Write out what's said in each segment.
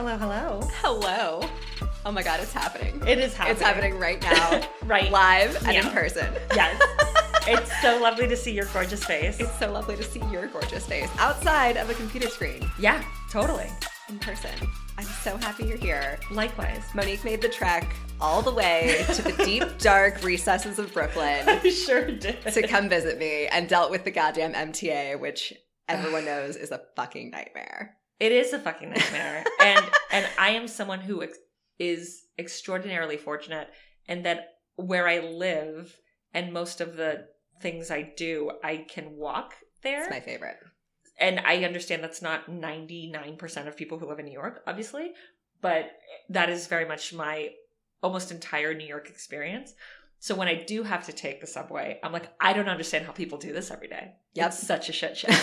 Hello, hello. Hello. Oh my god, it's happening. It is happening. It's happening right now. Right. Live and Yeah. in person. Yes. it's so lovely to see your gorgeous face. It's so lovely to see your gorgeous face outside of a computer screen yeah, totally. in person. I'm so happy you're here. Likewise. Monique made the trek all the way to the deep, dark recesses of Brooklyn I sure did. to come visit me and dealt with the goddamn MTA, which everyone knows is a fucking nightmare. It is a fucking nightmare, and and I am someone who ex- is extraordinarily fortunate, and that where I live and most of the things I do, I can walk there. It's my favorite. and I understand that's not 99% of people who live in New York, obviously, but that is very much my almost entire New York experience. So when I do have to take the subway, I'm like, I don't understand how people do this every day. Yep. It's such a shit show.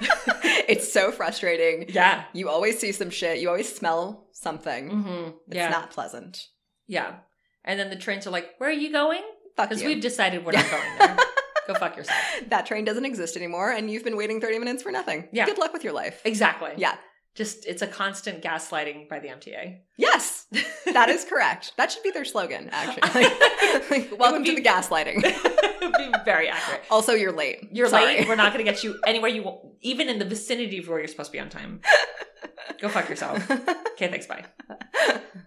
it's so frustrating. yeah. You always see some shit. You always smell something. Mm-hmm. It's not pleasant. yeah. And then the trains are like, where are you going? Fuck Because we've decided where we're not going there. Go fuck yourself. that train doesn't exist anymore, and you've been waiting 30 minutes for nothing. Yeah. Good luck with your life. Exactly. Yeah. Just, it's a constant gaslighting by the MTA. Yes, that is correct. That should be their slogan, actually. Like, like, welcome be- to the gaslighting. be very accurate. also, you're late. You're Sorry. late. We're not going to get you anywhere you want, even in the vicinity of where you're supposed to be on time. Go fuck yourself. Okay, thanks, bye.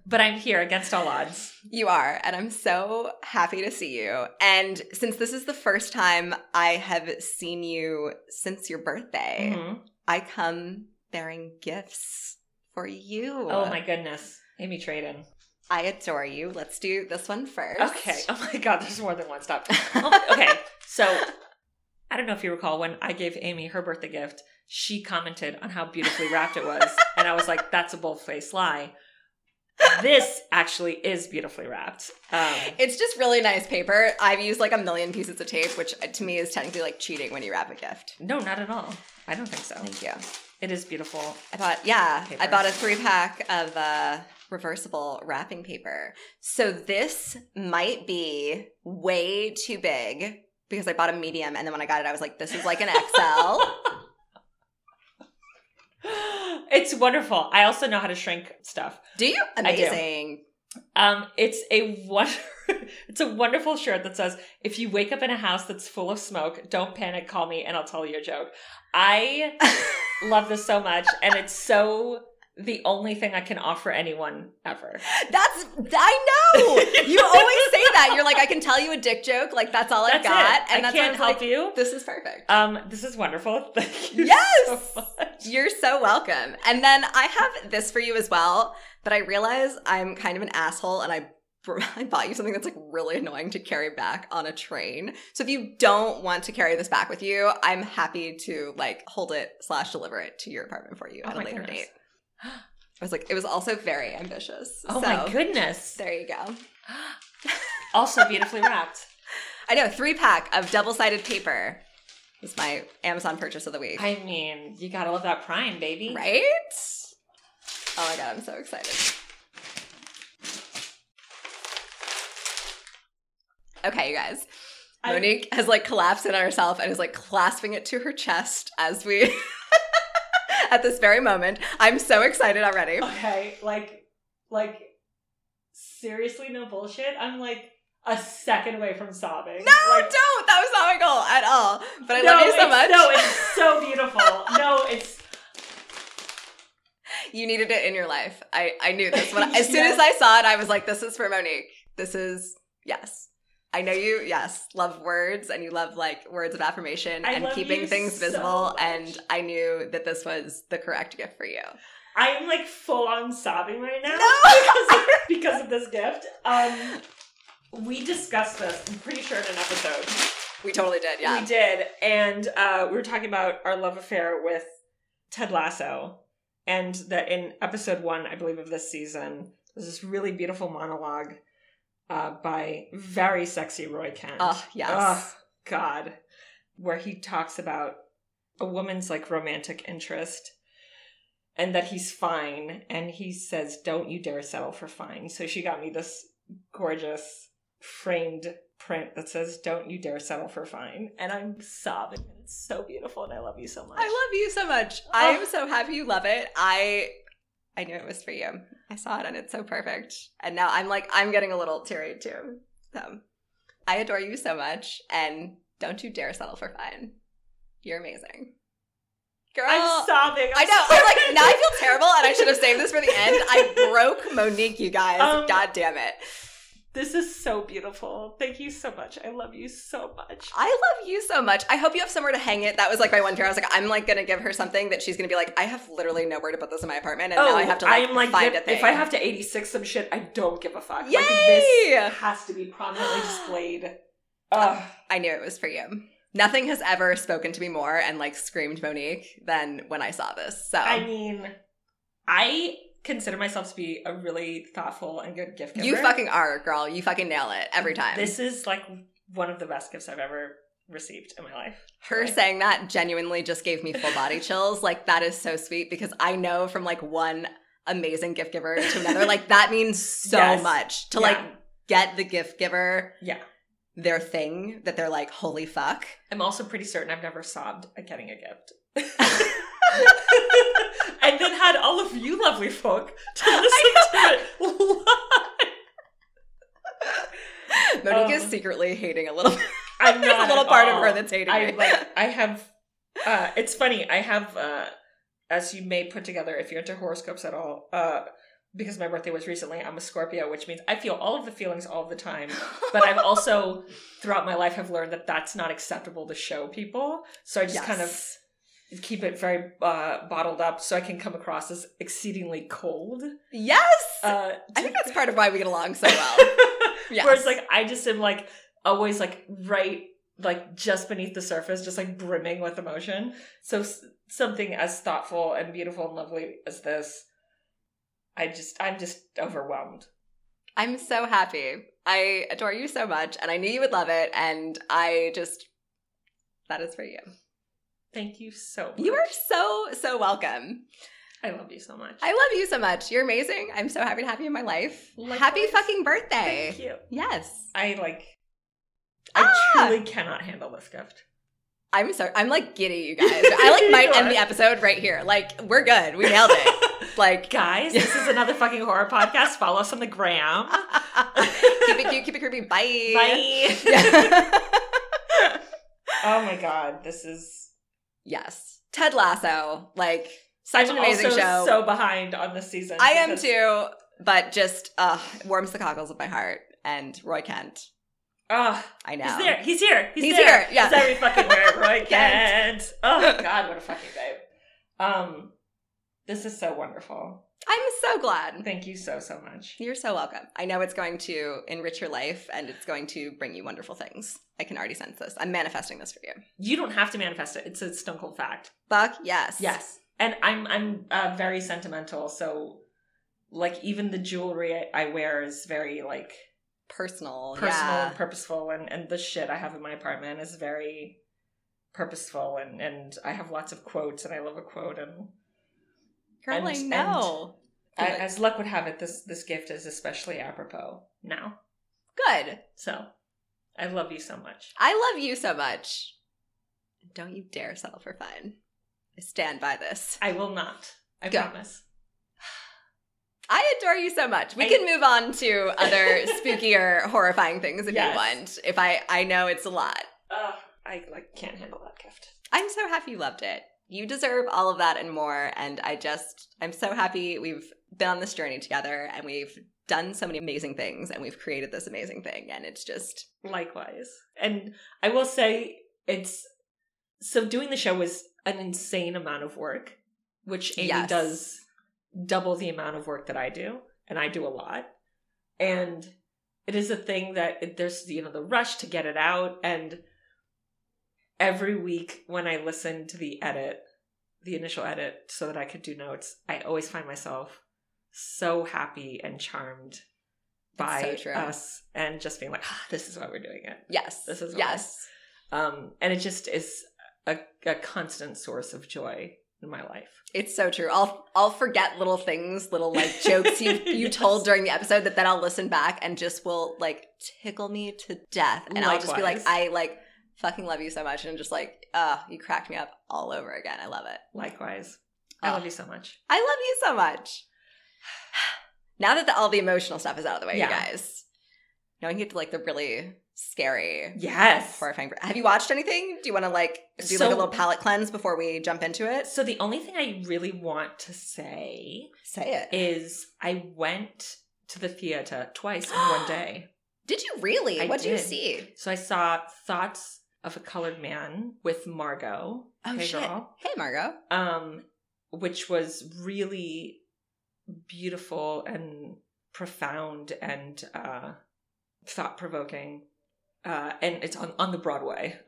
But I'm here against all odds. You are, and I'm so happy to see you. And since this is the first time I have seen you since your birthday, Mhm. I come bearing gifts for you. Oh my goodness. Amy Traden. I adore you. Let's do this one first. Okay. Oh my god, there's more than one. Stop. Okay. So I don't know if you recall when I gave Amy her birthday gift, she commented on how beautifully wrapped it was. and I was like, that's a bold faced lie. This actually is beautifully wrapped. Um, It's just really nice paper. I've used like a million pieces of tape, which uh, to me is technically like cheating when you wrap a gift. no, not at all. I don't think so. Thank you. It is beautiful. I bought yeah, Paper. I bought a three pack of uh reversible wrapping paper. So this might be way too big because I bought a medium and then when I got it I was like this is like an XL. it's wonderful. I also know how to shrink stuff. do you? Do. Amazing. Um, it's a wonder- it's a wonderful shirt that says, "If you wake up in a house that's full of smoke, don't panic. Call me, and I'll tell you a joke." I love this so much, and it's so the only thing I can offer anyone ever. That's I know. You always say that. You're like I can tell you a dick joke, like that's all I've That's got. it. And I that's can't why I was help like, you. This is perfect. Um, this is wonderful. Thank you Yes! so much. You're so welcome. And then I have this for you as well, but I realize I'm kind of an asshole and I I bought you something that's like really annoying to carry back on a train. So if you don't want to carry this back with you, I'm happy to like hold it slash deliver it to your apartment for you Oh at a later goodness. date. I was like, it was also very ambitious. Oh So, my goodness! There you go. also beautifully wrapped. I know, three pack of double sided paper was my Amazon purchase of the week. I mean, you gotta love that Prime, baby. Right? Oh my god, I'm so excited. Okay, you guys. I- Monique has like collapsed in on herself and is like clasping it to her chest as we at this very moment. I'm so excited already. Okay, like, like, seriously, no bullshit. I'm like a second away from sobbing. No, like, don't. That was not my goal at all. But I no, love you so much. No, it's so beautiful. no, it's you needed it in your life. I I knew this. When as soon as I saw it, I was like, "This is for Monique. This is yes." I know you, yes, love words and you love like words of affirmation I and keeping things so visible. much. And I knew that this was the correct gift for you. I'm like full on sobbing right now No! because, of, because of this gift. Um, we discussed this. I'm pretty sure in an episode. We totally did, yeah. We did, and uh, we were talking about our love affair with Ted Lasso, and that in episode one, I believe, of this season, there's this really beautiful monologue uh, by very sexy Roy Kent. Oh, yes. Oh, God, where he talks about a woman's like romantic interest. And that he's fine, and he says, "Don't you dare settle for fine." So she got me this gorgeous framed print that says "Don't you dare settle for fine," and I'm sobbing. And it's so beautiful, and I love you so much. I love you so much. I am so happy you love it. I I knew it was for you. I saw it and it's so perfect. And now I'm like, I'm getting a little teary too. So I adore you so much. And don't you dare settle for fine. You're amazing. Girl. I'm sobbing. I'm I know. sorry. I'm like, now I feel terrible and I should have saved this for the end. I broke Monique, you guys. Um, God damn it. This is so beautiful. Thank you so much. I love you so much. I love you so much. I hope you have somewhere to hang it. That was like my one fear. I was like, I'm like gonna give her something that she's gonna be like, I have literally nowhere to put this in my apartment, and now I oh, have to like, I'm like find if, a thing. if I have to 86 some shit, I don't give a fuck. Yay! Like this has to be prominently displayed. Ugh. I knew it was for you. Nothing has ever spoken to me more and like screamed Monique than when I saw this. So I mean, I consider myself to be a really thoughtful and good gift giver. you fucking are, girl. You fucking nail it every time. This is like one of the best gifts I've ever received in my life. Her Right. saying that genuinely just gave me full body chills. Like that is so sweet because I know from like one amazing gift giver to another, like that means so Yes. much to Yeah. like get the gift giver Yeah. their thing that they're like, holy fuck. I'm also pretty certain I've never sobbed at getting a gift. and then had all of you lovely folk to listen to it live. Monique is Um, secretly hating a little bit. I'm There's not a little part of her that's hating I me. like I have uh it's funny, I have uh as you may put together if you're into horoscopes at all, uh because my birthday was recently, I'm a Scorpio, which means I feel all of the feelings all the time. But I've also throughout my life have learned that that's not acceptable to show people. So I just kind of Yes. Keep it very uh, bottled up so I can come across as exceedingly cold. Yes. Uh, I think that's part of why we get along so well. Yes. Whereas like I just am like always like right like just beneath the surface, just like brimming with emotion. So s- something as thoughtful and beautiful and lovely as this, I just I'm just overwhelmed. I'm so happy. I adore you so much, and I knew you would love it. And I just, that is for you. Thank you so much. You are so, so welcome. I love you so much. I love you so much. You're amazing. I'm so happy to have you in my life. Likewise. Happy fucking birthday. Thank you. Yes. I like. I Ah! truly cannot handle this gift. I'm sorry. I'm like giddy, you guys. I like might end the episode right here. Like, we're good. We nailed it. Like, Guys, this is another fucking horror podcast. Follow us on the gram. keep it cute, keep it creepy. Bye. Bye. Yeah. oh my god, this is yes. Ted Lasso. Like, such I'm an amazing show. so behind on this season. I am too, but just uh warms the cockles of my heart. And Roy Kent, Oh, I know. he's there. He's here. He's, He's there. here, yeah. He's every fucking where. Roy Kent. Kent. Oh god, what a fucking babe. Um, this is so wonderful. I'm so glad. Thank you so so much. You're so welcome. I know it's going to enrich your life and it's going to bring you wonderful things. I can already sense this. I'm manifesting this for you. You don't have to manifest it. It's a stone cold fact. Fuck yes. Yes, and I'm I'm uh, very sentimental. So, like, even the jewelry I, I wear is very like Personal. personal Yeah. and purposeful and, and the shit I have in my apartment is very purposeful and, and I have lots of quotes and I love a quote and Girl, and- I know. I, as luck would have it this this gift is especially apropos now. Good. So I love you so much. I love you so much. Don't you dare settle for fine. I stand by this. I will not. I Go. promise. I adore you so much. We I- can move on to other spookier, horrifying things if Yes. you want. If I I know it's a lot. Ugh, I like can't handle that gift. I'm so happy you loved it. You deserve all of that and more. And I just, I'm so happy we've been on this journey together and we've done so many amazing things and we've created this amazing thing. And it's just, Likewise. And I will say it's so doing the show was an insane amount of work, which Amy Yes. does double the amount of work that I do, and I do a lot. And it is a thing that it, there's you know the rush to get it out and every week when I listen to the edit, the initial edit so that I could do notes, I always find myself so happy and charmed by so us and just being like, ah, this is why we're doing it. yes. This is why. yes. Um, and it just is a, a constant source of joy in my life. It's so true. I'll I'll forget little things, little like jokes you you Yes. told during the episode that then I'll listen back and just will like tickle me to death. And I'll just be like, I like fucking love you so much and just like, uh, you cracked me up all over again. I love it. Likewise. I love you so much. I love you so much. Now that the, all the emotional stuff is out of the way, Yeah. you guys. Now we can get to like the really scary, Yes. horrifying. Have you watched anything? Do you want to like do So- like a little palate cleanse before we jump into it? So the only thing I really want to say Say it. is I went to the theater twice in one day. Did you really? I what did you see? So I saw Thoughts of a Colored Man with Margot. Oh Hey shit! Girl. Hey Margot. um, which was really beautiful and profound and uh, thought provoking. Uh, and it's on, on the Broadway.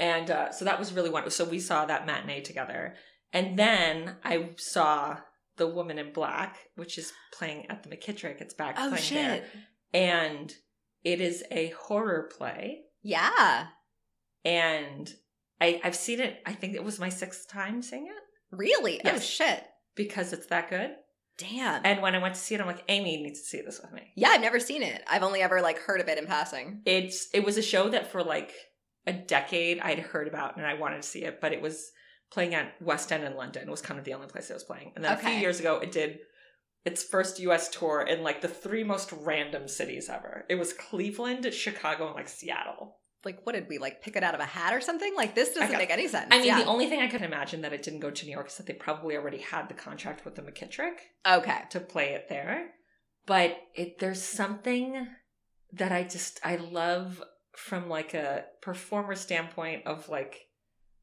And uh, so that was really wonderful. So we saw that matinee together. And then I saw The Woman in Black, which is playing at the McKittrick. It's back Oh playing shit! there. And it is a horror play. Yeah. And I, I've seen it, I think it was my sixth time seeing it Really? Oh shit! because it's that good. Damn. And when I went to see it, I'm like, Amy needs to see this with me. yeah, I've never seen it. I've only ever like heard of it in passing. It's it was a show that for like a decade I'd heard about and I wanted to see it, but it was playing at West End in London was kind of the only place it was playing. And then a few years ago, it did its first U.S. tour in like the three most random cities ever. It was Cleveland, Chicago, and like Seattle. Like, what did we like pick it out of a hat or something? Like, this doesn't got- make any sense. I mean, yeah. the only thing I could imagine that it didn't go to New York is that they probably already had the contract with the McKittrick. okay. to play it there. But it there's something that I just I love from like a performer standpoint of like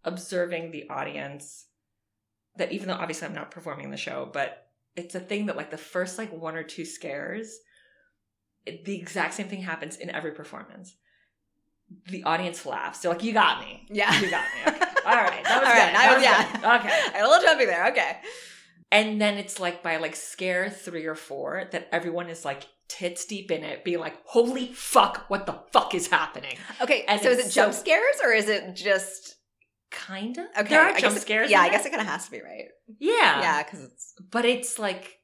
observing the audience that even though obviously I'm not performing the show, but it's a thing that like the first like one or two scares it, the exact same thing happens in every performance. The audience laughs. They're like, "You got me. Yeah. You got me." Okay. All right. That was All good. right, I was- yeah. good. Okay. I had a little jumpy there. Okay. And then it's like by like scare three or four that everyone is like tits deep in it, being like, holy fuck, what the fuck is happening? Okay. And so is it jump so- scares or is it just Kinda. okay? There are I jump scares. Yeah, I guess it. it kind of has to be right. Yeah. Yeah, because it's But it's like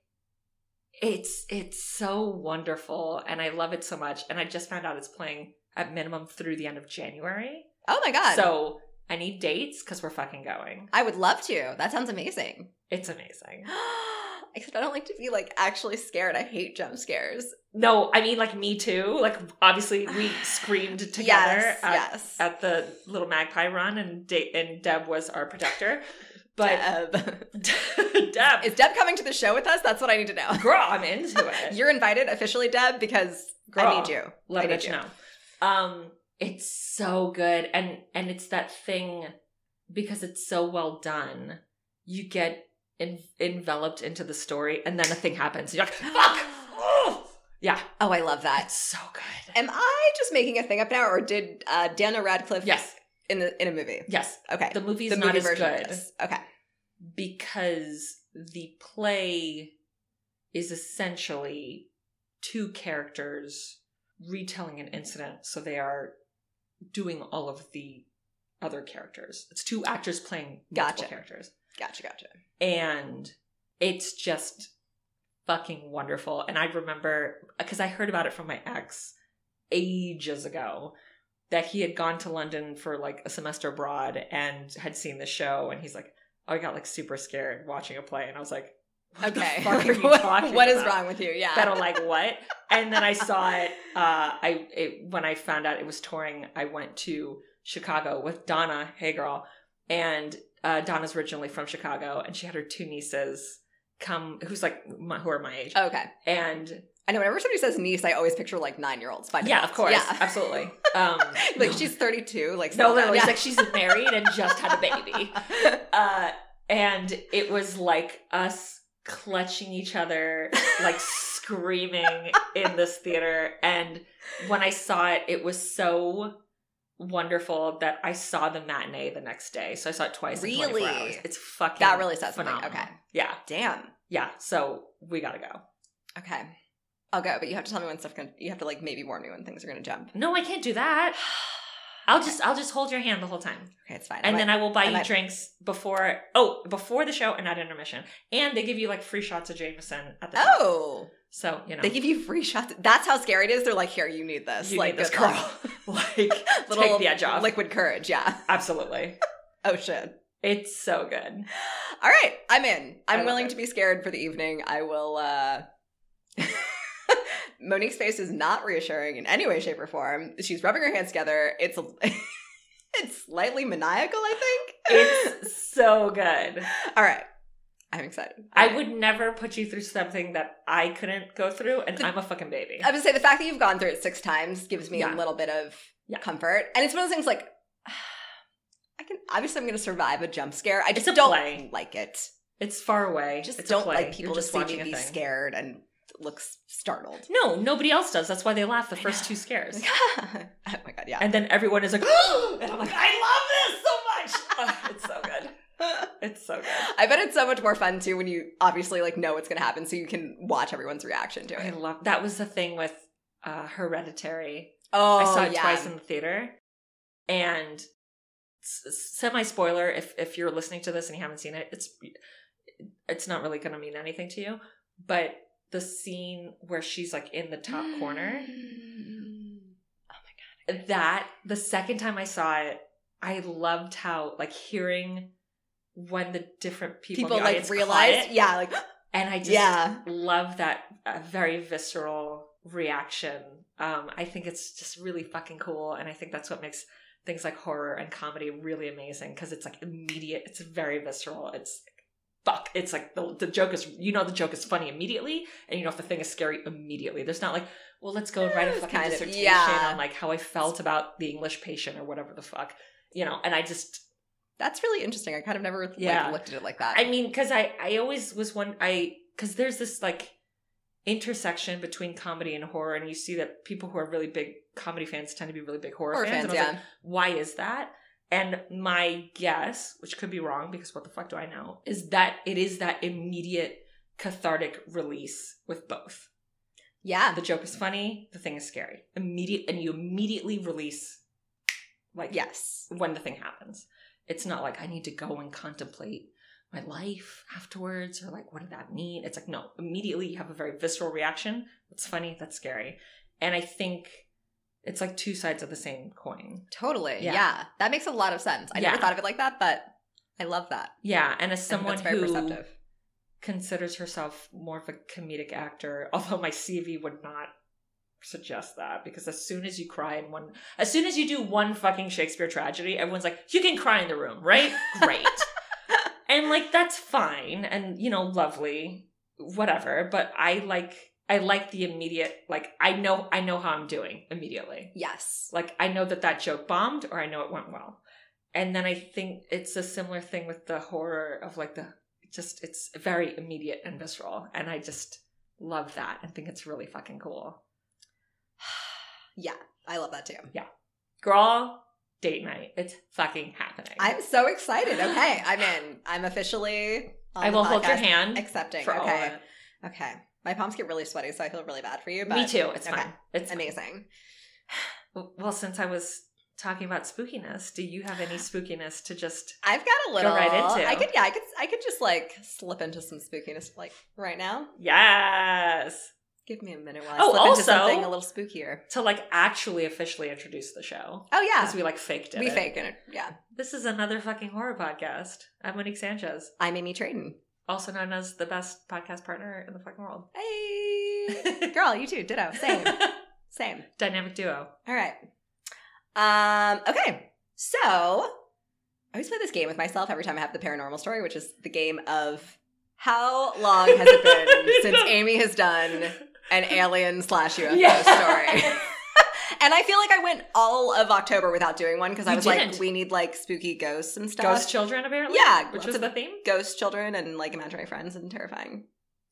it's it's so wonderful and I love it so much. And I just found out it's playing at minimum through the end of January. oh my god. So I need dates because we're fucking going. I would love to. That sounds amazing. It's amazing. Except I don't like to be like actually scared. I hate jump scares. No, I mean like me too. Like obviously we screamed together Yes, at, yes. at the little magpie run and De- and Deb was our protector. But Deb. Deb, is Deb coming to the show with us? That's what I need to know. girl, I'm into it. You're invited officially, Deb, because I need you. Let I need know. Um, it's so good, and and it's that thing because it's so well done. You get en- enveloped into the story, and then a thing happens. You're like, fuck. Oh! Yeah, Oh, I love that. that's so good. Am I just making a thing up now, or did uh, Daniel Radcliffe Yes, in the in a movie? yes. Okay, The movie's the not movie as version good. Okay, because the play is essentially two characters retelling an incident so they are doing all of the other characters it's two actors playing multiple Gotcha. characters gotcha, gotcha. and it's just fucking wonderful and i remember because i heard about it from my ex ages ago that he had gone to london for like a semester abroad and had seen the show and he's like oh, i got like super scared watching a play and i was like what Okay, the fuck are you What- is wrong with you? Yeah, that I'm like what? And then i saw it uh i it, when i found out it was touring i went to chicago with donna. Hey girl. And uh donna's originally from chicago and she had her two nieces come who's like my, who are my age. Okay. and I know whenever somebody says niece, I always picture like nine year olds. yeah of course. Yeah, absolutely. Um like she's thirty two. Like no literally yeah. like she's married and just had a baby. Uh and it was like us clutching each other like screaming in this theater and when i saw it it was so wonderful that i saw the matinee the next day so i saw it twice in 24 Really? it's fucking that really says something. Okay, yeah damn. yeah so we gotta go Okay, I'll go, but you have to tell me when stuff can. You have to like maybe warn me when things are gonna jump. no i can't do that i'll just i'll just hold your hand the whole time Okay, it's fine. and then I will buy I you might- drinks before. Oh, before the show and at intermission, and they give you like free shots of Jameson at the top. oh, so you know they give you free shots. That's how scary it is. They're like, here, you need this. you like need this girl. like Little take the edge off. Liquid courage. Yeah. Absolutely, Oh shit. it's so good. All right, I'm in. I I'm willing it. to be scared for the evening. I will. uh Monique's face is not reassuring in any way, shape, or form. She's rubbing her hands together. It's it's slightly maniacal, I think. It's so good. All right. I'm excited. I would never put you through something that I couldn't go through, and I'm a fucking baby. I would say the fact that you've gone through it six times gives me Yeah. a little bit of Yeah. comfort. And it's one of those things like I can obviously I'm gonna survive a jump scare. I just don't play. like it. It's far away. Just It's don't like people You're to just see me be thing. scared and looks startled. No, nobody else does. That's why they laugh the first two scares. oh my god, yeah. And then everyone is like, and I'm like, I love this so much. Oh, it's so good. It's so good. I bet it's so much more fun too when you obviously like know what's gonna happen, so you can watch everyone's reaction to it. I love that was the thing with uh, Hereditary. Oh, I saw it yeah. twice in the theater, and semi spoiler if if you're listening to this and you haven't seen it, it's it's not really going to mean anything to you. But the scene where she's like in the top corner, Oh my god. that the second time I saw it, I loved how like hearing when the different people, People the like realized, it, yeah, like and I just yeah, love that uh, very visceral reaction. Um, I think it's just really fucking cool, and I think that's what makes things like horror and comedy really amazing because it's like immediate. It's very visceral. It's fuck. It's like the the joke is you know the joke is funny immediately, and you know if the thing is scary immediately. There's not like well let's go and write a fucking kind of, dissertation yeah. on like how I felt about the English patient or whatever the fuck. You know, and I just that's really interesting. I kind of never Yeah. like, looked at it like that. I mean, because I I always was one I because there's this like intersection between comedy and horror, and you see that people who are really big comedy fans tend to be really big horror, Horror fans. fans, and I was yeah. like, why is that? And my guess, which could be wrong because what the fuck do I know, is that it is that immediate cathartic release with both. yeah, The joke is funny, the thing is scary. Immediate, and you immediately release, like yes, when the thing happens. It's not like I need to go and contemplate my life afterwards or like what did that mean? It's like no, immediately you have a very visceral reaction. That's funny, that's scary. And I think it's like two sides of the same coin. totally. Yeah. Yeah. that makes a lot of sense. I never thought of it like that, but I love that. Yeah, and as someone very who perceptive. considers herself more of a comedic actor, although my CV would not suggest that because as soon as you cry in one as soon as you do one fucking Shakespeare tragedy, everyone's like, you can cry in the room, right? Great. and like that's fine and you know, lovely, whatever. But I like I like the immediate like I know I know how I'm doing immediately. Yes, Like I know that that joke bombed or I know it went well. And then I think it's a similar thing with the horror of like the just it's very immediate and visceral and I just love that and think it's really fucking cool. yeah, I love that too. Yeah. Girl, date night. It's fucking happening. I'm so excited. Okay, I'm in. I'm officially. On I will hold your hand Accepting. for all of okay. Okay. My palms get really sweaty, so I feel really bad for you. But Me too. It's okay. fine. It's Amazing. Well, since I was talking about spookiness, do you have any spookiness to just I've got a little. Go right into. I could, yeah, I could, I could just like slip into some spookiness, like right now. Yes. Give me a minute while I Oh, slip into something a little spookier. To like actually officially introduce the show. Oh yeah, Because we like faked it. we faking it. Yeah, This is another fucking horror podcast. I'm Monique Sanchez, I'm Amy Trayton. Also known as the best podcast partner in the fucking world. Hey, girl, you too. Ditto. Same, same. Dynamic duo. All right. Um. Okay. So I always play this game with myself every time I have the paranormal story, which is the game of how long has it been since Amy has done an alien slash UFO Yeah. story. And I feel like I went all of October without doing one because I was didn't. like, we need like spooky ghosts and stuff. Ghost children, apparently. Yeah, Which was the theme. ghost children and like imaginary friends and terrifying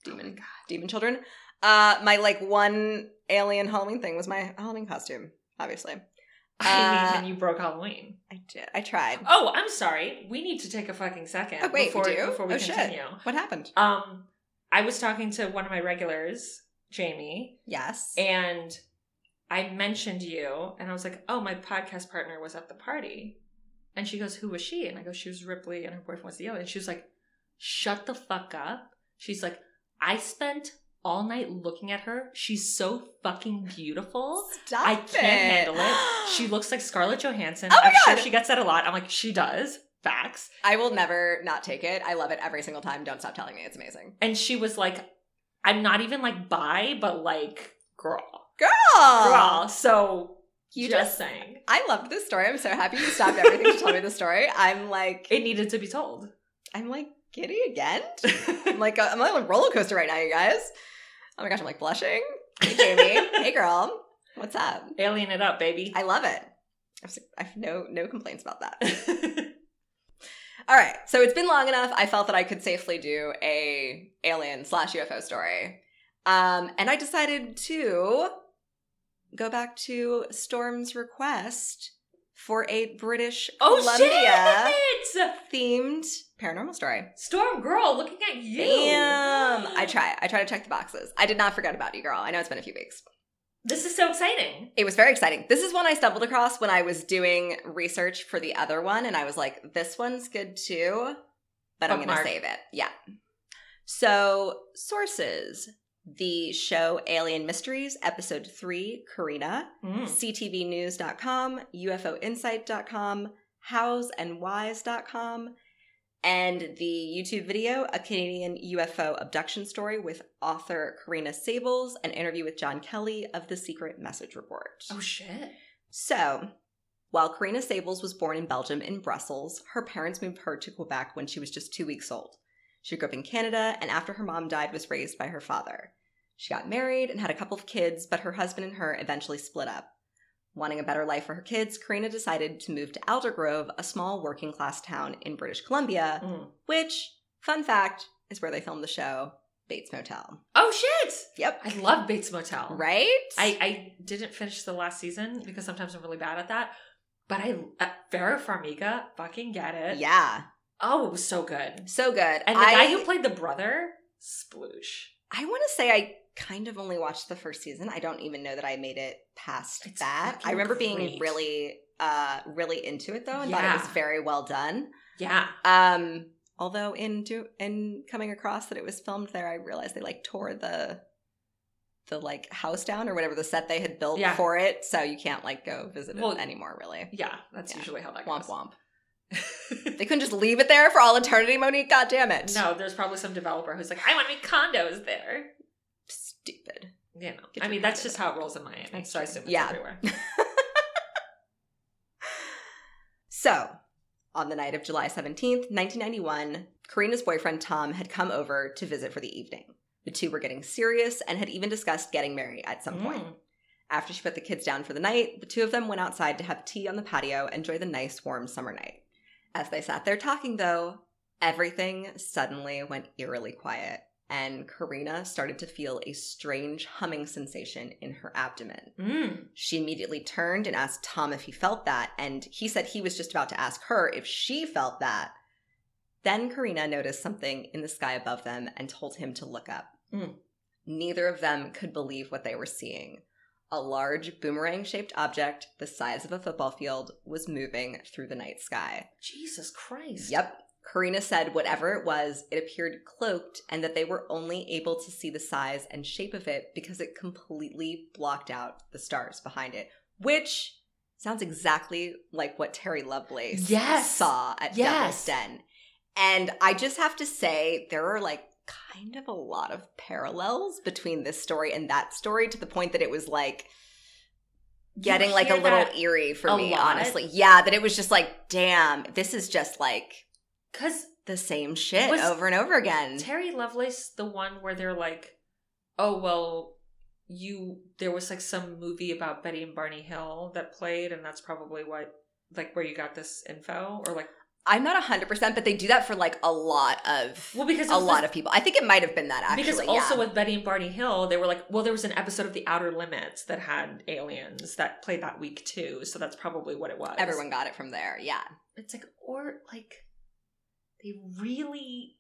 Oh demon God. demon children. Uh my like one alien Halloween thing was my Halloween costume, obviously. I Uh, mean, and you broke Halloween. I did. I tried. Oh, I'm sorry. We need to take a fucking second Oh, wait, before we do? before we Oh, shit. continue. What happened? Um, I was talking to one of my regulars, Jamie, Yes. and I mentioned you, and I was like, "Oh, my podcast partner was at the party," and she goes, "Who was she?" And I go, "She was Ripley, and her boyfriend was the alien." And she was like, "Shut the fuck up." She's like, "I spent all night looking at her. She's so fucking beautiful." Stop I can't it. handle it. She looks like Scarlett Johansson. Oh my I'm sure God. she gets that a lot. I'm like, she does. Facts. I will never not take it. I love it every single time. Don't stop telling me. It's amazing. And she was like, I'm not even like bi, but like girl. Girl. Girl. So You just, just saying. I loved this story. I'm so happy you stopped everything to tell me the story. I'm like It needed to be told. I'm like giddy again. I'm like I'm on a roller coaster right now, you guys. Oh my gosh, I'm like blushing. Hey Jamie. hey girl. What's up? Alien it up, baby. I love it. I have- no no complaints about that. All right, so it's been long enough. I felt that I could safely do a alien slash UFO story, um, and I decided to go back to Storm's request for a British oh Columbia shit! themed paranormal story. Storm girl, looking at you. Damn, I try. I try to check the boxes. I did not forget about you, girl. I know it's been a few weeks. This is so exciting. It was very exciting. This is one I stumbled across when I was doing research for the other one, and I was like, this one's good too, but I'm going to save it. Yeah. So, sources the show Alien Mysteries, Episode 3, Corina, Mm. CTVnews.com, UFOinsight.com, howsandwhys.com, and the YouTube video, A Canadian UFO Abduction Story with author Corina Saebels, an interview with John Kelly of The Secret Message Report. Oh shit. So, while Corina Saebels was born in Belgium in Brussels, her parents moved her to Quebec when she was just two weeks old. She grew up in Canada, and after her mom died, was raised by her father. She got married and had a couple of kids, but her husband and her eventually split up. Wanting a better life for her kids, Corina decided to move to Aldergrove, a small working class town in British Columbia, Mm. which, fun fact, is where they filmed the show Bates Motel. Oh shit! Yep. I love Bates Motel. Right? I, I didn't finish the last season because sometimes I'm really bad at that. But I uh, Vera Farmiga, fucking get it. yeah. Oh, it was so good. So good. And the I, guy who played the brother, sploosh. I want to say I kind of only watched the first season. I don't even know that I made it past It's that. I remember being really uh really into it though and thought it was very well done. Yeah. Um although in do in coming across that it was filmed there, I realized they like tore the the like house down or whatever the set they had built Yeah. for it, so you can't like go visit Well, it anymore really. Yeah, that's Yeah. usually how that goes. Womp womp. They couldn't just leave it there for all eternity, Monique. God damn it. no, there's probably some developer who's like, I want to make condos there. Stupid. You know, Get I mean, that's just how it rolls in Miami. So I assume it's Yeah. everywhere. So, on the night of July 17th, 1991, Corina's boyfriend Tom had come over to visit for the evening. The two were getting serious and had even discussed getting married at some point. Mm. After she put the kids down for the night, the two of them went outside to have tea on the patio and enjoy the nice warm summer night. As they sat there talking, though, everything suddenly went eerily quiet, and Corina started to feel a strange humming sensation in her abdomen. Mm. She immediately turned and asked Tom if he felt that, and he said he was just about to ask her if she felt that. Then Corina noticed something in the sky above them and told him to look up. Mm. Neither of them could believe what they were seeing. A large boomerang shaped object the size of a football field was moving through the night sky. Jesus Christ. Yep. Corina said whatever it was, it appeared cloaked and that they were only able to see the size and shape of it because it completely blocked out the stars behind it, which sounds exactly like what Terry Lovelace Yes. saw at Yes. Devil's Den. And I just have to say, there are like kind of a lot of parallels between this story and that story to the point that it was like getting like a little eerie for me, lot? honestly. Yeah, that it was just like, damn, this is just like Because the same shit Was over and over again. Terry Lovelace, the one where they're like, oh, well, you, there was like some movie about Betty and Barney Hill that played, and that's probably what, like, where you got this info? Or like, I'm not 100%, but they do that for like a lot of well, because a was lot of people. I think it might have been that actually. Because also yeah. with Betty and Barney Hill, they were like, well, there was an episode of The Outer Limits that had aliens that played that week too, so that's probably what it was. everyone got it from there. Yeah. It's like, or like, they really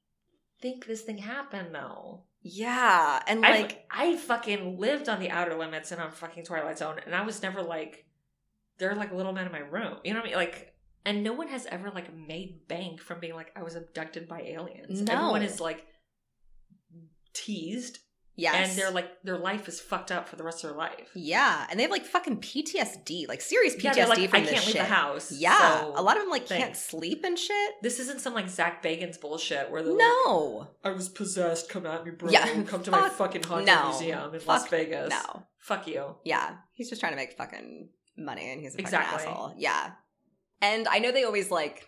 think this thing happened though. Yeah. And I like I fucking lived on the Outer Limits and on fucking Twilight Zone, and I was never like, they're like little men in my room. You know what I mean? Like, and no one has ever like made bank from being like, I was abducted by aliens. No. Everyone is like teased Yes. and they're like their life is fucked up for the rest of their life. Yeah, and they have like fucking PTSD, like serious PTSD Yeah, like, from I this can't shit. leave the house. Yeah, so a lot of them like can't sleep and shit. This isn't some like Zak Bagans bullshit where they're like, No, I was possessed. Come at me, bro. Yeah, Come to my fucking haunted no. museum in Fuck Las Vegas. no. Fuck you. Yeah, he's just trying to make fucking money, and he's a fucking Exactly. asshole. Yeah, and I know they always like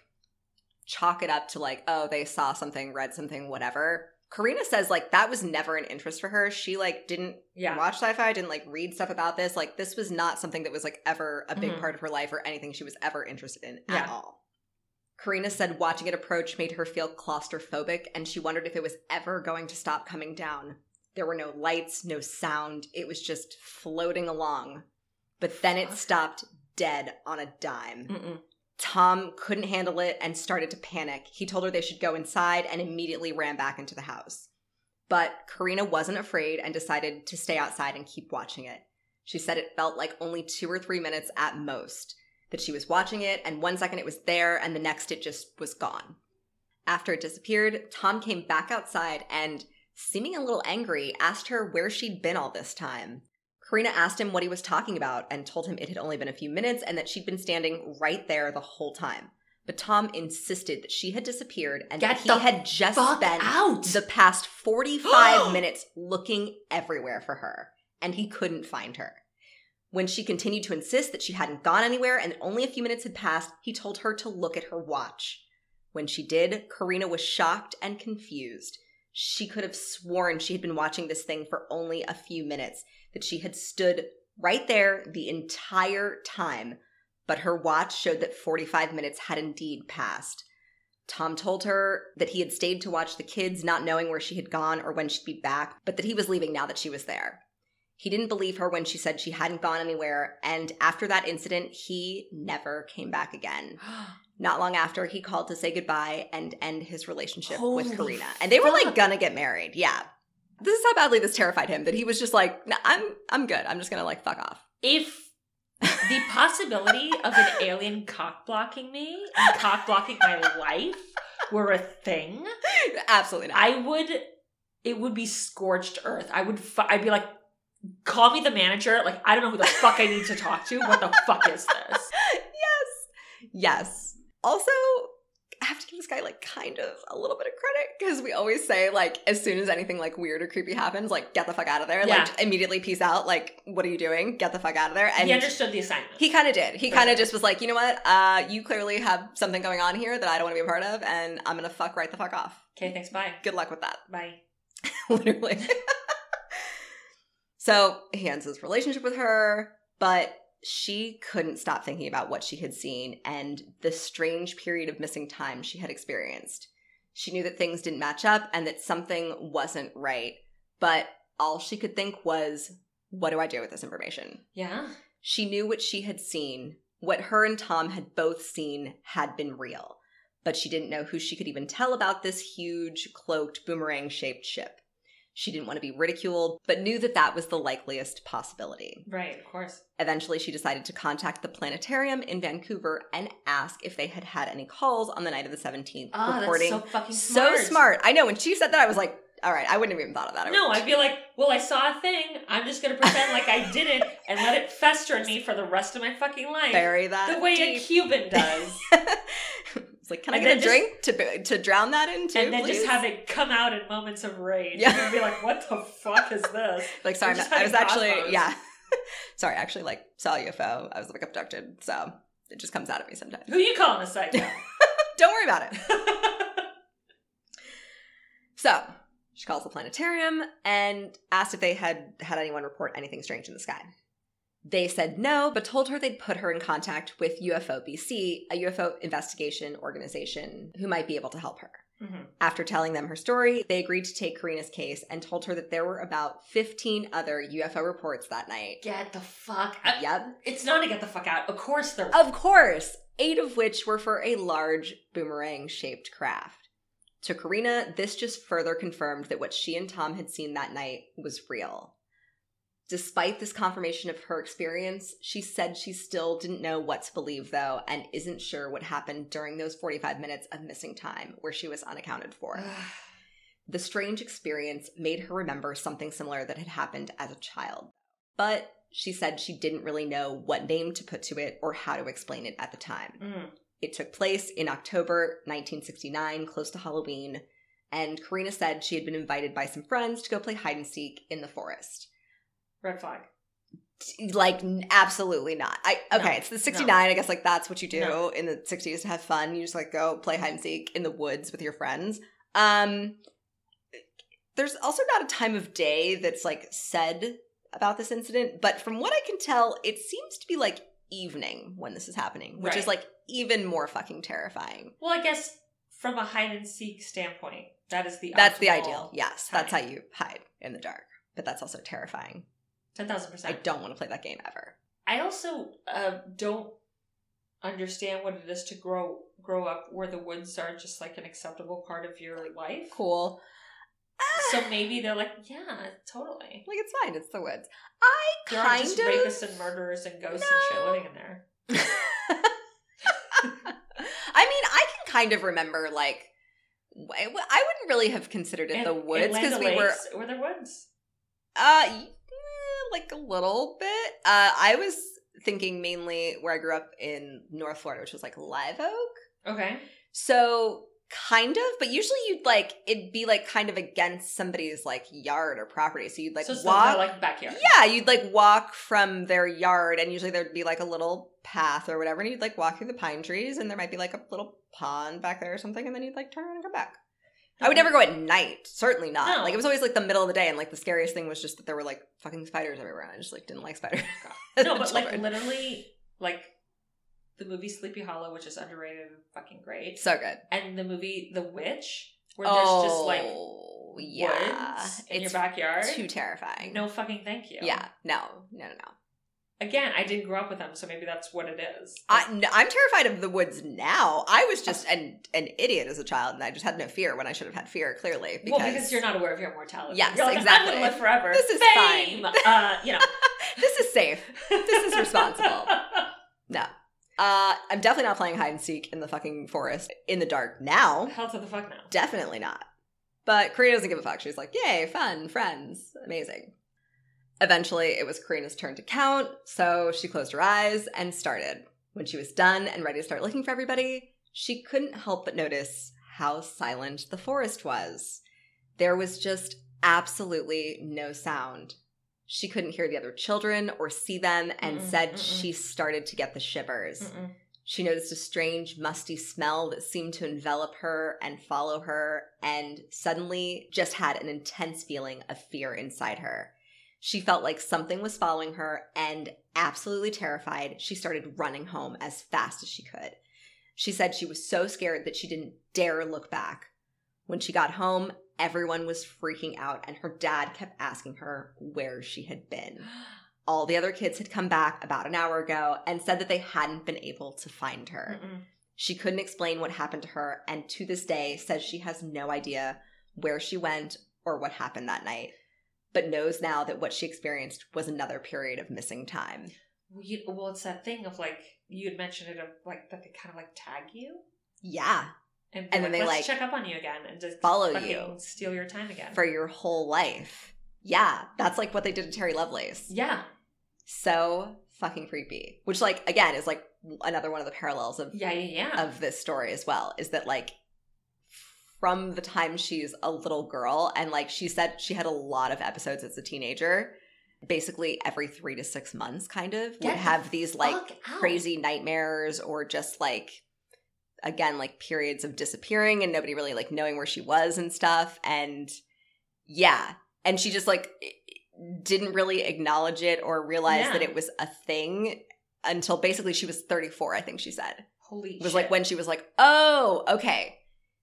chalk it up to like, oh, they saw something, read something, whatever. Corina says like that was never an interest for her. She like didn't Yeah. watch sci-fi, didn't like read stuff about this. Like this was not something that was like ever a big Mhm. part of her life or anything she was ever interested in Yeah. at all. Corina said watching it approach made her feel claustrophobic and she wondered if it was ever going to stop coming down. There were no lights, no sound. It was just floating along. But then it stopped dead on a dime. Mm-mm. Tom couldn't handle it and started to panic. He told her they should go inside and immediately ran back into the house. But Corina wasn't afraid and decided to stay outside and keep watching it. She said it felt like only two or three minutes at most, that she was watching it, and one second it was there, and the next it just was gone. After it disappeared, Tom came back outside and, seeming a little angry, asked her where she'd been all this time. Corina asked him what he was talking about and told him it had only been a few minutes and that she'd been standing right there the whole time. But Tom insisted that she had disappeared and Get that he had just spent out. the past 45 minutes looking everywhere for her, and he couldn't find her. When she continued to insist that she hadn't gone anywhere and that only a few minutes had passed, he told her to look at her watch. When she did, Corina was shocked and confused. She could have sworn she had been watching this thing for only a few minutes, that she had stood right there the entire time, but her watch showed that 45 minutes had indeed passed. Tom told her that he had stayed to watch the kids, not knowing where she had gone or when she'd be back, but that he was leaving now that she was there. He didn't believe her when she said she hadn't gone anywhere, and after that incident, he never came back again. Not long after, he called to say goodbye and end his relationship Holy with Corina. And they were like gonna get married. Yeah. This is how badly this terrified him that he was just like, nah, I'm I'm good. I'm just gonna like fuck off. if the possibility of an alien cock blocking me and cock blocking my life were a thing, Absolutely not. I would. It would be scorched earth. I would. Fu- I'd be like, call me the manager. Like I don't know who the fuck I need to talk to. What the fuck is this? yes. Yes. Also, I have to give this guy like kind of a little bit of credit because we always say like as soon as anything like weird or creepy happens, like get the fuck out of there. Yeah. Like immediately peace out. Like what are you doing? Get the fuck out of there. And he understood the assignment. he kind of did. He kind of just was like, you know what? Uh, you clearly have something going on here that I don't want to be a part of, and I'm gonna fuck right the fuck off. okay, thanks. Bye. Good luck with that. Bye. literally. so he ends his relationship with her, but she couldn't stop thinking about what she had seen and the strange period of missing time she had experienced. She knew that things didn't match up and that something wasn't right, but all she could think was, what do I do with this information? Yeah. She knew what she had seen, what her and Tom had both seen, had been real, but she didn't know who she could even tell about this huge, cloaked, boomerang shaped ship. She didn't want to be ridiculed, but knew that that was the likeliest possibility. Right. Of course. Eventually, she decided to contact the planetarium in Vancouver and ask if they had had any calls on the night of the 17th, Oh, reporting that's so fucking smart. so smart. I know when she said that, I was like, all right, I wouldn't have even thought of that. I No, I'd be like, well, I saw a thing. I'm just gonna pretend like I didn't and let it fester in me for the rest of my fucking life. bury that the way a. Cuban does. like, can I get a just- drink to to drown that in too, and then please? just have it come out in moments of rage. Yeah. You're be like, what the fuck is this? like, sorry, We're I was actually cosmos. yeah, sorry, I actually like saw a UFO. I was like abducted, so it just comes out of me sometimes. Who you calling a psycho? Don't worry about it. So she calls the planetarium and asked if they had had anyone report anything strange in the sky. They said no, but told her they'd put her in contact with UFO BC, a UFO investigation organization who might be able to help her. Mhm. After telling them her story, they agreed to take Corina's case and told her that there were about 15 other UFO reports that night. Get the fuck out. Yep. It's not to get the fuck out. Of course they're. Of course, eight of which were for a large boomerang shaped craft. To Corina, this just further confirmed that what she and Tom had seen that night was real. Despite this confirmation of her experience, she said she still didn't know what to believe, though, and isn't sure what happened during those 45 minutes of missing time where she was unaccounted for. The strange experience made her remember something similar that had happened as a child. But she said she didn't really know what name to put to it or how to explain it at the time. Mm. It took place in October 1969, close to Halloween, and Corina said she had been invited by some friends to go play hide and seek in the forest. Red flag. Like, absolutely not. I okay, No, it's the 69. I guess like that's what you do No. in the 60s to have fun. You just like go play hide and seek in the woods with your friends. Um there's also not a time of day that's like said about this incident, but from what I can tell, it seems to be like evening when this is happening, which is like even more fucking terrifying. Well, I guess from a hide and seek standpoint, that is the That's the ideal. Yes, that's how you hide in the dark. But that's also terrifying. Ten thousand I don't want to play that game ever. I also uh, don't understand what it is to grow grow up where the woods are just like an acceptable part of your life. Cool. So maybe they're like, yeah, totally. Like it's fine. It's the woods. I There kind aren't just of. rapists and murderers and ghosts and shit living in there. I mean, I can kind of remember like I wouldn't really have considered it And- the woods because we were were there woods. uh like a little bit. Uh, I was thinking mainly where I grew up in North Florida, which was like Live Oak. Okay. So kind of, but usually you'd like it'd be like kind of against somebody's like yard or property. So you'd like so walk like backyard. Yeah, you'd like walk from their yard, and usually there'd be like a little path or whatever, and you'd like walk through the pine trees, and there might be like a little pond back there or something, and then you'd like turn around and come back. I would never go at night, certainly not. No. Like it was always like the middle of the day, and like the scariest thing was just that there were like fucking spiders everywhere, and I just like didn't like spiders. No, but like literally, like the movie Sleepy Hollow, which is underrated and fucking great, so good. and the movie The Witch, where there's just oh, like Oh, yeah, woods in your backyard. too terrifying. No fucking thank you. yeah, no, no, no, no. Again, I didn't grow up with them, so maybe that's what it is. I, am terrified of the woods now. I was just an an idiot as a child, and I just had no fear when I should have had fear. Clearly, because, well, because you're not aware of your mortality. Yes, you're like, exactly. I'm gonna live forever. This is Fame! Uh, you know, this is safe. This is responsible. No, uh, I'm definitely not playing hide and seek in the fucking forest in the dark now. Hell to the fuck now. Definitely not. But Corina doesn't give a fuck. She's like, yay, fun, friends, amazing. Eventually, it was Corina's turn to count, so she closed her eyes and started. When she was done and ready to start looking for everybody, she couldn't help but notice how silent the forest was. There was just absolutely no sound. She couldn't hear the other children or see them and Mm-mm, said mm-mm. she started to get the shivers. Mm-mm. She noticed a strange, musty smell that seemed to envelop her and follow her, and suddenly just had an intense feeling of fear inside her. She felt like something was following her, and absolutely terrified, she started running home as fast as she could. She said she was so scared that she didn't dare look back. When she got home, everyone was freaking out, and her dad kept asking her where she had been all the other kids had come back about an hour ago and said that they hadn't been able to find her. Mm-mm. She couldn't explain what happened to her and to this day says she has no idea where she went or what happened that night, but knows now that what she experienced was another period of missing time. Well, you- well, it's that thing of like you had mentioned it of like that they kind of like tag you Yeah, and, And then they, like, check up on you again and just follow you. steal your time again. for your whole life. Yeah, that's like what they did to Terry Lovelace. yeah, So fucking creepy. Which, like, again, is like another one of the parallels of yeah, yeah, yeah. of this story as well is that like from the time she's a little girl and like she said she had a lot of episodes as a teenager basically every three to six months kind of Get would have these like Fuck out. crazy nightmares or just like again like periods of disappearing and nobody really like knowing where she was and stuff and yeah and she just like didn't really acknowledge it or realize Yeah. that it was a thing until basically she was 34 i think she said Holy it was shit. like when she was like, "Oh, okay,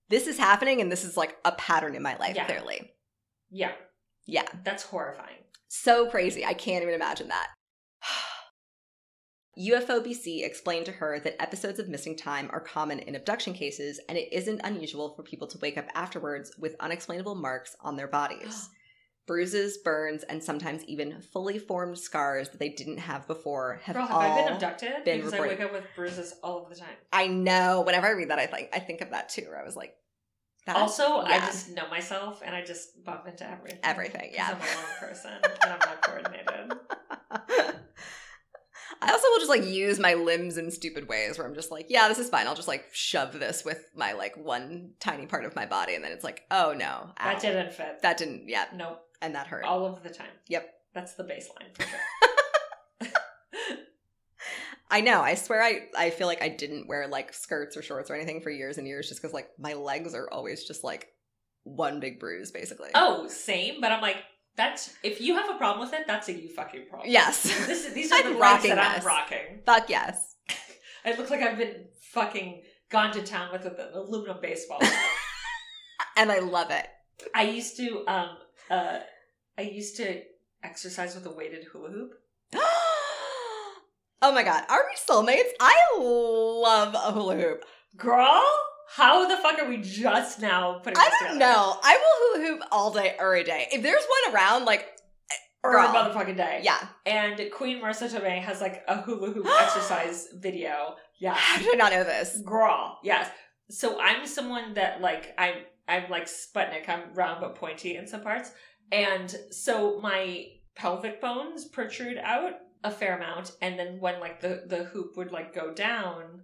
this is happening, and this is like a pattern in my life." Yeah. Clearly, yeah, yeah, that's horrifying. so crazy. I can't even imagine that. UFOBC explained to her that episodes of missing time are common in abduction cases, and it isn't unusual for people to wake up afterwards with unexplainable marks on their bodies. Bruises, burns, and sometimes even fully formed scars that they didn't have before have Girl, have all I been abducted? been because reported. I wake up with bruises all of the time. I know. Whenever I read that, I think I think of that too. Where I was like, That- also, I just know myself and I just bump into everything. Everything, yeah. I'm a lone person and I'm not coordinated. I also will just like use my limbs in stupid ways where I'm just like, yeah, this is fine. I'll just like shove this with my like one tiny part of my body, and then it's like, oh no, ow. That didn't fit. that didn't, yeah, nope. And that hurt. All of the time. Yep. That's the baseline for sure. I know. I swear, I I feel like I didn't wear like skirts or shorts or anything for years and years, just because like my legs are always just like one big bruise, basically. oh, same, but I'm like, that's if you have a problem with it, that's a you fucking problem. yes, This is, these are the legs that I'm this. rocking. fuck yes. I look like I've been fucking gone to town with an aluminum baseball. And I love it. I used to um uh I used to exercise with a weighted hula hoop. oh my god, are we soulmates? I love a hula hoop. Girl, how the fuck are we just now putting I this don't together? know. I will hula hoop all day, every day. If there's one around, like, a motherfucking day. yeah. And Queen Marisa Tomei has like a hula hoop exercise video. Yeah. How did I not know this? Girl. Yes. So I'm someone that like I'm I'm like Sputnik. I'm round but pointy in some parts. And so my pelvic bones protrude out a fair amount. And then when like the, the hoop would like go down,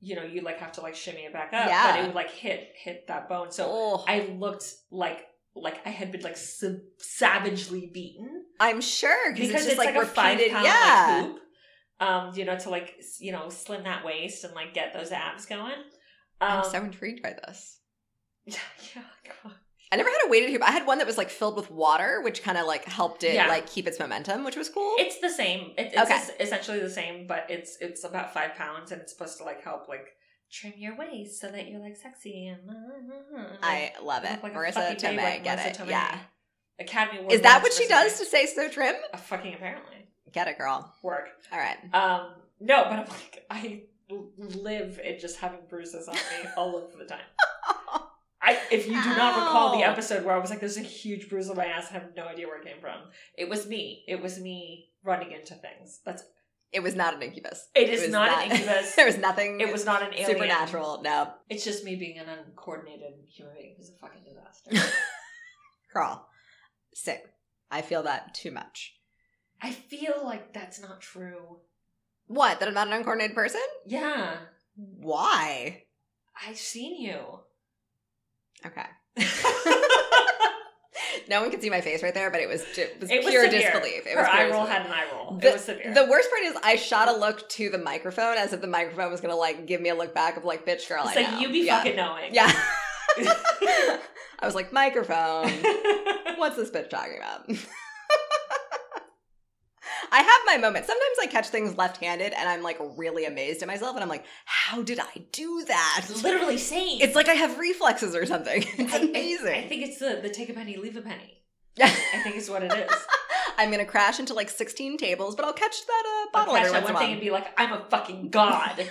you know, you like have to like shimmy it back up. Yeah. But it would like hit hit that bone. So oh, I looked like like I had been like sa- savagely beaten I'm sure because it's just like, five repeated. pound yeah. like, hoop. Um, you know, to like you know slim that waist and like get those abs going. Um, I'm so intrigued by this. yeah, yeah, God. I never had a weighted hoop. I had one that was like filled with water, which kind of like helped it Yeah. like keep its momentum, which was cool. It's the same. It, it's Okay. es- essentially the same, but it's it's about five pounds and it's supposed to like help like trim your waist so that you're like sexy and. I love it. like Marisa Tomei, like get Marisa it. Tomei. Yeah. Academy Award. Is that what she does Tomei. to stay so trim? Uh, fucking apparently Get it, girl. work. All right. Um, no, but I'm like, I live in just having bruises on me all of the time. I, if you do not recall the episode where I was like, "There's a huge bruise on my ass," I have no idea where it came from. It was me. It was me running into things. That's. It was not an incubus. It is was not, an incubus. there was nothing. it was not an alien. supernatural. No, It's just me being an uncoordinated human being who's a fucking disaster. Crawl. Same. I feel that too much. I feel like that's not true. What? That I'm not an uncoordinated person? Yeah, Why? I've seen you. Okay. no one could see my face right there, but it was it was It was pure severe. disbelief. It Her was eye roll disbelief. had an eye roll. The, it was severe. the worst part is I shot a look to the microphone as if the microphone was gonna like give me a look back of like, bitch girl. it's I like know. you be yeah. fucking knowing. Yeah. I was like, microphone. What's this bitch talking about? I have my moments. Sometimes I catch things left-handed and I'm like really amazed at myself and I'm like, how did I do that? Literally same. It's like I have reflexes or something. It's I- I- amazing. I, think it's the the take a penny, leave a penny. Yeah. I think it's what it is. I'm gonna crash into like 16 tables, but I'll catch that uh, I'll bottle catch every that once one thing and be like, I'm a fucking god.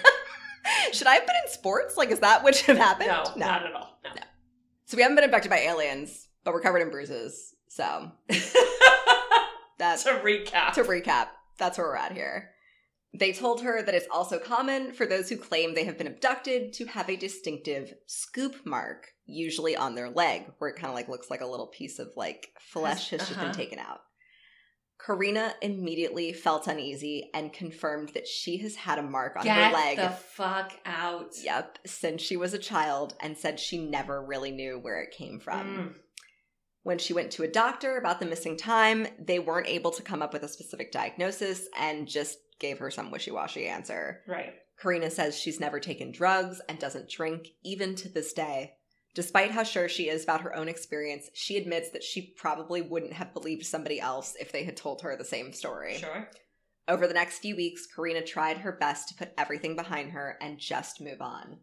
Should I have been in sports? Like, is that what should have happened? no, not at all. No. So we haven't been abducted by aliens, but we're covered in bruises. So that's to recap. to recap, that's where we're at here. They told her that it's also common for those who claim they have been abducted to have a distinctive scoop mark, usually on their leg, where it kind of like looks like a little piece of like flesh has just been Uh-huh. taken out. Corina immediately felt uneasy and confirmed that she has had a mark on Get her leg. the fuck out. Yep, since she was a child, and said she never really knew where it came from. Mm. When she went to a doctor about the missing time, they weren't able to come up with a specific diagnosis and just gave her some wishy washy answer. Right. Corina says she's never taken drugs and doesn't drink, even to this day. Despite how sure she is about her own experience, she admits that she probably wouldn't have believed somebody else if they had told her the same story. Sure. Over the next few weeks, Corina tried her best to put everything behind her and just move on.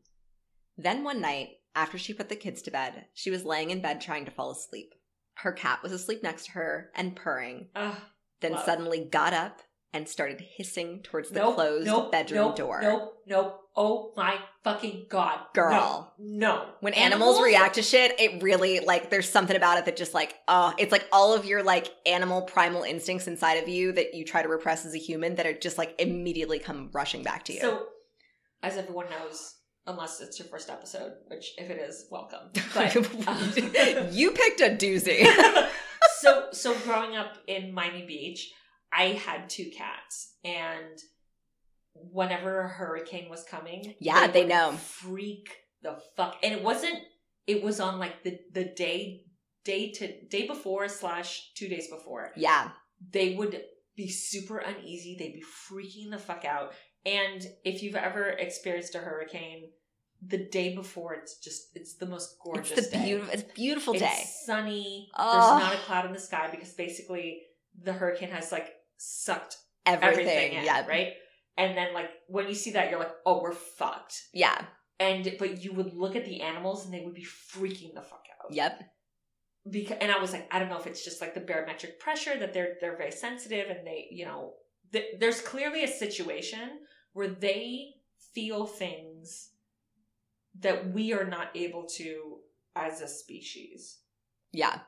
Then one night, after she put the kids to bed, she was laying in bed trying to fall asleep. Her cat was asleep next to her and purring, Ugh. then Love. suddenly got up and started hissing towards the nope, closed nope, bedroom nope, door. Nope. Nope. Oh my fucking god. Girl. No. no. When animals, react to shit, it really like there's something about it that just like oh, it's like all of your like animal primal instincts inside of you that you try to repress as a human that are just like immediately come rushing back to you. So, as everyone knows, unless it's your first episode, which if it is, welcome. But um, you picked a doozy. so so growing up in Miami Beach, I had two cats, and whenever a hurricane was coming, Yeah, they would know. freak the fuck. And it wasn't. It was on like the the day day to day before slash two days before. yeah. They would be super uneasy. They'd be freaking the fuck out. And if you've ever experienced a hurricane, the day before, it's just it's the most gorgeous. It's the day. beautiful it's a beautiful It's day. sunny. Oh. There's not a cloud in the sky because basically the hurricane has like sucked Everything. everything, in, yeah. right? And then like when you see that, you're like, oh, we're fucked. Yeah. And but you would look at the animals and they would be freaking the fuck out. Yep. Because and I was like, I don't know if it's just like the barometric pressure that they're they're very sensitive and they you know th- there's clearly a situation where they feel things that we are not able to as a species. Yeah.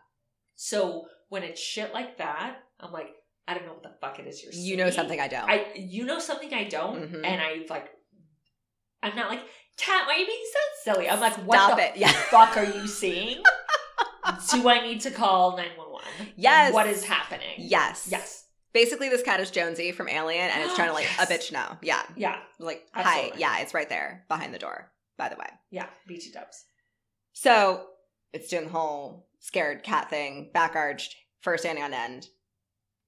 So when it's shit like that, I'm like, I don't know what the fuck it is you're You know something I don't. I you know something I don't, Mhm. and I like. I'm not like Tat. Why are you being so silly? I'm like, what Stop the it. Yeah. fuck are you seeing? Do I need to call nine one one? Yes. What is happening? Yes. Yes. Basically, this cat is Jonesy from Alien, and it's trying to like Yes. a bitch no. Yeah. Yeah. Like, Absolutely. hi. Yeah, it's right there behind the door, by the way. Yeah. BT Dubs. So it's doing the whole scared cat thing, back arched, fur standing on end.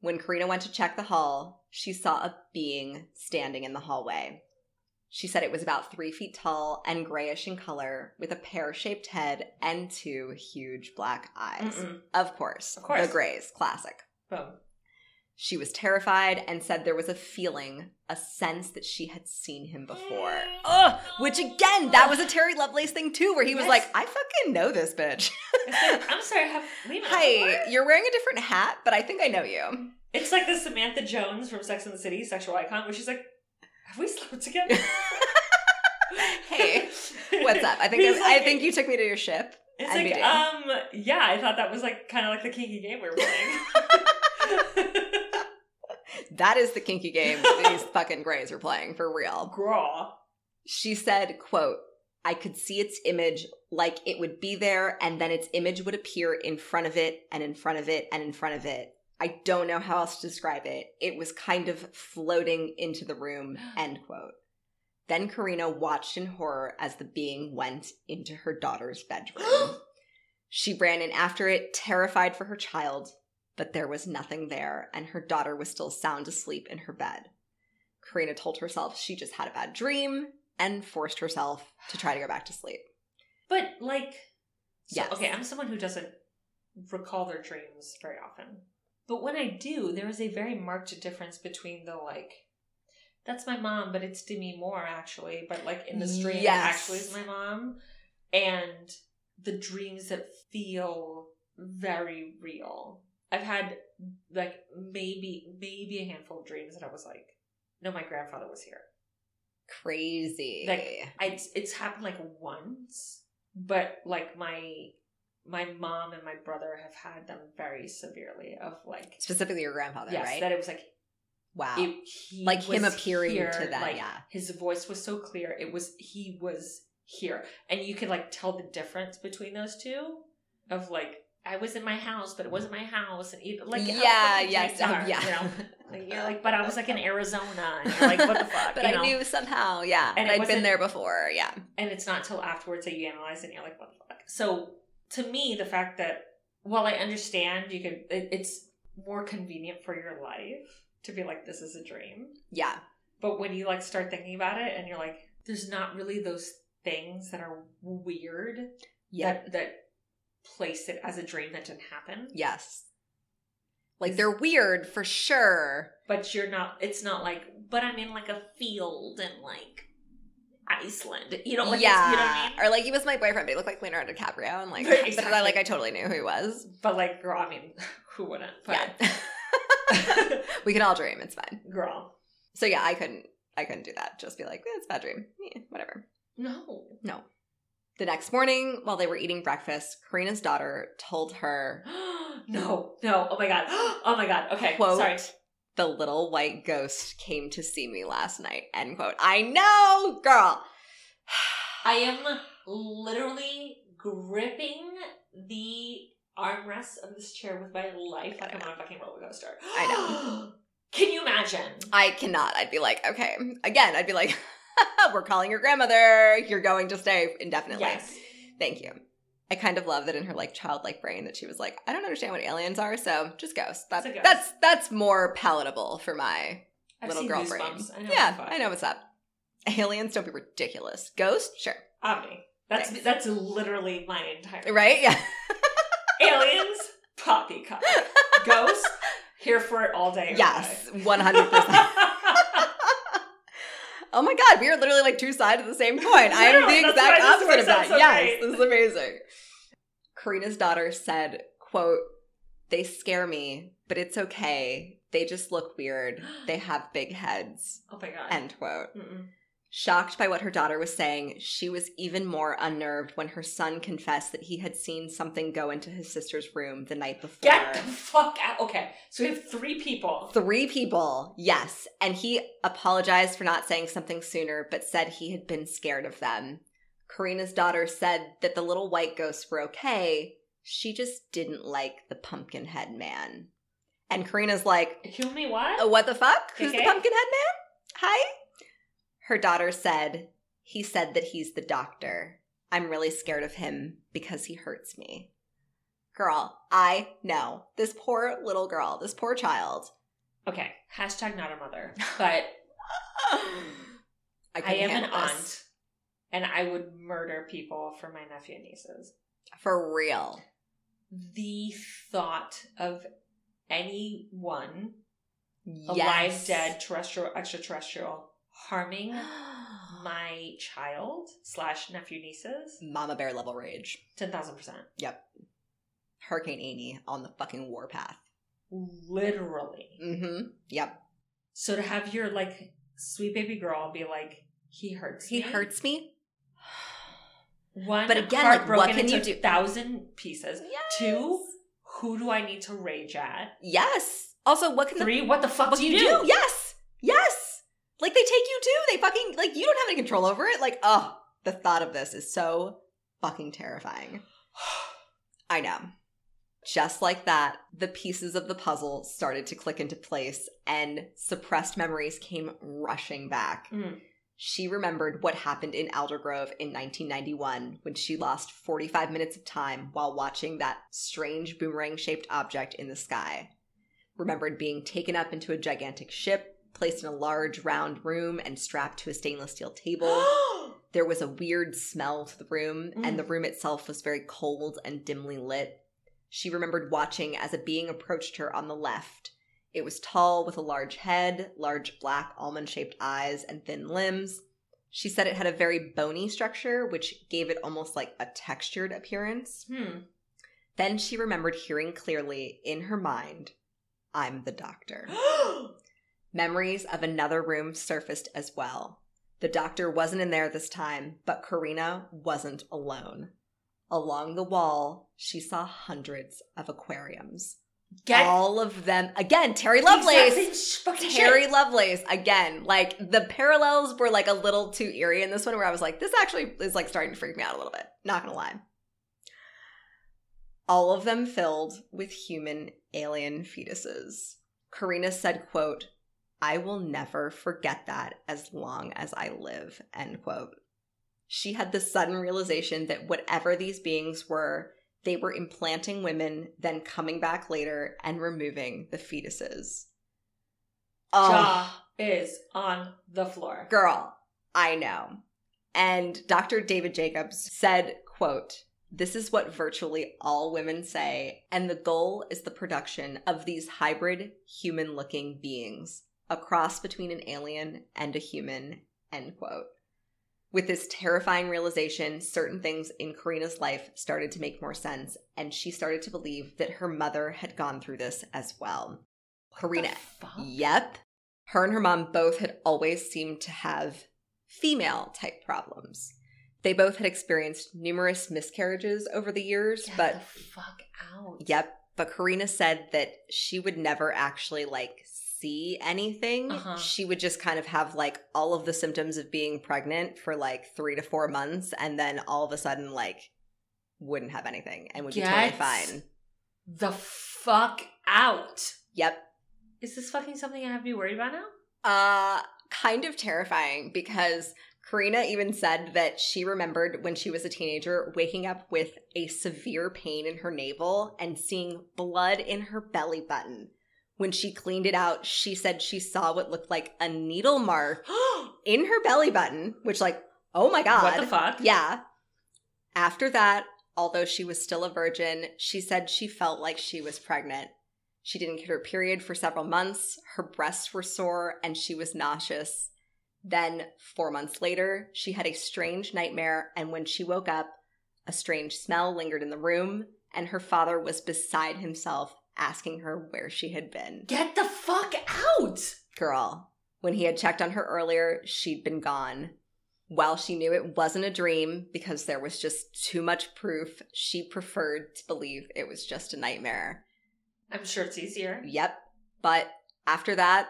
When Corina went to check the hall, she saw a being standing in the hallway. She said it was about three feet tall and grayish in color, with a pear shaped head and two huge black eyes. Mm-mm. Of course. Of course. The grays, classic. Boom. She was terrified and said there was a feeling, a sense that she had seen him before. Ugh! Which again, that was a Terry Lovelace thing too, where he was Yes. like, I fucking know this bitch. Like, I'm sorry. I have we met Hi, before? you're wearing a different hat, but I think I know you. It's like the Samantha Jones from Sex and the City, sexual icon, where she's like, "Have we slept together?" Hey, What's up? I think He's I like- think you took me to your ship. It's like, um, yeah, I thought that was like kind of like the kinky game we were playing. That is the kinky game these fucking grays are playing for real. Graw. She said, quote, I could see its image like it would be there and then its image would appear in front of it and in front of it and in front of it. I don't know how else to describe it. It was kind of floating into the room, end quote. Then Corina watched in horror as the being went into her daughter's bedroom. she ran in after it, terrified for her child, but there was nothing there, and her daughter was still sound asleep in her bed. Corina told herself she just had a bad dream and forced herself to try to go back to sleep. But like, so, Yes. okay, I'm someone who doesn't recall their dreams very often. But when I do, there is a very marked difference between the like, that's my mom, but it's Demi Moore actually, but like in the dream, Yes. actually is my mom, and the dreams that feel very real. I've had like maybe maybe a handful of dreams that I was like, no, my grandfather was here. Crazy. Like I, it's happened like once, but like my my mom and my brother have had them very severely of like Specifically your grandfather, yes right? that it was like wow. it, Like him appearing here, to that, like, yeah. his voice was so clear it was he was here and you could like tell the difference between those two of like I was in my house but it wasn't my house and you, like yeah, yes, dreams oh, yeah. you know like, you're like but I was like in Arizona and you're like what the fuck but I know? knew somehow, yeah. And And I'd been there before, yeah. and it's not till afterwards that you analyze it and you're like what the fuck so to me the fact that while i understand you could it, it's more convenient for your life to be like this is a dream Yeah. but when you like start thinking about it and you're like there's not really those things that are weird Yeah. that that place it as a dream that didn't happen yes. Like they're weird for sure. but you're not it's not like but i'm in like a field and like iceland you know like yeah. you know what i mean Or like he was my boyfriend, but he looked like Leonardo DiCaprio and like Right, but I like I totally knew who he was. but like girl i mean who wouldn't but Yeah. we can all dream, it's fine. girl So yeah, I couldn't I couldn't do that. Just be like, eh, it's a bad dream. Yeah, whatever. no No. The next morning, while they were eating breakfast, Corina's daughter told her, no, no. Oh my god. Oh my god. Okay. quote, Sorry. the little white ghost came to see me last night, end quote. I know, girl. I am literally gripping the armrests of this chair with my life like I'm on a fucking roller coaster. I know. Can you imagine? I cannot. I'd be like, okay. Again, I'd be like, we're calling your grandmother. You're going to stay indefinitely. Yes. Thank you. I kind of love that in her like childlike brain that she was like, I don't understand what aliens are, so just ghosts. That's ghost. that's that's more palatable for my I've little girl brain. I know yeah, what the fuck. I know what's up. Aliens don't be ridiculous. Ghost, sure. Omni. That's Thanks. that's literally my entire Right? Yeah. aliens. Poppycock. Ghost. Here for it all day. yes, one hundred percent. Oh my god, we are literally like two sides of the same coin. I am the exact opposite of that. so yes, great. this is amazing. Corina's daughter said, quote, they scare me, but it's okay. They just look weird. They have big heads. Oh my god. End quote. Mm-mm. Shocked by what her daughter was saying, she was even more unnerved when her son confessed that he had seen something go into his sister's room the night before. Get the fuck out. Okay, so we have three people. Three people, yes. And he apologized for not saying something sooner, but said he had been scared of them. Corina's daughter said that the little white ghosts were okay. She just didn't like the pumpkin head man. And Corina's like, Excuse me, what? what the fuck? Who's the Okay. pumpkin head man? Hi? Her daughter said, he said that he's the doctor. I'm really scared of him because he hurts me. Girl, I know. This poor little girl, this poor child. Okay, hashtag not a mother, but I, couldn't am an this. aunt, and I would murder people for my nephew and nieces. For real. The thought of anyone, Yes. alive, dead, terrestrial, extraterrestrial, harming my child slash nephew nieces, Mama bear level rage. ten thousand percent, Yep. Hurricane Amy on the fucking warpath. literally. Mm-hmm. Yep. So to have your like sweet baby girl be like, he hurts He me. hurts me. One, But again, like, what can you do? Thousand pieces. Yes. Two, who do I need to rage at? Yes. Also, what can Three, what the fuck what do you you do? do? Yes. Yes. Like they take you too. They fucking like you don't have any control over it. Like, oh, the thought of this is so fucking terrifying. I know. Just like that, the pieces of the puzzle started to click into place and suppressed memories came rushing back. Mm. She remembered what happened in Aldergrove in 1991 when she lost 45 minutes of time while watching that strange boomerang shaped object in the sky. Remembered being taken up into a gigantic ship, placed in a large round room, and strapped to a stainless steel table. There was a weird smell to the room, and the room itself was very cold and dimly lit. She remembered watching as a being approached her on the left. It was tall with a large head, large black almond shaped eyes, and thin limbs. She said it had a very bony structure, which gave it almost like a textured appearance. hmm. Then she remembered hearing clearly in her mind, I'm the doctor. Memories of another room surfaced as well. The doctor wasn't in there this time, but Corina wasn't alone. Along the wall, she saw hundreds of aquariums. Get All of them, again, Terry Lovelace. fucking Terry shit. Lovelace, again, like the parallels were like a little too eerie in this one, where I was like, this actually is like starting to freak me out a little bit. Not gonna lie. All of them filled with human alien fetuses. Corina said, quote, I will never forget that as long as I live, end quote. She had the sudden realization that whatever these beings were, they were implanting women, then coming back later and removing the fetuses. Oh, Jaw is on the floor. girl, I know. And Dr. David Jacobs said, quote, this is what virtually all women say, and the goal is the production of these hybrid human looking beings, a cross between an alien and a human, end quote. With this terrifying realization, certain things in Corina's life started to make more sense, and she started to believe that her mother had gone through this as well. Corina, The fuck? Yep. Her and her mom both had always seemed to have female type problems. They both had experienced numerous miscarriages over the years, Get but the fuck out. yep, but Corina said that she would never actually like see anything. Uh-huh. She would just kind of have like all of the symptoms of being pregnant for like three to four months, and then all of a sudden, like, wouldn't have anything and would be totally fine. The fuck out. Yep. Is this fucking something I have to be worried about now? Uh, kind of terrifying because Corina even said that she remembered when she was a teenager waking up with a severe pain in her navel and seeing blood in her belly button. When she cleaned it out, she said she saw what looked like a needle mark in her belly button, which, like, oh my god. what the fuck? Yeah. After that, although she was still a virgin, she said she felt like she was pregnant. She didn't get her period for several months, her breasts were sore, and she was nauseous. Then, four months later, she had a strange nightmare, and when she woke up, a strange smell lingered in the room, and her father was beside himself, asking her where she had been. Get the fuck out. Girl, when he had checked on her earlier, she'd been gone. While she knew it wasn't a dream because there was just too much proof, she preferred to believe it was just a nightmare. I'm sure it's easier. Yep. But after that,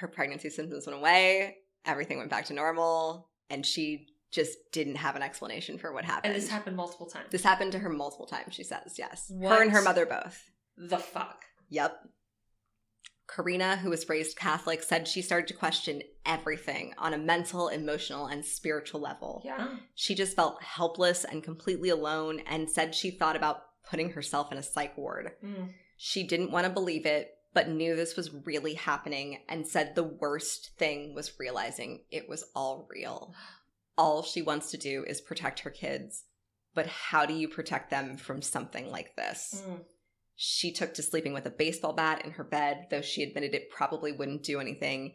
her pregnancy symptoms went away, everything went back to normal, and she just didn't have an explanation for what happened. And this happened multiple times. This happened to her multiple times, she says, yes. Her and her mother both. The fuck. Yep. Corina, who was raised Catholic, said she started to question everything on a mental, emotional, and spiritual level. Yeah. She just felt helpless and completely alone and said she thought about putting herself in a psych ward. Mm. She didn't want to believe it, but knew this was really happening and said the worst thing was realizing it was all real. All she wants to do is protect her kids. But how do you protect them from something like this? Mm. She took to sleeping with a baseball bat in her bed, though she admitted it probably wouldn't do anything,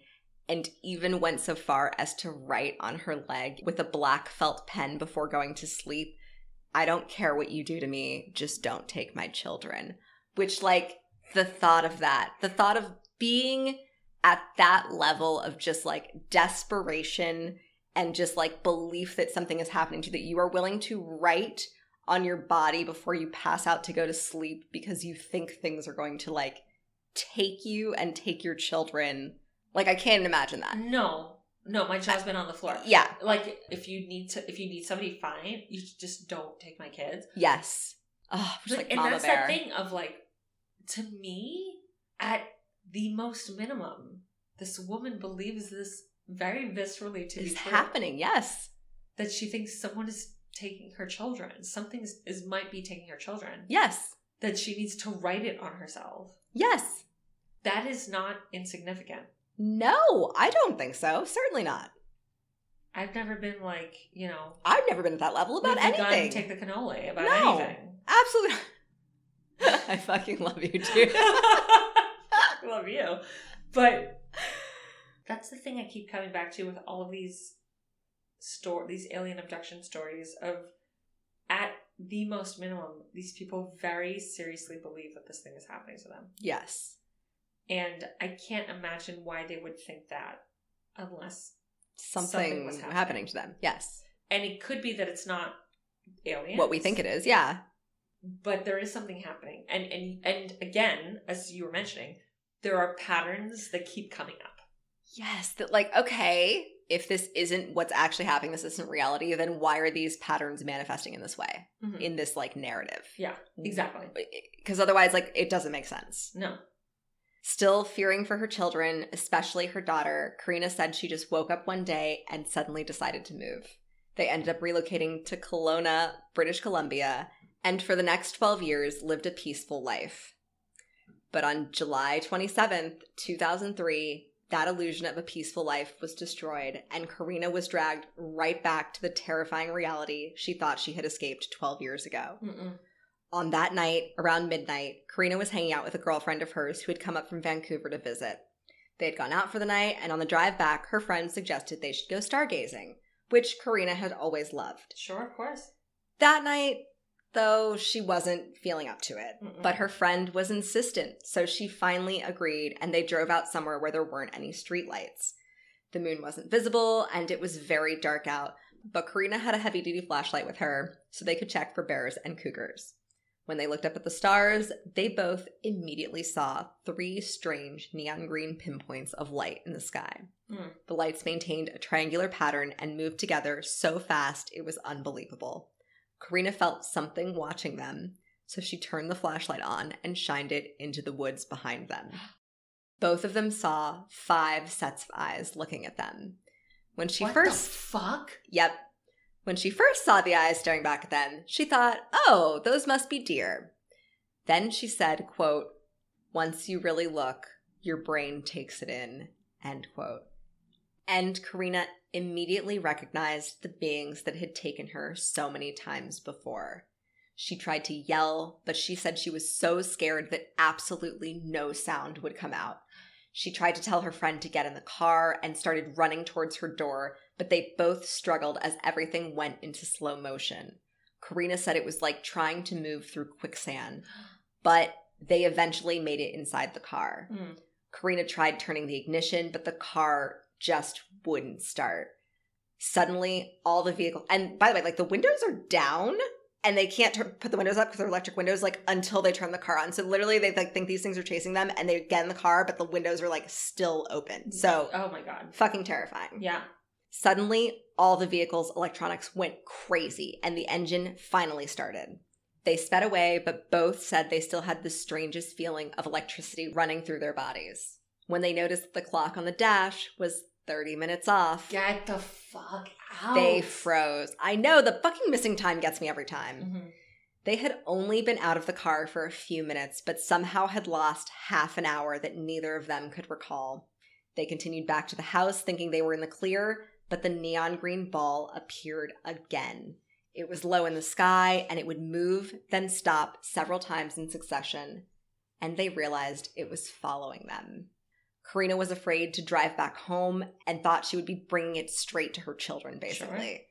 and even went so far as to write on her leg with a black felt pen before going to sleep I don't care what you do to me, just don't take my children. Which, like, the thought of that, the thought of being at that level of just like desperation and just like belief that something is happening to you, that you are willing to write on your body before you pass out to go to sleep because you think things are going to like take you and take your children. Like, I can't imagine that. No. No, my child's been on the floor. Yeah, Like if you need to if you need somebody fine, you just don't take my kids. yes. Oh, Like, like, and Mama that's Bear. that thing of like to me, at the most minimum, this woman believes this very viscerally to be It's true. happening, yes. That she thinks someone is taking her children. Something is, is might be taking her children. Yes. That she needs to write it on herself. Yes. That is not insignificant. No, I don't think so. Certainly not. I've never been like, you know, I've never been at that level about anything. take the cannoli about No. anything. Absolutely. I fucking love you too. I love you. But that's the thing I keep coming back to with all of these store these alien abduction stories of at the most minimum, these people very seriously believe that this thing is happening to them. yes. And I can't imagine why they would think that unless Something, Something was happening. happening. to them. Yes. and it could be that it's not aliens. What we think it is. Yeah. but there is something happening and and and again as you were mentioning there are patterns that keep coming up Yes. That, like, okay, if this isn't what's actually happening, this isn't reality, then why are these patterns manifesting in this way, mm-hmm. in this, like, narrative? yeah exactly Because eh, otherwise, like, it doesn't make sense. no Still fearing for her children, especially her daughter, Corina said she just woke up one day and suddenly decided to move. They ended up relocating to Kelowna, British Columbia, and for the next 12 years lived a peaceful life. But on July 27th, 2003, that illusion of a peaceful life was destroyed, and Corina was dragged right back to the terrifying reality she thought she had escaped 12 years ago. Mm-mm. On that night, around midnight, Corina was hanging out with a girlfriend of hers who had come up from Vancouver to visit. They had gone out for the night, and on the drive back, her friend suggested they should go stargazing, which Corina had always loved. sure of course That night, though, she wasn't feeling up to it, Mm-mm. but her friend was insistent, so she finally agreed, and they drove out somewhere where there weren't any streetlights. The moon wasn't visible, and it was very dark out, but Corina had a heavy duty flashlight with her, so they could check for bears and cougars. When they looked up at the stars, they both immediately saw three strange neon green pinpoints of light in the sky. Hmm. The lights maintained a triangular pattern and moved together so fast it was unbelievable. Corina felt something watching them, so she turned the flashlight on and shined it into the woods behind them. Both of them saw five sets of eyes looking at them. When she what first the fuck? Yep. When she first saw the eyes staring back at them, she thought, oh, those must be deer. Then she said, quote, once you really look, your brain takes it in, end quote. And Corina immediately recognized the beings that had taken her so many times before. She tried to yell, but she said she was so scared that absolutely no sound would come out. She tried to tell her friend to get in the car and started running towards her door, but they both struggled as everything went into slow motion. Corina said it was like trying to move through quicksand, but they eventually made it inside the car. Hmm. Corina tried turning the ignition, but the car just wouldn't start. Suddenly, all the vehicle and by the way, like the windows are down and they can't put the windows up because they're electric windows like until they turn the car on. So literally, they like think these things are chasing them and they get in the car, but the windows are like still open. So Oh my god. fucking terrifying. Yeah. Suddenly, all the vehicle's electronics went crazy and the engine finally started. They sped away, but both said they still had the strangest feeling of electricity running through their bodies. When they noticed the clock on the dash was 30 minutes off, Get the fuck out. they froze. I know, the fucking missing time gets me every time. Mhm. They had only been out of the car for a few minutes, but somehow had lost half an hour that neither of them could recall. They continued back to the house thinking they were in the clear, but the neon green ball appeared again. It was low in the sky and it would move, then stop several times in succession, and they realized it was following them. Corina was afraid to drive back home and thought she would be bringing it straight to her children, basically.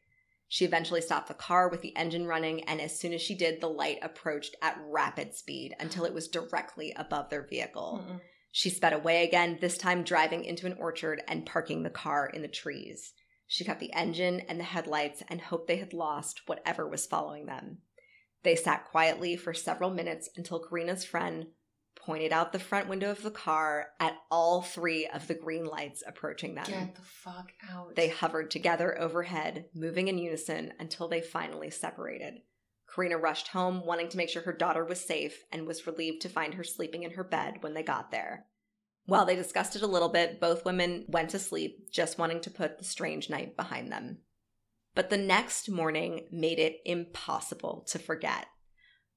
She eventually stopped the car with the engine running, and as soon as she did, the light approached at rapid speed until it was directly above their vehicle. Mm-mm. She sped away again, this time driving into an orchard and parking the car in the trees. She cut the engine and the headlights and hoped they had lost whatever was following them. They sat quietly for several minutes until Corina's friend pointed out the front window of the car at all three of the green lights approaching them. Get the fuck out. They hovered together overhead, moving in unison until they finally separated. Corina rushed home, wanting to make sure her daughter was safe, and was relieved to find her sleeping in her bed when they got there. While they discussed it a little bit, both women went to sleep, just wanting to put the strange night behind them. But the next morning made it impossible to forget.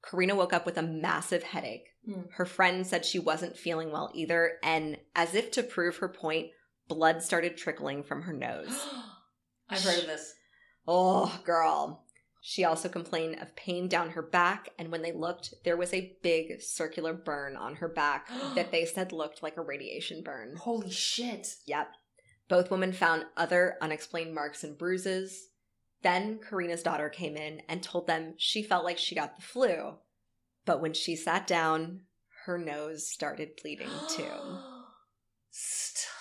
Corina woke up with a massive headache. Hmm. Her friend said she wasn't feeling well either, and as if to prove her point, blood started trickling from her nose. I've heard of this. Oh, girl. She also complained of pain down her back, and when they looked, there was a big circular burn on her back that they said looked like a radiation burn. Holy shit. Yep. Both women found other unexplained marks and bruises. Then Corina's daughter came in and told them she felt like she got the flu. But when she sat down, her nose started bleeding too. Stop.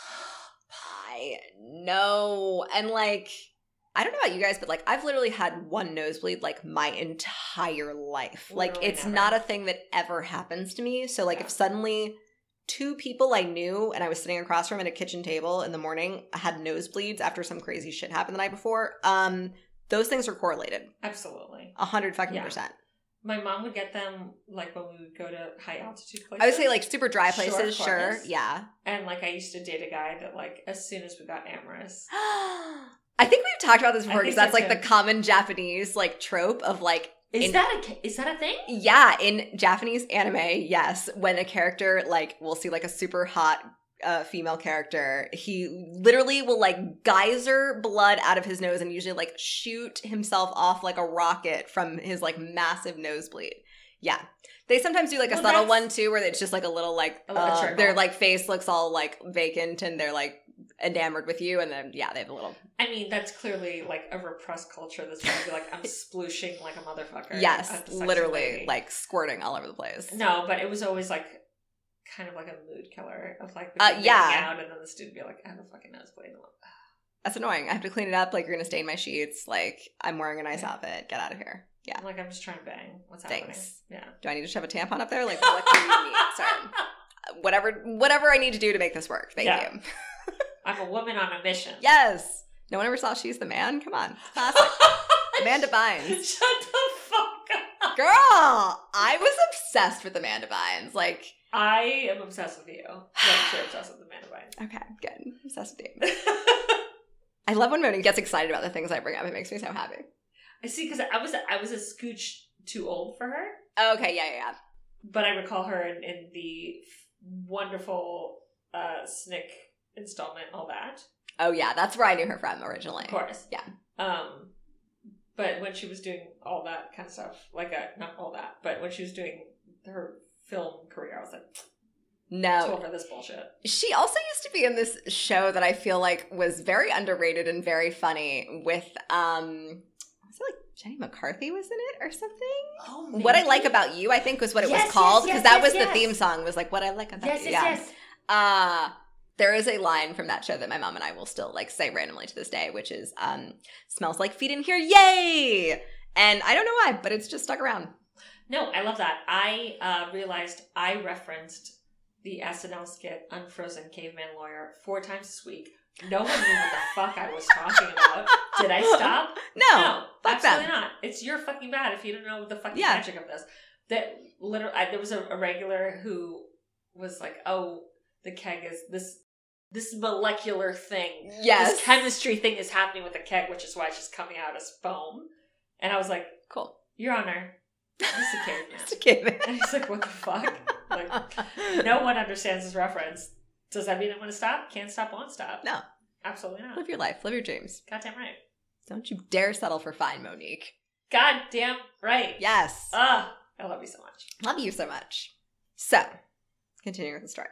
I know. And like, I don't know about you guys, but like, I've literally had one nosebleed like my entire life. like, it's never. not a thing that ever happens to me. So, like, Yeah. if suddenly two people I knew and I was sitting across from at a kitchen table in the morning had nosebleeds after some crazy shit happened the night before, um, those things are correlated. Absolutely. A hundred fucking Yeah. percent. My mom would get them like when we would go to high altitude places. I would say like super dry places, sure. Yeah. and like I used to date a guy that like as soon as we got amorous. I think we've talked about this before because that's so, like the common Japanese like trope of like Is In- that a is that a thing? Yeah, in Japanese anime, yes, when a character like we'll see like a super hot uh, female character, he literally will like geyser blood out of his nose and usually like shoot himself off like a rocket from his like massive nosebleed. Yeah. They sometimes do like a Well, subtle one too where it's just like a little like A uh, their like face looks all like vacant and they're like enamored with you and then yeah, they have a little I mean, that's clearly like a repressed culture that's trying to be like I'm splooshing like a motherfucker. Yes, literally lady. like squirting all over the place. No, but it was always like kind of like a mood killer of like Uh, be making yeah. out and then the student be like, I have a fucking nosebleed. Like, That's annoying. I have to clean it up. Like you're gonna stain my sheets. Like I'm wearing a nice Yeah. outfit. Get out of here. Yeah. I'm like, I'm just trying to bang. What's happening? Thanks. Yeah. Do I need to shove a tampon up there? Like, what do you need, sir? Whatever, whatever I need to do to make this work. Thank Yeah. you. I'm a woman on a mission. Yes. No one ever saw She's the Man. Come on, classic. Amanda Bynes. Shut the fuck up. Girl, I was obsessed with Amanda Bynes. Like, I am obsessed with you. Yes, you're obsessed with Amanda Bynes. okay, good. Obsessed with you. I love when Moni gets excited about the things I bring up. It makes me so happy. I see, because I was I was a scooch too old for her, Okay, yeah, yeah, yeah. but I recall her in, in the wonderful uh, Snick installment, all that. Oh, yeah, that's where I knew her from originally. Of course. Yeah. Um, but when she was doing all that kind of stuff, like a, not all that, but when she was doing her film career, I was like, No, old this bullshit. She also used to be in this show that I feel like was very underrated and very funny with um was it like Jenny McCarthy was in it or something? Oh, What I like about you, I think, was what it Yes, was called because yes, that was yes, the theme song. Was like what I like about Yes, you. yes, yeah. yes. Uh there is a line from that show that my mom and I will still like say randomly to this day, which is um smells like feet in here, yay! And I don't know why, but it's just stuck around. No, I love that. I uh, realized I referenced the SNL skit Unfrozen Caveman Lawyer four times this week. No one knew what the fuck I was talking about. Did I stop? No, no absolutely them. not. It's your fucking bad if you don't know the fucking Yeah. magic of this. That literally, I, there was a, a regular who was like, "Oh, the keg is this this molecular thing. Yes. This chemistry thing is happening with the keg, which is why it's just coming out as foam." And I was like, Cool. "Your Honor, is a caveman." Just a kid. And he's like, "What the fuck?" Like, no one understands this reference. Does that mean I'm going to stop? Can't stop, won't stop. No. absolutely not. Live your life. Live your dreams. Goddamn right. Don't you dare settle for fine, Monique. Goddamn right. Yes. Ah, I love you so much. Love you so much. So, continuing with the story.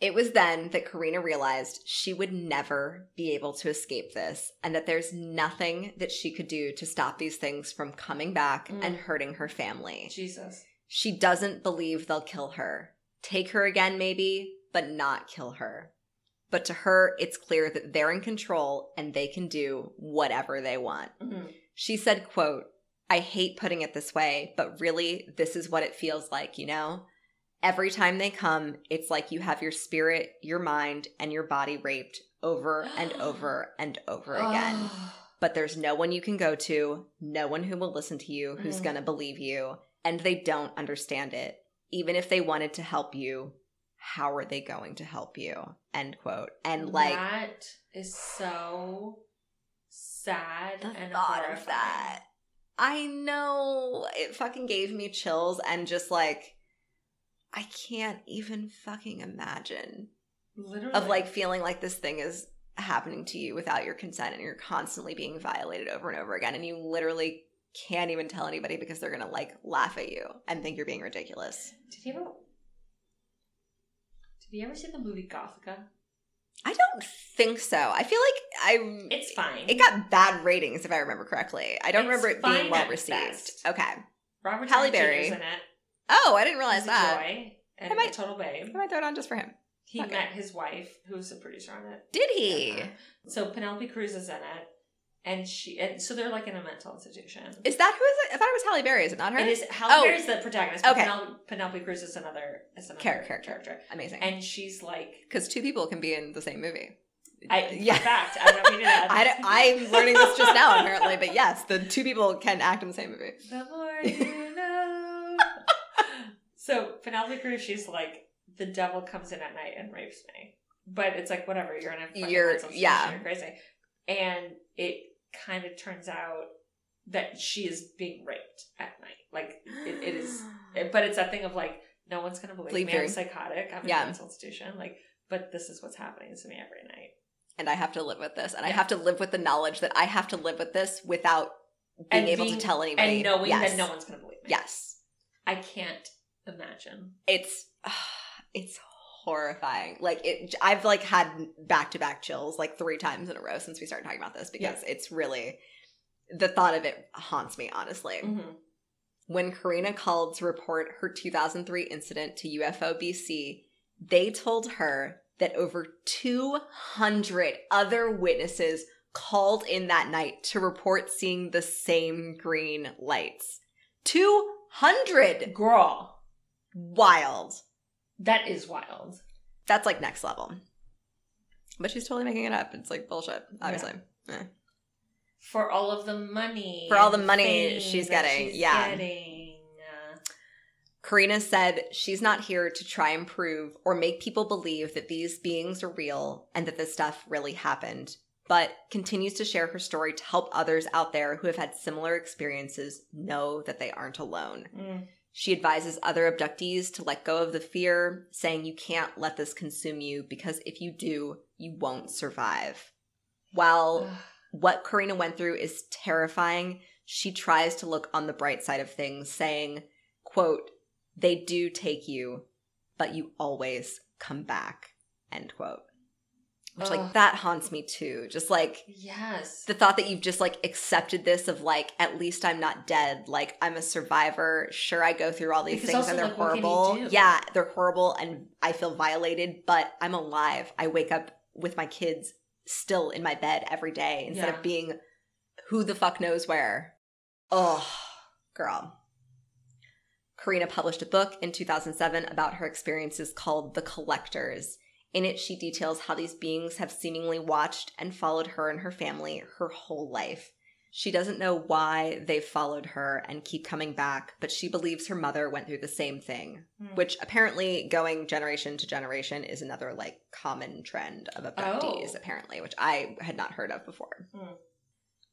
It was then that Corina realized she would never be able to escape this and that there's nothing that she could do to stop these things from coming back Mm. and hurting her family. Jesus. She doesn't believe they'll kill her. Take her again, maybe, but not kill her. But to her, it's clear that they're in control and they can do whatever they want. Mhm. She said, quote, I hate putting it this way, but really this is what it feels like, you know? Every time they come, it's like you have your spirit, your mind, and your body raped over and over and over again. But there's no one you can go to, no one who will listen to you, who's Mm. going to believe you, and they don't understand it. Even if they wanted to help you, how are they going to help you? End quote. And like that is so sad the and thought horrifying. of that. I know it fucking gave me chills and just like I can't even fucking imagine Literally. of like feeling like this thing is happening to you without your consent and you're constantly being violated over and over again and you literally can't even tell anybody because they're gonna like laugh at you and think you're being ridiculous. Did you ever? Did you ever see the movie Gothika? I don't think so. I feel like I It's fine. it got bad ratings if I remember correctly. I don't It's remember it being well received. best. Okay. Robert Halle Berry. in it. Oh, I didn't realize He's a that. joy and I might- a total babe. I might throw it on just for him. He Okay. met his wife, who's a producer on it. Did he? So Penelope Cruz is in it, and she and so they're like in a mental institution. Is that who is it? I thought it was Halle Berry. Is it not her? It is Halle Oh. Berry's the protagonist. Okay. Penelope, Penelope Cruz is another is another Char- character. character, Amazing. and she's like, Because two people can be in the same movie. I Yeah. in fact, I don't know if you knew that. I, I'm learning this just now, apparently. But yes, the two people can act in the same movie. The know. So Penelope Cruz, she's like, the devil comes in at night and rapes me. But it's like whatever, you're in a fucking You're- mental yeah. you're crazy. And it kind of turns out that she is being raped at night. Like it, it is, it- but it's that thing of like, no one's gonna believe Believe me. I'm psychotic. I'm Yeah. in a mental institution. Like, but this is what's happening to me every night. and I have to live with this, and I have to live with the knowledge that I have to live with this without being And able being- to tell anybody. And knowing yes. that no one's gonna believe me. Yes, I can't imagine. it's it's horrifying. Like it, I've like had back to back chills like three times in a row since we started talking about this because it's really the thought of it haunts me. Honestly, Mm-hmm. when Corina called to report her 2003 incident to UFO BC, they told her that over 200 other witnesses called in that night to report seeing the same green lights. 200! Girl, Wild. that is wild. That's like next level. But she's totally making it up. It's like bullshit, obviously. Eh. For all of the money. For all the money she's getting, she's yeah. getting. Corina said she's not here to try and prove or make people believe that these beings are real and that this stuff really happened, but continues to share her story to help others out there who have had similar experiences know that they aren't alone. mm. She advises other abductees to let go of the fear, saying you can't let this consume you because if you do, you won't survive. While what Corina went through is terrifying, she tries to look on the bright side of things, saying, quote, they do take you, but you always come back, end quote. Which, like, that haunts me too. Just like yes. the thought that you've just like accepted this of like, at least I'm not dead. Like, I'm a survivor. Sure, I go through all these Because things also, and they're like, what can you horrible. Yeah, they're horrible and I feel violated, but I'm alive. I wake up with my kids still in my bed every day instead Yeah. of being who the fuck knows where. Oh, girl. Corina published a book in 2007 about her experiences called The Collectors. In it, she details how these beings have seemingly watched and followed her and her family her whole life. She doesn't know why they've followed her and keep coming back, but she believes her mother went through the same thing, Hmm. which apparently going generation to generation is another like common trend of abductees, Oh. apparently, which I had not heard of before. Hmm.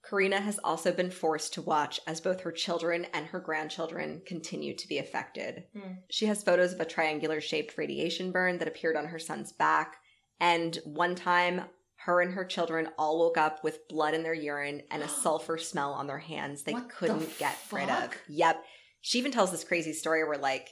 Corina has also been forced to watch as both her children and her grandchildren continue to be affected. Hmm. She has photos of a triangular shaped radiation burn that appeared on her son's back. And one time, her and her children all woke up with blood in their urine and a sulfur smell on their hands they What couldn't get rid of. Yep. She even tells this crazy story where, like,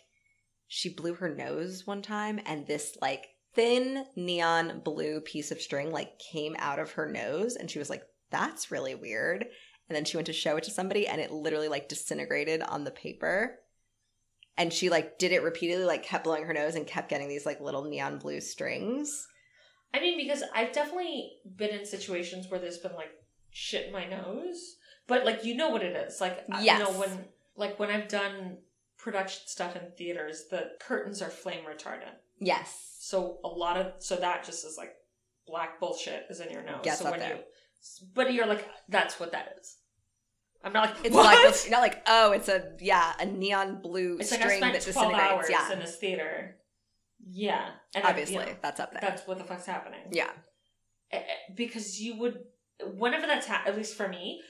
she blew her nose one time and this, like, thin neon blue piece of string, like, came out of her nose. And she was like, that's really weird. And then she went to show it to somebody and it literally, like, disintegrated on the paper and she like did it repeatedly like kept blowing her nose and kept getting these like little neon blue strings I mean, because I've definitely been in situations where there's been like shit in my nose, but like you know what it is. Like Yes. you know when like when I've done production stuff in theaters, the curtains are flame retardant. yes So a lot of so that just is like black bullshit is in your nose. Gets so up when there. you but you're like that's what that is. I'm not like it's what? like you're not like oh it's a yeah a neon blue it's like I string spent that disintegrates. hours yeah. in this theater. Yeah, and I- obviously you know, that's up there. That's what the fuck's happening. yeah. Eh, eh, because you would whenever that's ha- at least for me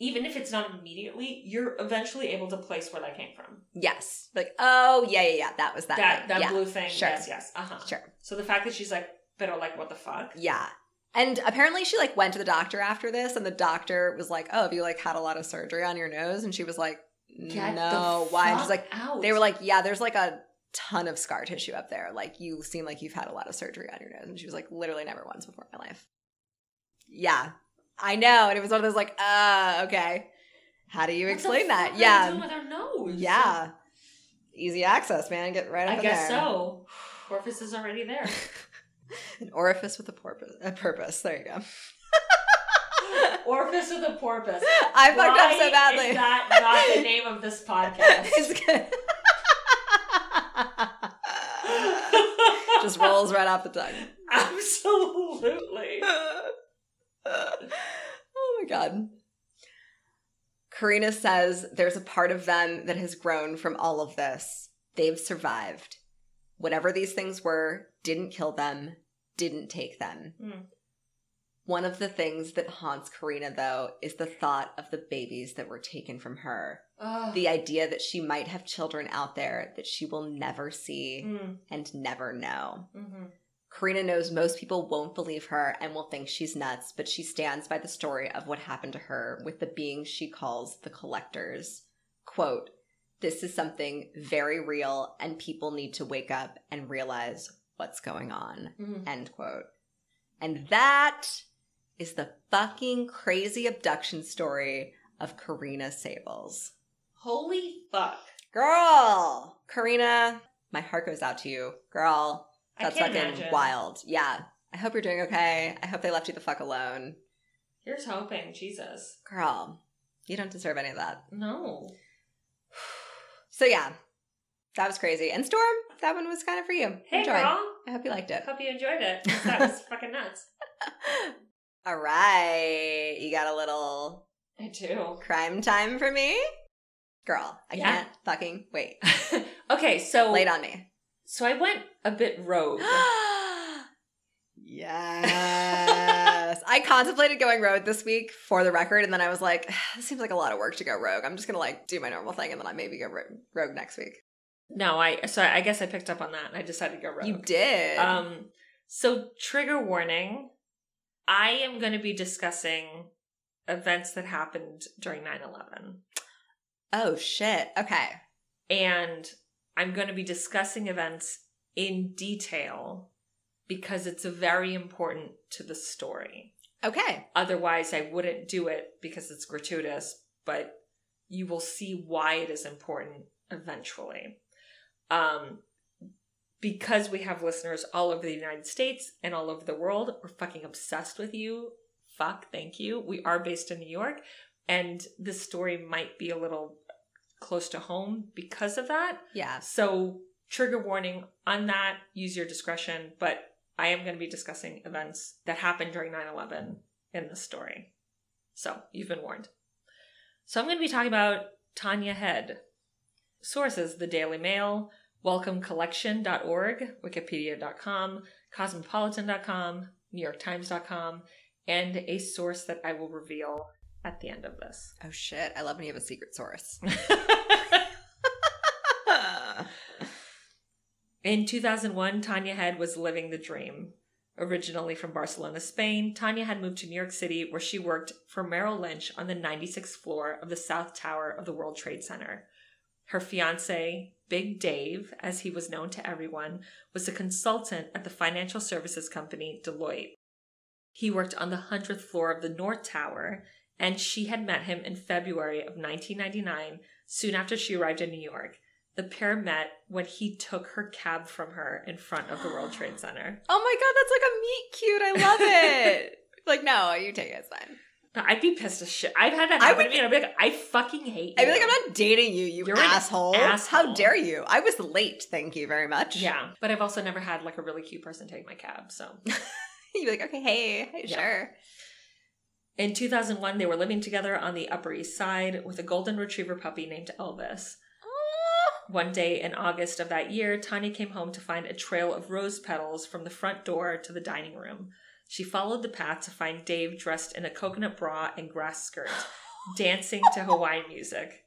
even if it's not immediately you're eventually able to place where that came from. Yes. Like oh yeah yeah yeah that was that that that yeah. blue thing. Sure. yes yes. Uh-huh. Sure. So the fact that she's like better like what the fuck? Yeah and apparently she like went to the doctor after this and the doctor was like oh have you like had a lot of surgery on your nose and she was like Get no why and she's like out. they were like, yeah, there's like a ton of scar tissue up there. Like you seem like you've had a lot of surgery on your nose. And she was like, literally never once before in my life. Yeah, I know. And it was one of those like, uh, okay. How do you What explain that? Yeah. with her nose Yeah. Easy access, man. Get right up i guess there. so orifice is already there An orifice with a purpose. A purpose. There you go. orifice with a porpoise I fucked up so Why badly. is that not the name of this podcast it's good. Just rolls right off the tongue. absolutely oh my god. Corina says there's a part of them that has grown from all of this. They've survived. Whatever these things were didn't kill them, didn't take them. Hmm. One of the things that haunts Corina, though, is the thought of the babies that were taken from her. Ugh. The idea that she might have children out there that she will never see Mm, and never know. mhm. Corina knows most people won't believe her and will think she's nuts, but she stands by the story of what happened to her with the beings she calls the collectors. Quote, This is something very real, and people need to wake up and realize what's going on. Mhm. End quote. And that is the fucking crazy abduction story of Corina Saebels. Holy fuck. Girl! Corina, my heart goes out to you. Girl, that's fucking imagine. wild. Yeah. I hope you're doing okay. I hope they left you the fuck alone. Here's hoping, Jesus. Girl, you don't deserve any of that. No. So yeah, that was crazy. And Storm, that one was kind of for you. Hey, Enjoy. girl. I hope you liked it. Hope you enjoyed it. That was fucking nuts. All right, you got a little I do. crime time for me, girl. I Yeah. can't fucking wait. okay, so it on me. so I went a bit rogue. yes. I contemplated going rogue this week for the record, and then I was like, this seems like a lot of work to go rogue. I'm just gonna like do my normal thing, and then I maybe go rogue next week. no, I so I guess I picked up on that and I decided to go rogue. You did. Um, so trigger warning. I am going to be discussing events that happened during 9-11. oh shit. Okay. And I'm going to be discussing events in detail because it's very important to the story. Okay. Otherwise, I wouldn't do it because it's gratuitous, but you will see why it is important eventually. Um, because we have listeners all over the United States and all over the world, we're fucking obsessed with you. Fuck, thank you. We are based in New York, and this story might be a little close to home because of that. Yeah. So, trigger warning on that, use your discretion, but I am going to be discussing events that happened during 9 11 in this story. So, you've been warned. So, I'm going to be talking about Tania Head. Sources The Daily Mail, WelcomeCollection.org, Wikipedia.com, Cosmopolitan.com, NewYorkTimes.com, and a source that I will reveal at the end of this. Oh shit. I love when you have a secret source. In 2001, Tania Head was living the dream. Originally from Barcelona, Spain, Tania had moved to New York City where she worked for Merrill Lynch on the 96th floor of the South Tower of the World Trade Center. Her fiance, Big Dave, as he was known to everyone, was a consultant at the financial services company Deloitte. He worked on the 100th floor of the North Tower, and she had met him in February of 1999, soon after she arrived in New York. The pair met when he took her cab from her in front of the World Trade Center. oh my god, that's like a meet cute. I love it. like, no, you take it. It's fine. I'd be pissed as shit. I've had that I happen would to me, and I'd be like, I fucking hate you. I'd be like, I'm not dating you, you You're asshole. asshole. How dare you? I was late, thank you very much. Yeah, but I've also never had like a really cute person take my cab. So You'd be like, okay, hey, hey Yeah. sure. in 2001, they were living together on the Upper East Side with a golden retriever puppy named Elvis. One day in August of that year, Tania came home to find a trail of rose petals from the front door to the dining room. She followed the path to find Dave dressed in a coconut bra and grass skirt, dancing to Hawaiian music.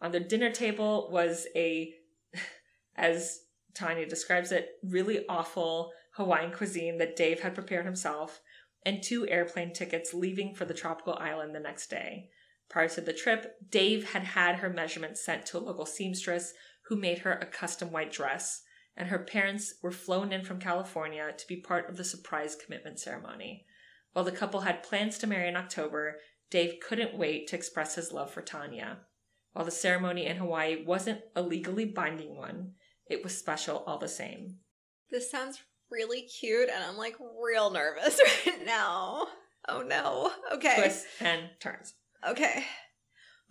On the dinner table was a, as Tania describes it, really awful Hawaiian cuisine that Dave had prepared himself, and two airplane tickets leaving for the tropical island the next day. Prior to the trip, Dave had had her measurements sent to a local seamstress who made her a custom white dress, and her parents were flown in from California to be part of the surprise commitment ceremony. While the couple had plans to marry in October, Dave couldn't wait to express his love for Tania. While the ceremony in Hawaii wasn't a legally binding one, it was special all the same. This sounds really cute, and I'm like real nervous right now. Oh no. Okay. Twists and turns. Okay.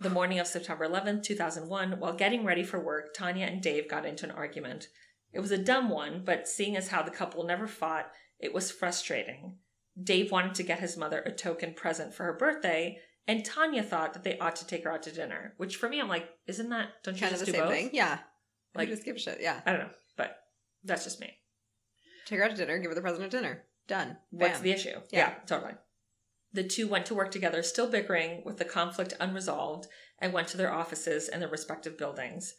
The morning of September 11th, 2001, while getting ready for work, Tania and Dave got into an argument. It was a dumb one, but seeing as how the couple never fought, it was frustrating. Dave wanted to get his mother a token present for her birthday, and Tania thought that they ought to take her out to dinner. Which for me, I'm like, isn't that don't you Kind of the do same both? thing. Yeah. Like- Like just give a shit. Yeah. I don't know, but that's just me. Take her out to dinner, give her the present at dinner. Done. What's the issue? Yeah. totally. The two went to work together, still bickering with the conflict unresolved, and went to their offices in their respective buildings.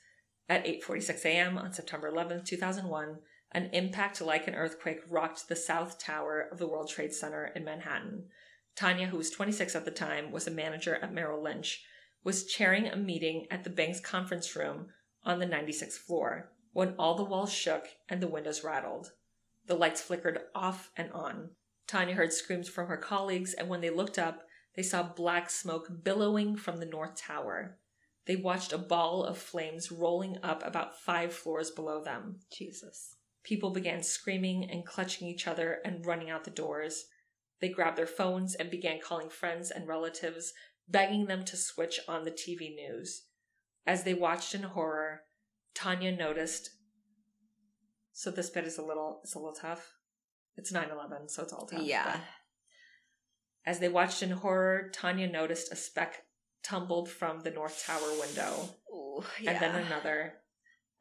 At 8:46 a.m. on September 11, 2001, an impact like an earthquake rocked the south tower of the World Trade Center in Manhattan. Tania, who was 26 at the time, was a manager at Merrill Lynch, was chairing a meeting at the bank's conference room on the 96th floor when all the walls shook and the windows rattled. The lights flickered off and on. Tania heard screams from her colleagues, and when they looked up, they saw black smoke billowing from the North Tower. They watched a ball of flames rolling up about five floors below them. Jesus. People began screaming and clutching each other and running out the doors. They grabbed their phones and began calling friends and relatives, begging them to switch on the TV news. As they watched in horror, Tania noticed. So this bit is a little it's a little tough. It's 9/11, so it's all tough. Yeah. As they watched in horror, Tania noticed a speck tumbled from the north tower window Ooh, and then another.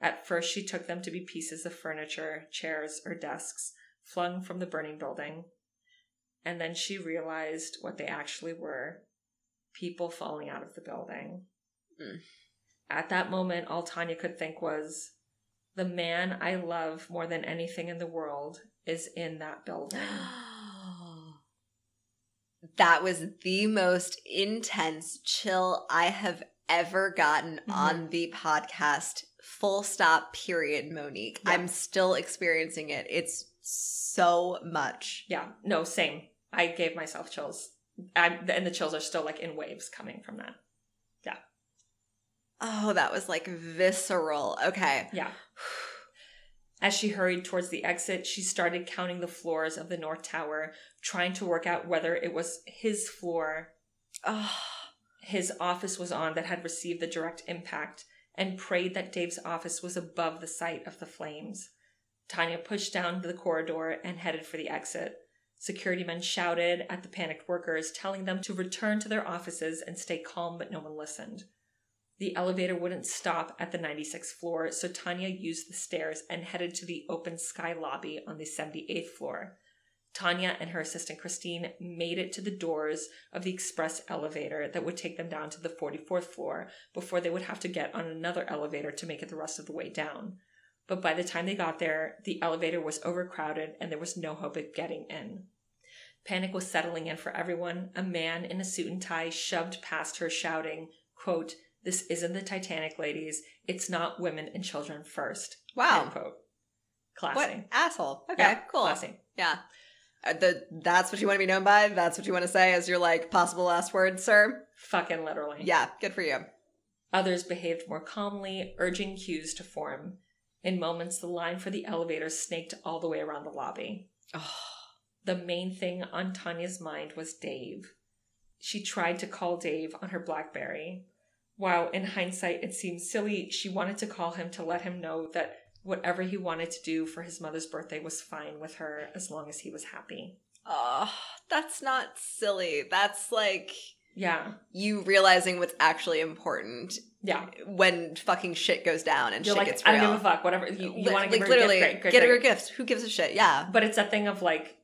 At first, she took them to be pieces of furniture, chairs, or desks flung from the burning building. And then she realized what they actually were people falling out of the building. Mm. At that moment, all Tania could think was the man I love more than anything in the world is in that building. that was the most intense chill I have ever gotten Mhm. on the podcast. Full stop, period, Monique. Yeah. I'm still experiencing it. It's so much. yeah, no, same. I gave myself chills. I, and the chills are still like in waves coming from that. Yeah. Oh, that was like visceral. Okay. Yeah. As she hurried towards the exit, she started counting the floors of the North Tower, trying to work out whether it was his floor Oh, his office was on that had received the direct impact, and prayed that Dave's office was above the site of the flames. Tania pushed down the corridor and headed for the exit. Security men shouted at the panicked workers, telling them to return to their offices and stay calm, but no one listened. The elevator wouldn't stop at the 96th floor, so Tania used the stairs and headed to the open sky lobby on the 78th floor. Tania and her assistant Christine made it to the doors of the express elevator that would take them down to the 44th floor before they would have to get on another elevator to make it the rest of the way down. But by the time they got there, the elevator was overcrowded and there was no hope of getting in. Panic was settling in for everyone. A man in a suit and tie shoved past her, shouting, quote, This isn't the Titanic, ladies. It's not women and children first. wow. End quote. Classy. What asshole. Okay, Yeah, cool. Classy. Yeah. Uh, the, that's what you want to be known by? That's what you want to say as your like possible last word, sir? Fucking literally. Yeah, good for you. Others behaved more calmly, urging queues to form. In moments, the line for the elevator snaked all the way around the lobby. Oh, The main thing on Tania's mind was Dave. She tried to call Dave on her Blackberry. While in hindsight it seems silly, she wanted to call him to let him know that whatever he wanted to do for his mother's birthday was fine with her as long as he was happy. oh, that's not silly. That's like Yeah. you realizing what's actually important Yeah. when fucking shit goes down and You're shit like, gets I real. don't give a fuck. Whatever. You, you Li- want to like give her literally a gift? Great, great, get her great. a gift. Who gives a shit? Yeah. But it's a thing of like,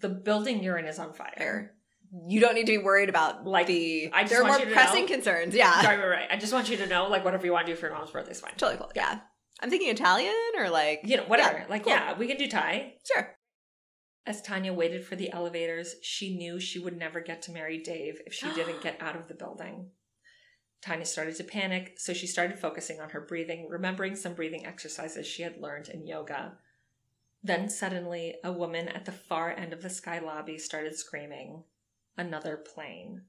the building you're in is on fire. You don't need to be worried about Like, the. I just there are more pressing know- concerns. Yeah, Right, right, right. I just want you to know, like, whatever you want to do for your mom's birthday is fine. totally cool. Yeah, I'm thinking Italian or like You know, whatever. Yeah, like, cool. yeah, we can do Thai. sure. As Tania waited for the elevators, she knew she would never get to marry Dave if she didn't get out of the building. Tania started to panic, so she started focusing on her breathing, remembering some breathing exercises she had learned in yoga. Then suddenly, a woman at the far end of the sky lobby started screaming, Another plane.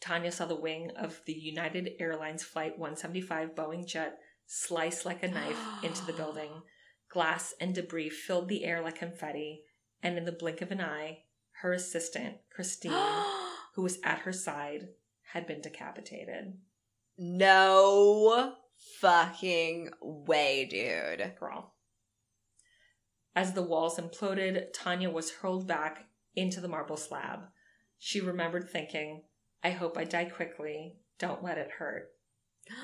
Tania saw the wing of the United Airlines Flight 175 Boeing jet slice like a knife into the building. Glass and debris filled the air like confetti, and in the blink of an eye, her assistant, Christine, who was at her side, had been decapitated. no fucking way, dude. Girl. As the walls imploded, Tania was hurled back into the marble slab. She remembered thinking, I hope I die quickly. Don't let it hurt.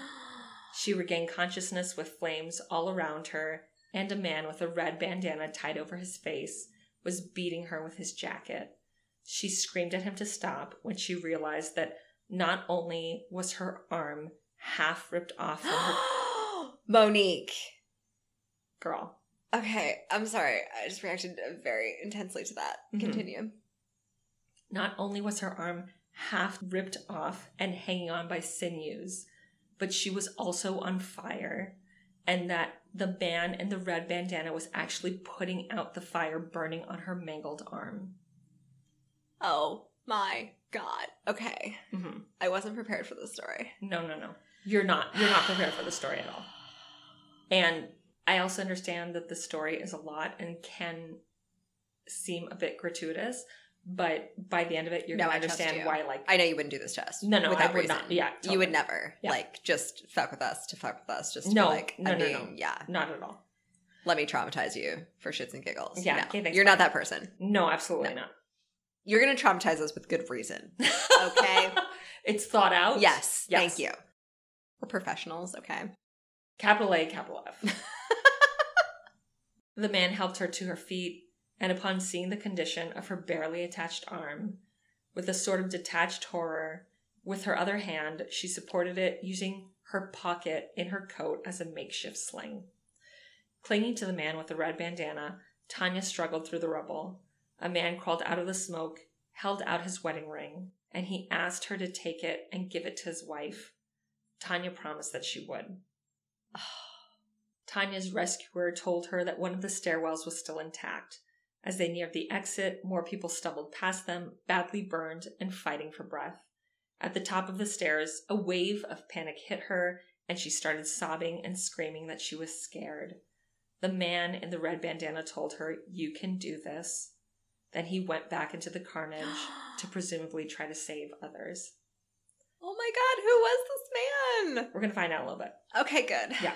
She regained consciousness with flames all around her, and a man with a red bandana tied over his face was beating her with his jacket. She screamed at him to stop when she realized that not only was her arm half ripped off from her Monique. girl, Okay, I'm sorry. I just reacted very intensely to that. Mhm. Continue. Not only was her arm half ripped off and hanging on by sinews, but she was also on fire, and that the man in the red bandana was actually putting out the fire burning on her mangled arm. Oh my god. Okay. hmm I wasn't prepared for this story. No, no, no. You're not. You're not prepared for the story at all. And I also understand that the story is a lot and can seem a bit gratuitous, but by the end of it, you're No, gonna I understand why. Like, I know you wouldn't do this test. No, no, without I would reason. not. Yeah, you would never Yeah. like just fuck with us to fuck with us. Just No, like, no, I no, mean, no. yeah. not at all. Let me traumatize you for shits and giggles. Yeah, No, okay, thanks, you're not that person. No, absolutely No. not. You're gonna traumatize us with good reason. Okay. it's thought out. yes, Yes. thank you. We're professionals. Okay. Capital A, capital F. the man helped her to her feet, and upon seeing the condition of her barely attached arm, with a sort of detached horror, with her other hand, she supported it using her pocket in her coat as a makeshift sling. Clinging to the man with the red bandana, Tania struggled through the rubble. A man crawled out of the smoke, held out his wedding ring, and he asked her to take it and give it to his wife. Tania promised that she would. Tania's rescuer told her that one of the stairwells was still intact. As they neared the exit, more people stumbled past them, badly burned and fighting for breath. At the top of the stairs, a wave of panic hit her, and she started sobbing and screaming that she was scared. The man in the red bandana told her, You can do this. Then he went back into the carnage to presumably try to save others. Oh my god, who was this man? We're to find out a little bit. Okay, good. Yeah.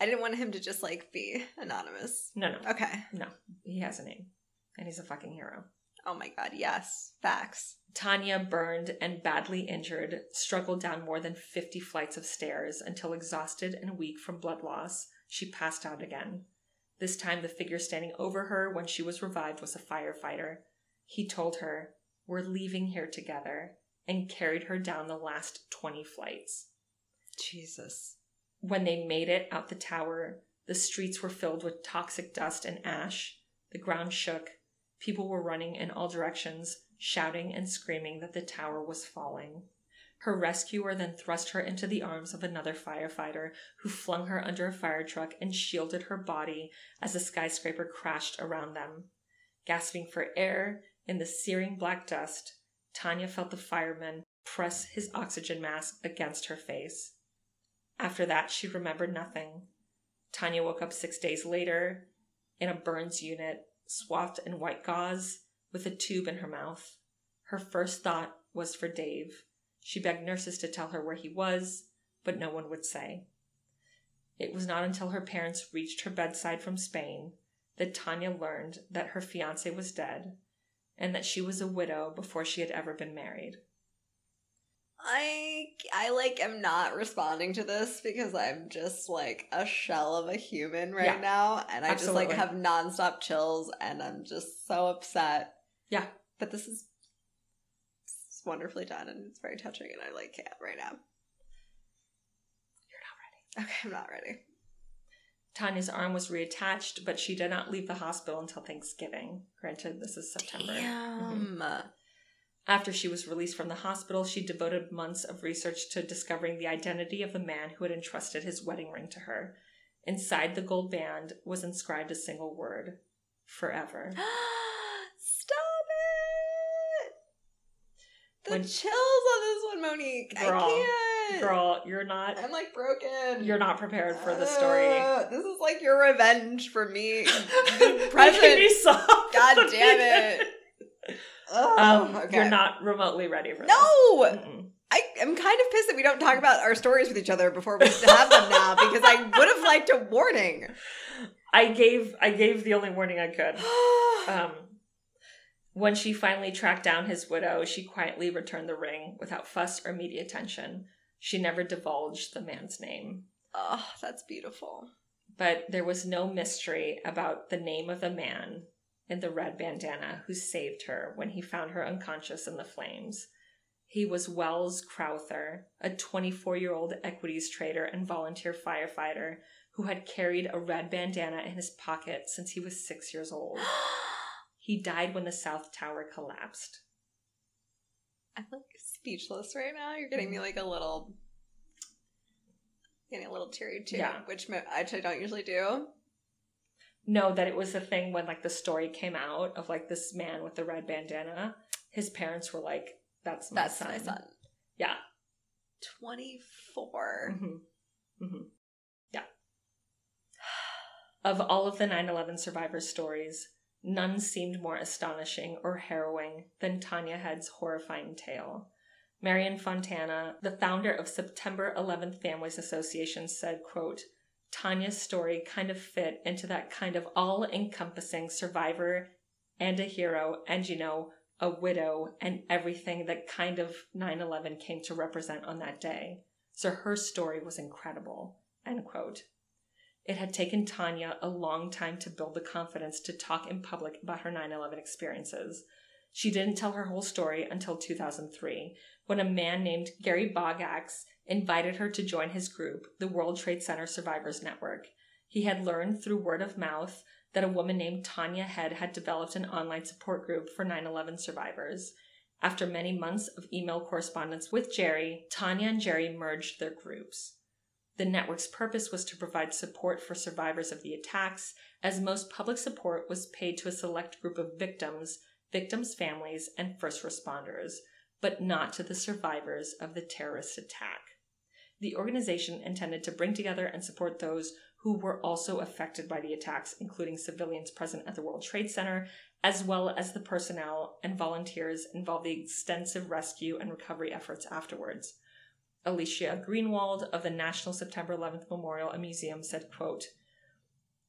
I didn't want him to just like be anonymous. No, no, Okay. no. He has a name, and he's a fucking hero. Oh my god, yes. Facts. Tania, burned and badly injured, struggled down more than 50 flights of stairs until, exhausted and weak from blood loss, she passed out again. This time, the figure standing over her when she was revived was a firefighter. He told her, We're leaving here together, and carried her down the last 20 flights. Jesus. When they made it out the tower, the streets were filled with toxic dust and ash. The ground shook. People were running in all directions, shouting and screaming that the tower was falling. Her rescuer then thrust her into the arms of another firefighter who flung her under a fire truck and shielded her body as the skyscraper crashed around them. Gasping for air in the searing black dust, Tania felt the fireman press his oxygen mask against her face. After that, she remembered nothing. Tania woke up six days later in a burns unit, swathed in white gauze, with a tube in her mouth. Her first thought was for Dave. She begged nurses to tell her where he was, but no one would say. It was not until her parents reached her bedside from Spain that Tania learned that her fiance was dead and that she was a widow before she had ever been married. I I like am not responding to this because I'm just like a shell of a human right Yeah. now and I just like Absolutely. have nonstop chills and I'm just so upset. Yeah. But this is it's wonderfully done and it's very touching and I like can't right now. You're not ready. Okay, I'm not ready. Tania's arm was reattached, but she did not leave the hospital until Thanksgiving. Granted, this is September. Damn. Mm-hmm. After she was released from the hospital, she devoted months of research to discovering the identity of the man who had entrusted his wedding ring to her. Inside the gold band was inscribed a single word forever. Stop it! The When- chills on this one, Monique. Girl, I can't. Girl, you're not I'm like broken. you're not prepared for the story. Uh, this is like your revenge for me. Making present. God damn it. Ugh, Um, okay. You're not remotely ready for this. No! I am kind of pissed that we don't talk about our stories with each other before we have them now because I would have liked a warning. I gave I gave the only warning I could. Um, when she finally tracked down his widow, she quietly returned the ring without fuss or media attention. She never divulged the man's name. oh, that's beautiful. But there was no mystery about the name of the man in the red bandana who saved her when he found her unconscious in the flames. He was Wells Crowther, a 24 year old equities trader and volunteer firefighter who had carried a red bandana in his pocket since he was six years old. He died when the South Tower collapsed. I'm like speechless right now. You're getting me like a little, getting a little teary too, Yeah. which mo- I don't usually do. No, that it was a thing when like the story came out of like this man with the red bandana. His parents were like, "That's my That's son." my son. Yeah. 24. hmm hmm Yeah. Of all of the 9 11 survivors' stories, none seemed more astonishing or harrowing than Tania Head's horrifying tale. Marian Fontana, the founder of September 11th Families Association, said, quote, Tania's story kind of fit into that kind of all encompassing survivor and a hero, and you know, a widow, and everything that kind of 9 11 came to represent on that day. So her story was incredible. End quote. It had taken Tania a long time to build the confidence to talk in public about her 9 11 experiences. She didn't tell her whole story until 2003, when a man named Gary Bogacz invited her to join his group, the World Trade Center Survivors Network. He had learned through word of mouth that a woman named Tania Head had developed an online support group for 9 11 survivors. After many months of email correspondence with Gerry, Tania and Gerry merged their groups. The network's purpose was to provide support for survivors of the attacks, as most public support was paid to a select group of victims, victims' families, and first responders, but not to the survivors of the terrorist attack. The organization intended to bring together and support those who were also affected by the attacks, including civilians present at the World Trade Center, as well as the personnel and volunteers involved in the extensive rescue and recovery efforts afterwards. Alicia Greenwald of the National September 11th Memorial and Museum said, quote,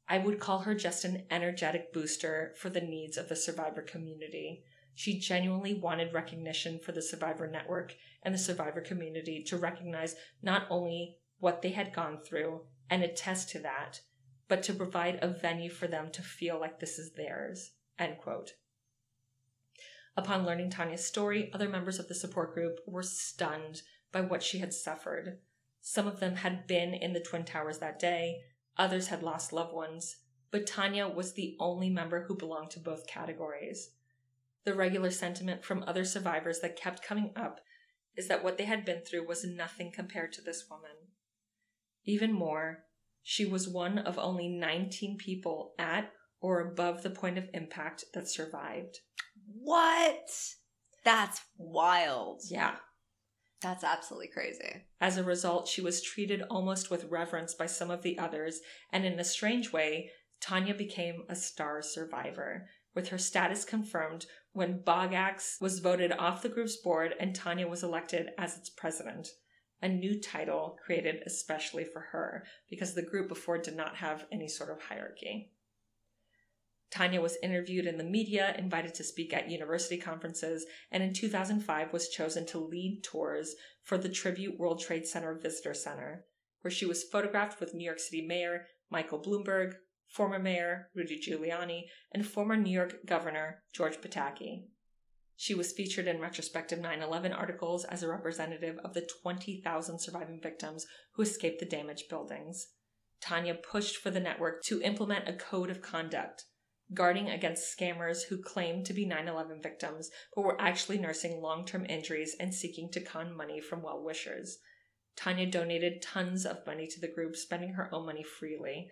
I would call her just an energetic booster for the needs of the survivor community. She genuinely wanted recognition for the survivor network and the survivor community to recognize not only what they had gone through and attest to that, but to provide a venue for them to feel like this is theirs. End quote. Upon learning Tania's story, other members of the support group were stunned by what she had suffered. Some of them had been in the Twin Towers that day, others had lost loved ones, but Tania was the only member who belonged to both categories. The regular sentiment from other survivors that kept coming up is that what they had been through was nothing compared to this woman. Even more, she was one of only 19 people at or above the point of impact that survived. What? That's wild. Yeah. That's absolutely crazy. As a result, she was treated almost with reverence by some of the others, and in a strange way, Tania became a star survivor, with her status confirmed when Bogacz was voted off the group's board and Tania was elected as its president. A new title created especially for her, because the group before did not have any sort of hierarchy. Tania was interviewed in the media, invited to speak at university conferences, and in 2005 was chosen to lead tours for the Tribute World Trade Center Visitor Center, where she was photographed with New York City Mayor Michael Bloomberg, former Mayor Rudy Giuliani, and former New York Governor George Pataki. She was featured in retrospective 9 11 articles as a representative of the 20,000 surviving victims who escaped the damaged buildings. Tania pushed for the network to implement a code of conduct guarding against scammers who claimed to be 9 11 victims but were actually nursing long term injuries and seeking to con money from well wishers. Tania donated tons of money to the group, spending her own money freely.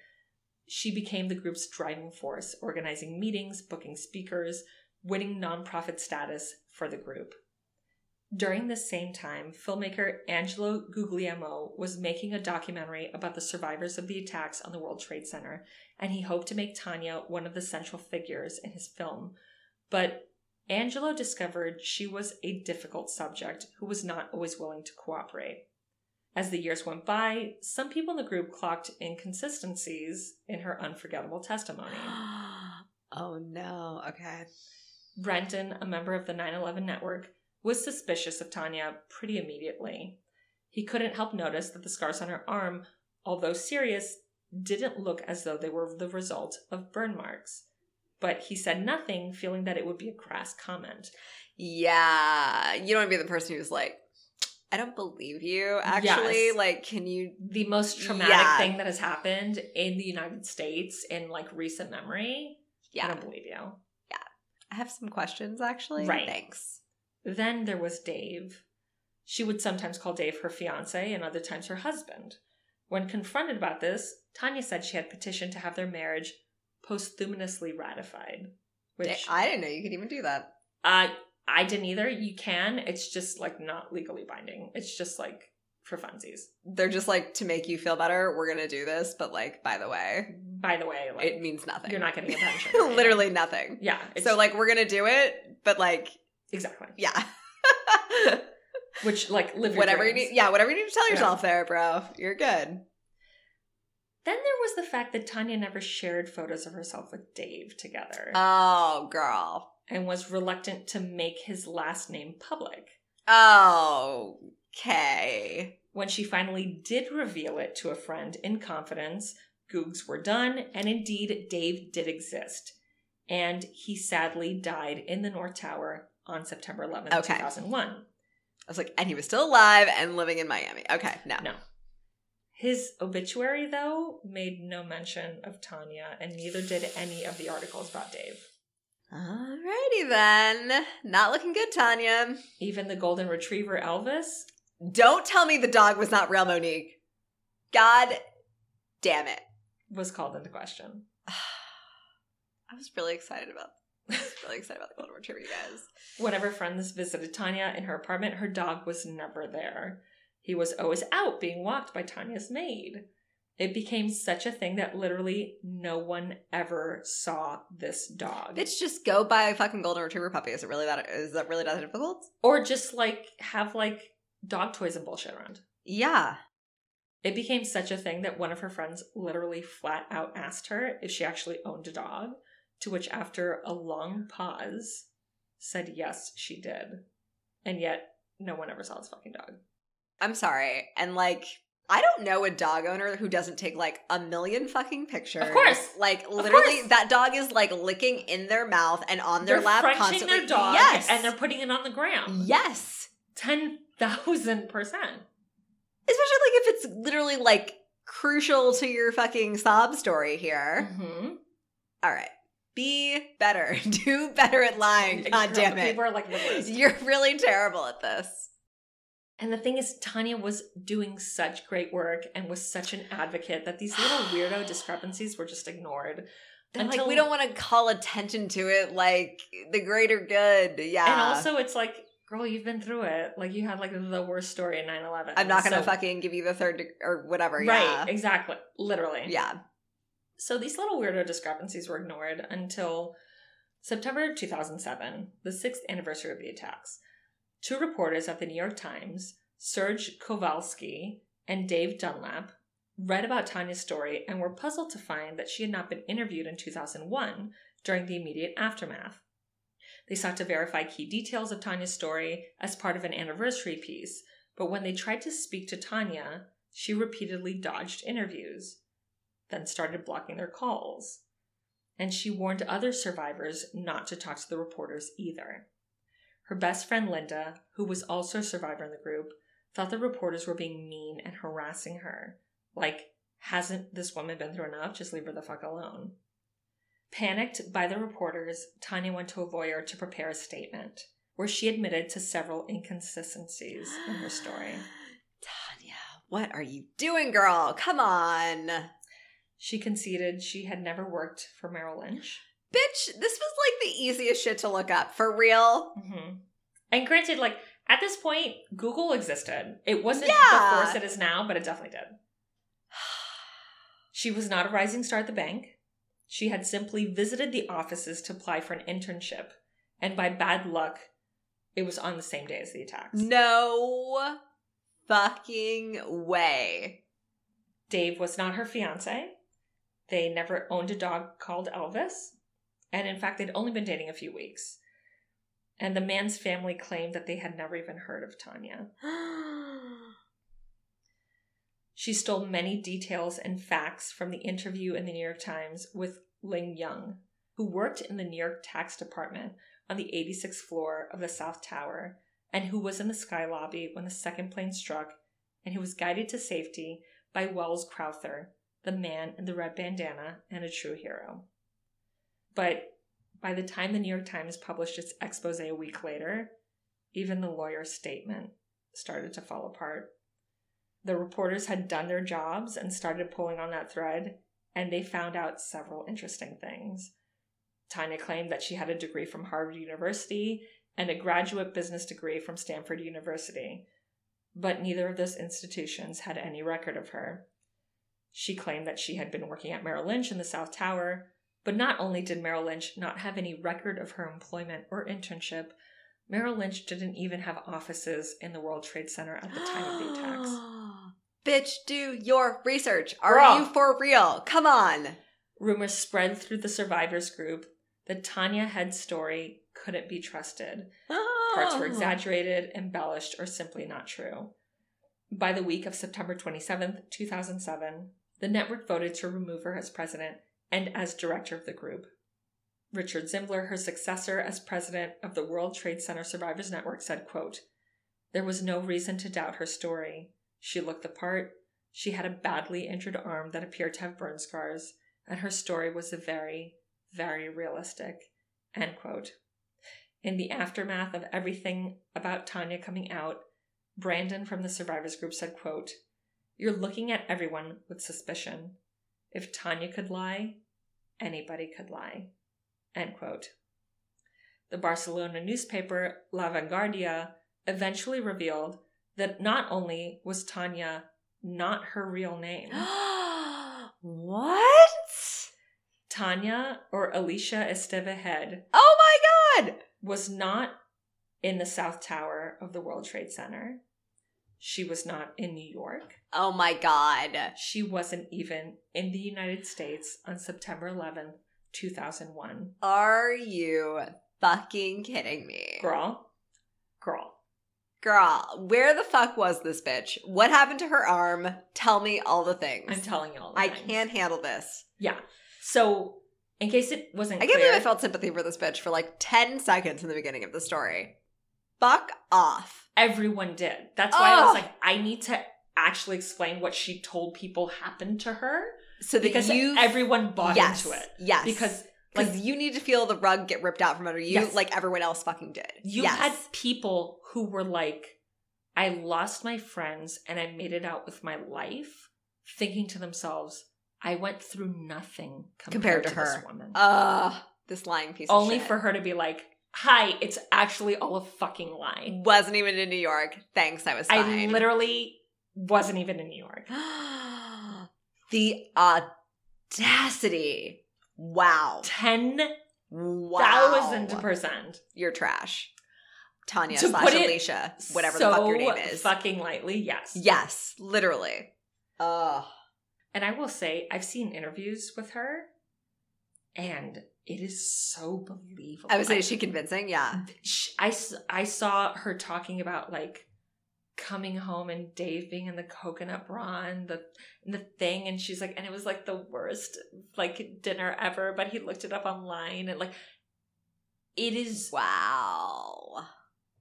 She became the group's driving force, organizing meetings, booking speakers, winning nonprofit status for the group. During this same time, filmmaker Angelo Guglielmo was making a documentary about the survivors of the attacks on the World Trade Center, and he hoped to make Tania one of the central figures in his film. But Angelo discovered she was a difficult subject who was not always willing to cooperate. As the years went by, some people in the group clocked inconsistencies in her unforgettable testimony. oh no, okay. Brenton, a member of the 9 11 network, was suspicious of Tania pretty immediately. He couldn't help notice that the scars on her arm, although serious, didn't look as though they were the result of burn marks. But he said nothing, feeling that it would be a crass comment. Yeah, you don't want to be the person who's like, I don't believe you. Actually, Yes. like, can you? The most traumatic Yeah. thing that has happened in the United States in like recent memory. Yeah, I don't believe you. Yeah, I have some questions. Actually, Right. Thanks. Then there was Dave. She would sometimes call Dave her fiance and other times her husband. When confronted about this, Tania said she had petitioned to have their marriage posthumously ratified. Which I didn't know you could even do that. I I didn't either. You can. It's just like not legally binding. It's just like for funsies. They're just like to make you feel better. We're gonna do this, but like by the way, By the way, like it means nothing. you're not getting attention. literally nothing. Yeah. So like we're gonna do it, but like exactly. yeah, Which like live whatever you need. Yeah, whatever you need to tell Yeah. yourself there, bro. You're good. Then there was the fact that Tania never shared photos of herself with Dave together Oh, girl. And was reluctant to make his last name public. Oh, okay. When she finally did reveal it to a friend in confidence, Googs were done, and indeed, Dave did exist. And he sadly died in the North Tower on September 11th, Okay. 2001. I was like, and he was still alive and living in Miami. Okay, no. No. His obituary, though, made no mention of Tania, and neither did any of the articles about Dave. Alrighty then. Not looking good, Tania. Even the golden retriever Elvis Don't tell me the dog was not real, Monique. God damn it. was called into question. I was really excited about I was really excited about the golden retriever, you guys. Whenever friends visited Tania in her apartment, her dog was never there. He was always out being walked by Tania's maid. It became such a thing that literally no one ever saw this dog. Bitch, just go buy a fucking golden retriever puppy. Is it really that is that really that difficult? or just like have like dog toys and bullshit around. Yeah. It became such a thing that one of her friends literally flat out asked her if she actually owned a dog, to which, after a long pause, said yes, she did. And yet, no one ever saw this fucking dog. I'm sorry. And like I don't know a dog owner who doesn't take like a million fucking pictures. Of course. Like literally course. that dog is like licking in their mouth and on their they're lap constantly. their dog yes. and they're putting it on the ground. Yes. 10,000%. Especially like if it's literally like crucial to your fucking sob story here. Mm-hmm. All right. Be better. Do better at lying. God damn it. People are like the worst. You're really terrible at this. And the thing is, Tania was doing such great work and was such an advocate that these little weirdo discrepancies were just ignored. They're like, Until- we don't want to call attention to it like the greater good. Yeah. And also, it's like, girl, you've been through it. Like, you had like the worst story in 9 11. I'm not going to fucking give you the third deg- or whatever. Right, Yeah. exactly. Literally. Yeah. So these little weirdo discrepancies were ignored until September 2007, the sixth anniversary of the attacks. Two reporters at the New York Times, Serge Kovaleski and Dave Dunlap, read about Tania's story and were puzzled to find that she had not been interviewed in 2001 during the immediate aftermath. They sought to verify key details of Tania's story as part of an anniversary piece, but when they tried to speak to Tania, she repeatedly dodged interviews then started blocking their calls. And she warned other survivors not to talk to the reporters either. Her best friend Linda, who was also a survivor in the group, thought the reporters were being mean and harassing her. Like, hasn't this woman been through enough? Just leave her the fuck alone. Panicked by the reporters, Tania went to a lawyer to prepare a statement where she admitted to several inconsistencies in her story. Tania, what are you doing, girl? Come on. She conceded she had never worked for Merrill Lynch. Bitch, this was like the easiest shit to look up. For real. hmm And granted, like at this point, Google existed. It wasn't Yeah. the force it is now, but it definitely did. She was not a rising star at the bank. She had simply visited the offices to apply for an internship, and by bad luck, it was on the same day as the attacks. No fucking way. Dave was not her fiance. They never owned a dog called Elvis. And in fact, they'd only been dating a few weeks. And the man's family claimed that they had never even heard of Tania. She stole many details and facts from the interview in the New York Times with Ling Young, who worked in the New York tax department on the 86th floor of the South Tower and who was in the sky lobby when the second plane struck and who was guided to safety by Wells Crowther, the man in the red bandana and a true hero. But by the time the New York Times published its expose a week later, even the lawyer's statement started to fall apart. The reporters had done their jobs and started pulling on that thread, and they found out several interesting things. Tania claimed that she had a degree from Harvard University and a graduate business degree from Stanford University. but neither of those institutions had any record of her. She claimed that she had been working at Merrill Lynch in the South Tower, but not only did Merrill Lynch not have any record of her employment or internship, Merrill Lynch didn't even have offices in the World Trade Center at the time of the attacks. Bitch, do your research. Are Girl. you for real? Come on. Rumors spread through the survivors group that Tania Head's story couldn't be trusted. Parts Oh. were exaggerated, embellished, or simply not true. By the week of September 27th, 2007, the network voted to remove her as president and as director of the group. Richard Zimbler, her successor as president of the World Trade Center Survivors Network, said, quote, There was no reason to doubt her story. She looked the part. She had a badly injured arm that appeared to have burn scars, and her story was very, very realistic. End quote. In the aftermath of everything about Tania coming out, Brandon from the survivors group said, quote, You're looking at everyone with suspicion. If Tania could lie, anybody could lie. End quote. The Barcelona newspaper La Vanguardia eventually revealed that not only was Tania not her real name, what? Tania or Alicia Esteve Head Oh my god! was not in the South Tower of the World Trade Center. She was not in New York. Oh my god. She wasn't even in the United States on September 11th, 2001. Are you fucking kidding me? Girl, girl. Girl, where the fuck was this bitch? What happened to her arm? Tell me all the things. I'm telling you all. The I things. can't handle this. Yeah. So, in case it wasn't I can't clear, believe I felt sympathy for this bitch for like 10 seconds in the beginning of the story. Fuck off. everyone did. That's why I was Ugh. like, I need to actually explain what she told people happened to her So that because you everyone bought yes, into it. Yes. Because like you need to feel the rug get ripped out from under you Yes. like everyone else fucking did. You yes. had people who were like, I lost my friends and I made it out with my life, thinking to themselves, I went through nothing compared, Compared to to, this her. woman. Ugh, this lying piece of Only for her to be like, Hi, it's actually all a fucking lie. Wasn't even in New York. Thanks, I was I literally wasn't even in New York. the audacity. Wow. Ten wow. percent. You're trash. Tania To slash Alicia, whatever the fuck your name is. Fucking lightly, yes. yes, literally. Ugh. And I will say, I've seen interviews with her, and it is so believable. I would say, Like, is she convincing? Yeah. I I saw her talking about like coming home and Dave being in the coconut bra and the and the thing and she's like and it was like the worst like dinner ever but he looked it up online and like it is Wow.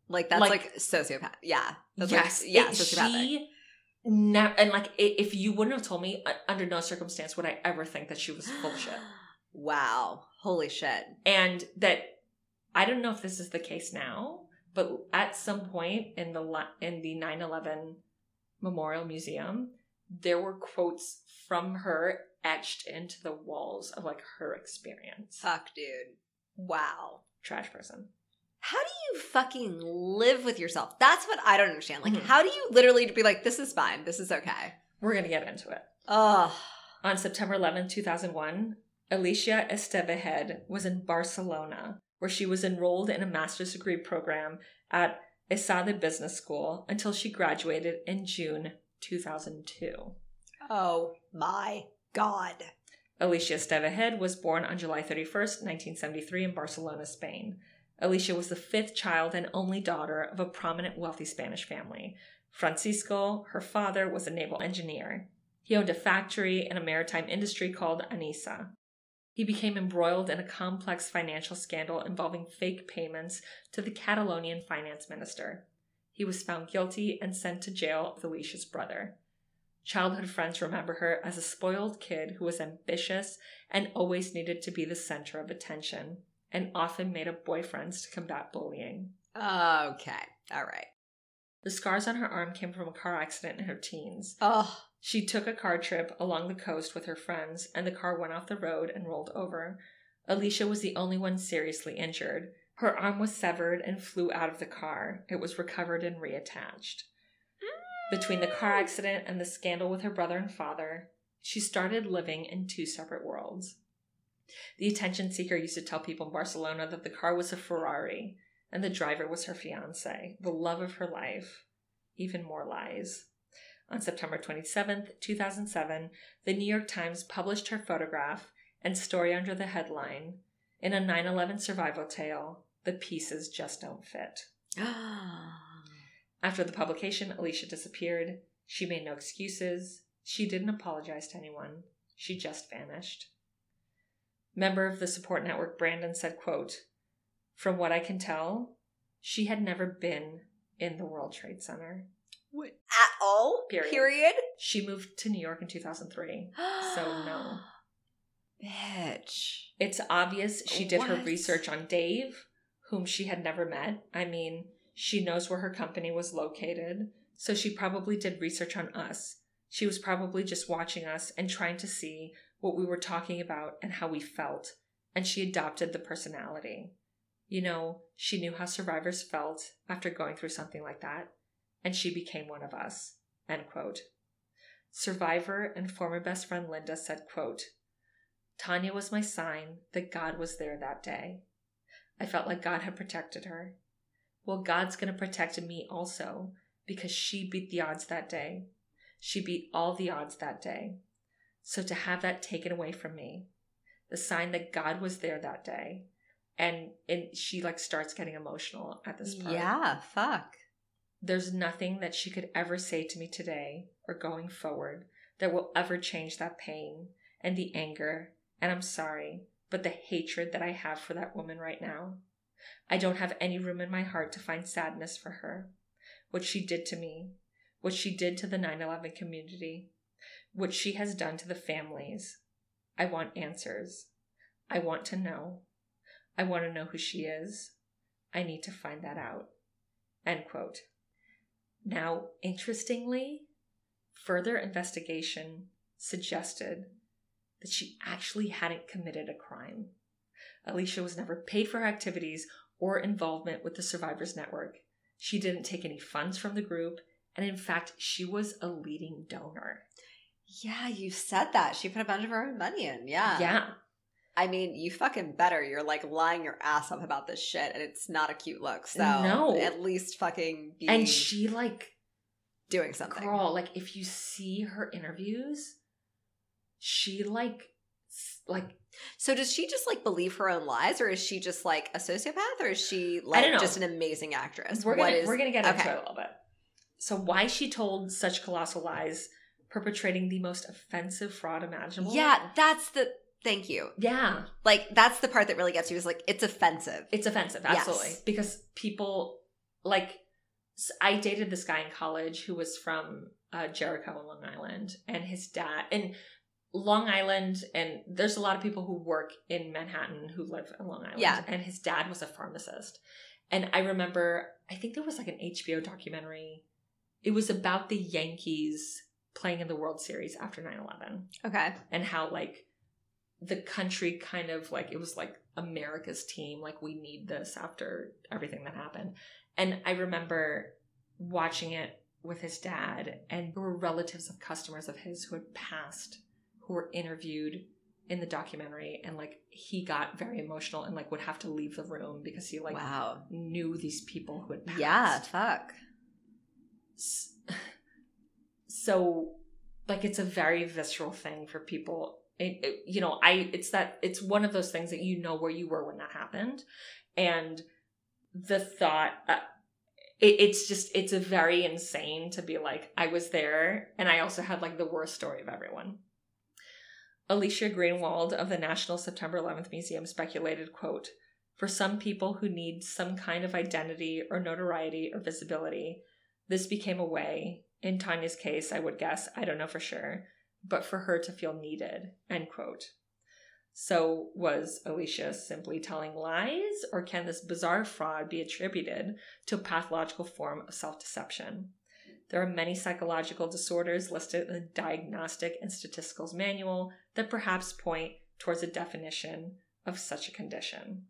Like that's Like- like, sociopath. Yeah. That's yes like, yeah, it- she never and like if you wouldn't have told me uh, under no circumstance would I ever think that she was full shit wow. Holy shit. and that I don't know if this is the case now, but at some point in the in the 9/11 Memorial Museum, there were quotes from her etched into the walls of like her experience. Fuck, dude. Wow. Trash person. How do you fucking live with yourself? That's what I don't understand. Like, Mhm. how do you literally be like, this is fine, this is okay? We're gonna get into it. Ugh. On September 11, 2001, Alicia Esteve Head was in Barcelona, where she was enrolled in a master's degree program at ESADE Business School until she graduated in June 2002. Oh my god. Alicia Esteve Head was born on July 31st, 1973, in Barcelona, Spain. Alicia was the fifth child and only daughter of a prominent wealthy Spanish family. Francisco, her father, was a naval engineer. He owned a factory in a maritime industry called Anisa. He became embroiled in a complex financial scandal involving fake payments to the Catalonian finance minister. He was found guilty and sent to jail with Alicia's brother. Childhood friends remember her as a spoiled kid who was ambitious and always needed to be the center of attention, and often made up boyfriends to combat bullying. Okay. All right. The scars on her arm came from a car accident in her teens. Oh. She took a car trip along the coast with her friends, and the car went off the road and rolled over. Alicia was the only one seriously injured. Her arm was severed and flew out of the car. It was recovered and reattached. Between the car accident and the scandal with her brother and father, she started living in two separate worlds. The attention seeker used to tell people in Barcelona that the car was a Ferrari and the driver was her fiance, the love of her life. Even more lies. On September 27, 2007, the New York Times published her photograph and story under the headline In a 9 11 survival tale, the pieces just don't fit. After the publication, Alicia disappeared. She made no excuses. She didn't apologize to anyone. She just vanished. Member of the support network Brandon said, quote, From what I can tell, she had never been in the World Trade Center. At all? Period. Period? She moved to New York in 2003. So, no. Bitch. It's obvious she did her research on Dave, whom she had never met. I mean, she knows where her company was located, so she probably did research on us. She was probably just watching us and trying to see what we were talking about and how we felt, and she adopted the personality. You know, she knew how survivors felt after going through something like that, and she became one of us. End quote. Survivor and former best friend Linda said, quote, Tania was my sign that God was there that day. I felt like God had protected her. Well, God's going to protect me also because she beat the odds that day. She beat all the odds that day. So to have that taken away from me, the sign that God was there that day, and and she like starts getting emotional at this part. Yeah, fuck. There's nothing that she could ever say to me today or going forward that will ever change that pain and the anger. And I'm sorry, but the hatred that I have for that woman right now. I don't have any room in my heart to find sadness for her. What she did to me, what she did to the 9 11 community, what she has done to the families. I want answers. I want to know. I want to know who she is. I need to find that out. End quote. Now, interestingly, further investigation suggested that she actually hadn't committed a crime. Alicia was never paid for her activities or involvement with the Survivors Network. She didn't take any funds from the group, and in fact, she was a leading donor. Yeah, you said that. She put a bunch of her own money in. Yeah. Yeah. I mean, you fucking better. You're like lying your ass off about this shit, and it's not a cute look. So No. at least fucking be And she, like, doing something. girl, like, if you see her interviews, she, like, like So does she just like believe her own lies, or is she just like a sociopath, or is she like just an amazing actress? We're gonna is- we're gonna get into okay. it a little bit. So why she told such colossal lies, perpetrating the most offensive fraud imaginable? Yeah, that's the. Thank you. yeah, Like that's the part that really gets you. Is like it's offensive. it's offensive, Yes. absolutely, because people like. I dated this guy in college who was from uh, Jericho, in Long Island, and his dad and Long Island, and there's a lot of people who work in Manhattan who live in Long Island. Yeah. and his dad was a pharmacist, and I remember I think there was like an HBO documentary. It was about the Yankees playing in the World Series after 9-11 Okay. and how like the country kind of like it was like America's team like we need this after everything that happened and I remember watching it with his dad and there were relatives of customers of his who had passed who were interviewed in the documentary and like he got very emotional and like would have to leave the room because he like wow. knew these people who had passed Yeah. Fuck. So like it's a very visceral thing for people it, it- you know i it's that it's one of those things that you know where you were when that happened. And the thought uh, it, it's just it's a very insane to be like i was there and i also had like the worst story of everyone. Alicia greenwald of the national september 11th museum speculated quote for some people who need some kind of identity or notoriety or visibility this became a way, in Tania's case, I would guess, I don't know for sure, but for her to feel needed. End quote. So, was Alicia simply telling lies, or can this bizarre fraud be attributed to a pathological form of self deception? There are many psychological disorders listed in the Diagnostic and Statisticals Manual that perhaps point towards a definition of such a condition.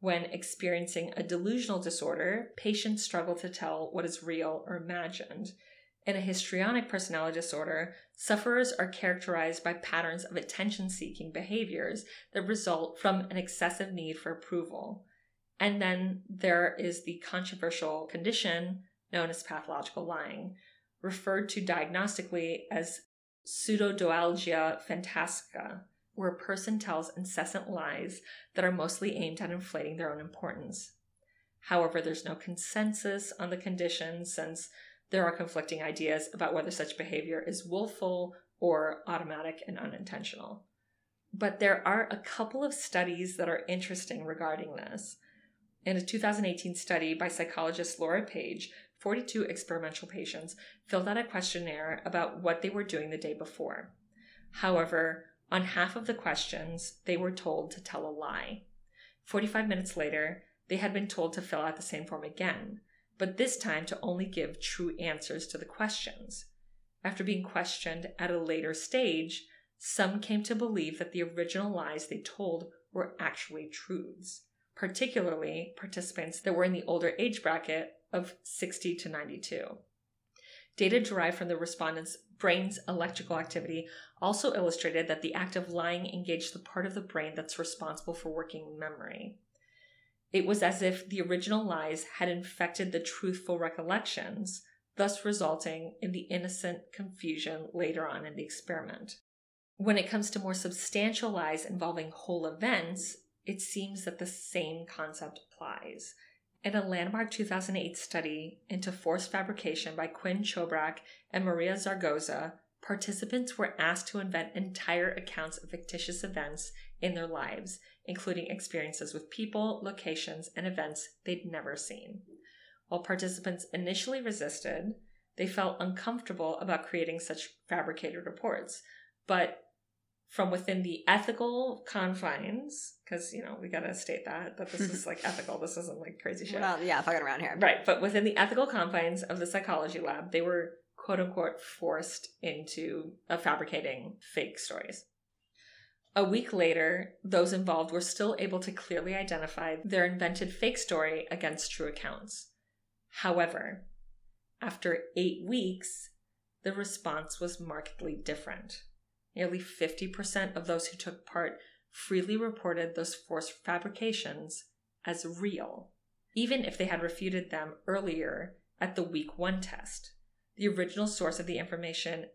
When experiencing a delusional disorder, patients struggle to tell what is real or imagined. In a histrionic personality disorder, sufferers are characterized by patterns of attention seeking behaviors that result from an excessive need for approval. And then there is the controversial condition known as pathological lying, referred to diagnostically as pseudologia fantastica, where a person tells incessant lies that are mostly aimed at inflating their own importance. However, there's no consensus on the condition since there are conflicting ideas about whether such behavior is willful or automatic and unintentional. But there are a couple of studies that are interesting regarding this. In a 2018 study by psychologist Laura Page, 42 experimental patients filled out a questionnaire about what they were doing the day before. However, on half of the questions, they were told to tell a lie. 45 minutes later, they had been told to fill out the same form again, but this time to only give true answers to the questions. After being questioned at a later stage, some came to believe that the original lies they told were actually truths, particularly participants that were in the older age bracket of 60 to 92. Data derived from the respondents' brain's electrical activity also illustrated that the act of lying engaged the part of the brain that's responsible for working memory. It was as if the original lies had infected the truthful recollections, thus resulting in the innocent confusion later on in the experiment. When it comes to more substantial lies involving whole events, it seems that the same concept applies. In a landmark 2008 study into forced fabrication by Quin Chrobak and Maria Zaragoza, participants were asked to invent entire accounts of fictitious events in their lives, including experiences with people, locations, and events they'd never seen. While participants initially resisted, they felt uncomfortable about creating such fabricated reports, but from within the ethical confines, because you know we gotta state that that this is like ethical. This isn't like crazy shit. Well, yeah, fucking around here. Right, but within the ethical confines of the psychology lab, they were quote unquote forced into uh, fabricating fake stories. A week later, those involved were still able to clearly identify their invented fake story against true accounts. However, after eight weeks, the response was markedly different. Nearly 50% of those who took part freely reported those forced fabrications as real, even if they had refuted them earlier at the week one test. The original source of the information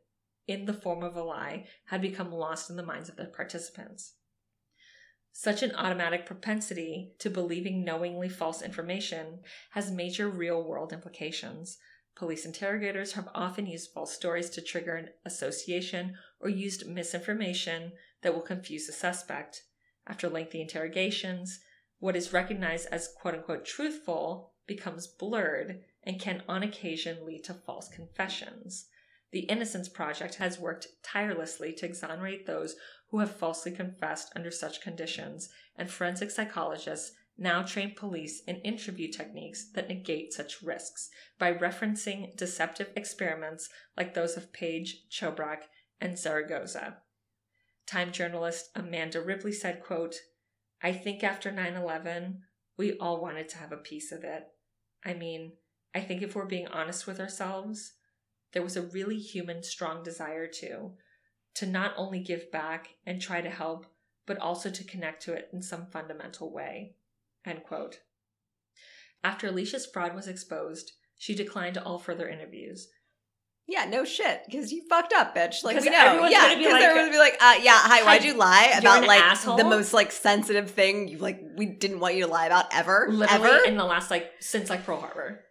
in the form of a lie had become lost in the minds of the participants. Such an automatic propensity to believing knowingly false information has major real world implications. Police interrogators have often used false stories to trigger an association or used misinformation that will confuse the suspect. After lengthy interrogations, what is recognized as quote unquote truthful becomes blurred and can on occasion lead to false confessions. The Innocence Project has worked tirelessly to exonerate those who have falsely confessed under such conditions, and forensic psychologists now train police in interview techniques that negate such risks by referencing deceptive experiments like those of Page, Chrobak, and Zaragoza. Time journalist Amanda Ripley said, quote, I think after 9-11, we all wanted to have a piece of it. I mean, I think if we're being honest with ourselves, there was a really human, strong desire to, to not only give back and try to help, but also to connect to it in some fundamental way. End quote. After Alicia's fraud was exposed, she declined all further interviews. Yeah, no shit, because you fucked up, bitch. Like we know, yeah, because like, everyone's be like, uh, yeah, hi, why'd you lie about like asshole? the most like sensitive thing you like we didn't want you to lie about ever, Literally ever? in the last like since like Pearl Harbor.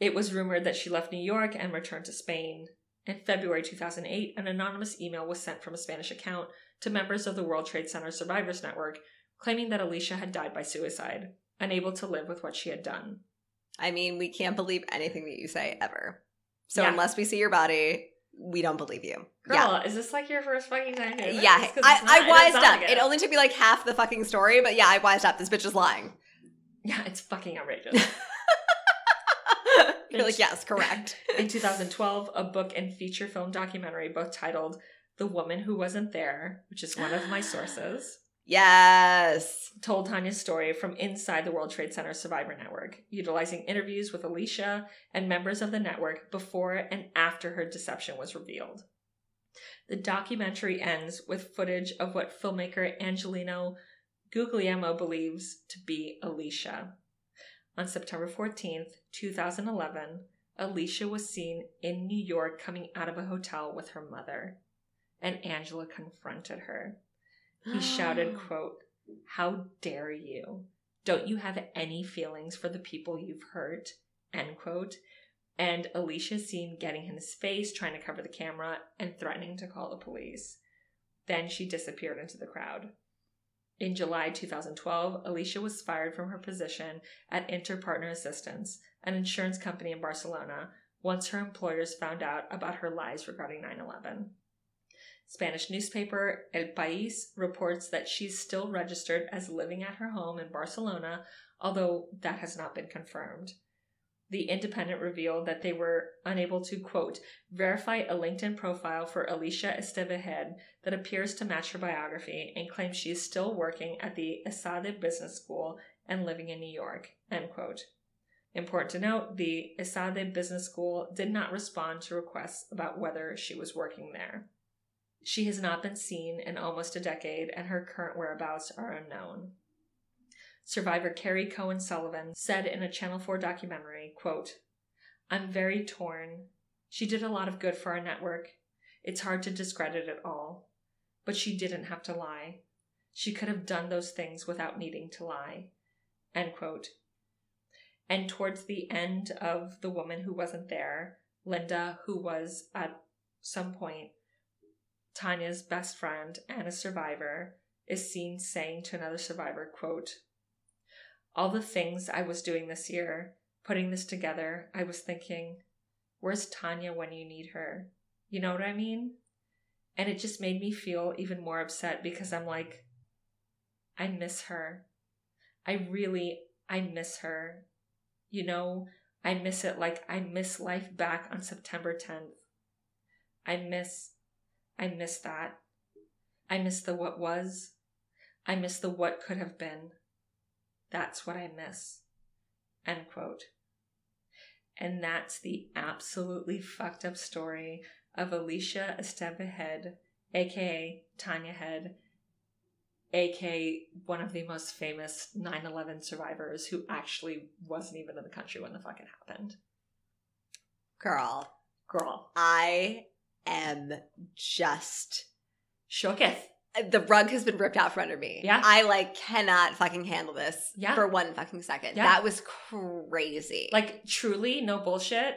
It was rumored that she left New York and returned to Spain. In February 2008, an anonymous email was sent from a Spanish account to members of the World Trade Center Survivors Network claiming that Alicia had died by suicide, unable to live with what she had done. I mean, we can't believe anything that you say ever. So Yeah. unless we see your body, we don't believe you. Girl, yeah. is this like your first fucking time this? Yeah, I, I wised up. It only took me like half the fucking story, but yeah, I wised up. This bitch is lying. Yeah, it's fucking outrageous. You're like, yes, correct. In 2012, a book and feature film documentary, both titled The Woman Who Wasn't There, which is one of my sources, Yes. told Tania's story from inside the World Trade Center Survivor Network, utilizing interviews with Alicia and members of the network before and after her deception was revealed. The documentary ends with footage of what filmmaker Angelino Guglielmo believes to be Alicia. On September 14th, 2011, Alicia was seen in New York coming out of a hotel with her mother, and Angela confronted her. He shouted, quote, How dare you? Don't you have any feelings for the people you've hurt? End quote. And Alicia seen getting in his face, trying to cover the camera, and threatening to call the police. Then she disappeared into the crowd. In July 2012, Alicia was fired from her position at Interpartner Assistance, an insurance company in Barcelona, once her employers found out about her lies regarding 9 11. Spanish newspaper El País reports that she's still registered as living at her home in Barcelona, although that has not been confirmed. The Independent revealed that they were unable to, quote, verify a LinkedIn profile for Alicia Esteve Head that appears to match her biography and claims she is still working at the ESADE Business School and living in New York, end quote. Important to note, the ESADE Business School did not respond to requests about whether she was working there. She has not been seen in almost a decade, and her current whereabouts are unknown. Survivor Carrie Cohen Sullivan said in a Channel 4 documentary, quote, I'm very torn. She did a lot of good for our network. It's hard to discredit it all. But she didn't have to lie. She could have done those things without needing to lie. End quote. And towards the end of The Woman Who Wasn't There, Linda, who was at some point Tania's best friend and a survivor, is seen saying to another survivor, quote, All the things I was doing this year, putting this together, I was thinking, where's Tania when you need her? You know what I mean? And it just made me feel even more upset because I'm like, I miss her. I really, I miss her. You know, I miss it like I miss life back on September 10th. I miss I miss that. I miss the what was. I miss the what could have been. That's what I miss. End quote. And that's the absolutely fucked up story of Alicia Esteve Head, aka Tania Head, aka one of the most famous 9 11 survivors who actually wasn't even in the country when the fuck it happened. Girl, Girl. I am just Shooketh. The rug has been ripped out from under me. Yeah. I like cannot fucking handle this Yeah. for one fucking second. Yeah. That was crazy. like truly no bullshit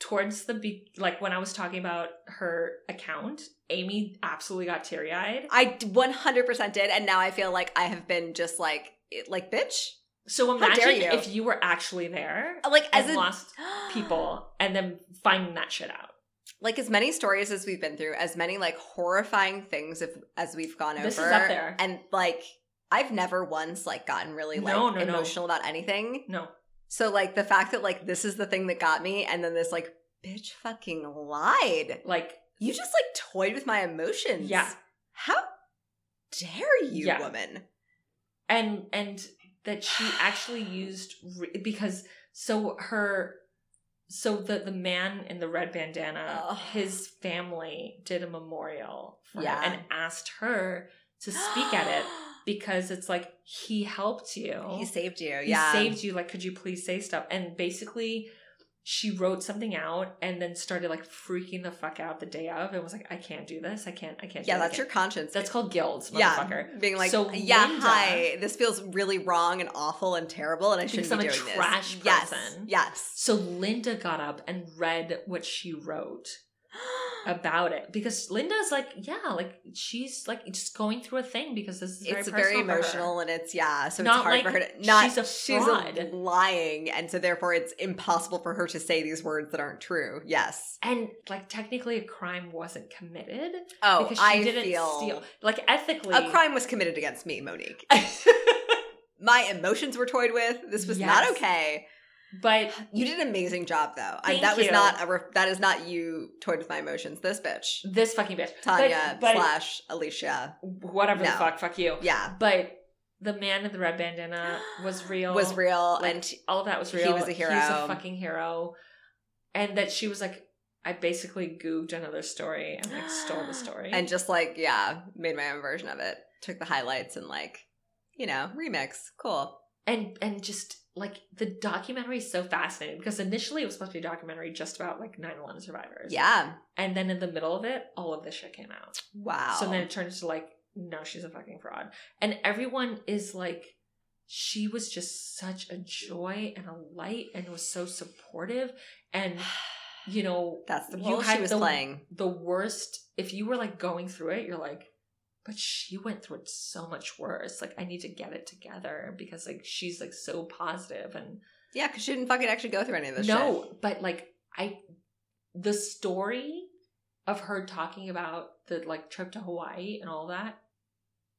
towards the be- like when i was talking about her account amy absolutely got teary-eyed I 100% did and now I feel like I have been just like like bitch. so imagine you. if you were actually there Like as and a lost people and then finding that shit out like as many stories as we've been through, as many like horrifying things if, as we've gone This is over. up there. And like I've never once like gotten really like No, no, no. emotional about anything. no So like the fact that like this is the thing that got me and then this like bitch fucking lied. like You just like toyed with my emotions. Yeah. How dare you, Yeah. woman? and and that she actually used re- because so her so the the man in the red bandana his family did a memorial for Yeah. and asked her to speak at it because it's like he helped you He saved you. he yeah. saved you like could you please say stuff and basically she wrote something out and then started like freaking the fuck out the day of and was like i can't do this i can't i can't yeah, that's your conscience. that's called guilt yeah, motherfucker being like, So yeah, Linda- hi, this feels really wrong and awful and terrible, and I shouldn't be I'm a trash this. Yes, person. yes. so linda got up and read what she wrote about it because linda's like yeah like she's like just going through a thing because this is very it's very personal for her. emotional and it's yeah, so Not it's hard like for her to not. she's a fraud. lying, and so therefore it's impossible for her to say these words that aren't true. Yes. and like technically a crime wasn't committed Oh, because she I didn't feel steal like ethically a crime was committed against me, Monique. My emotions were toyed with. This was not okay. But You did an amazing job, though. I, that was you. not a. Re- that is not you toyed with my emotions. This bitch, this fucking bitch, Tania but, but slash Alicia, whatever the fuck, fuck you. yeah, But the man in the red bandana was real. was real, Like, and all of that was real. he was a hero. He's a fucking hero. And that she was like, I basically googed another story and like stole the story. and just like yeah, made my own version of it. Took the highlights and like, you know, remix. Cool. And and just like the documentary is so fascinating because initially it was supposed to be a documentary just about like 9-11 survivors. Yeah. And then in the middle of it, all of this shit came out. Wow. So then it turns to like, no, she's a fucking fraud. And everyone is like, she was just such a joy and a light and was so supportive. And, you know, that's the you role she was the- playing. the worst, if you were like going through it, you're like, but she went through it so much worse. Like, I need to get it together because like she's like so positive and Yeah, because she didn't fucking actually go through any of this no, shit. but like I, the story of her talking about the like trip to Hawaii and all that,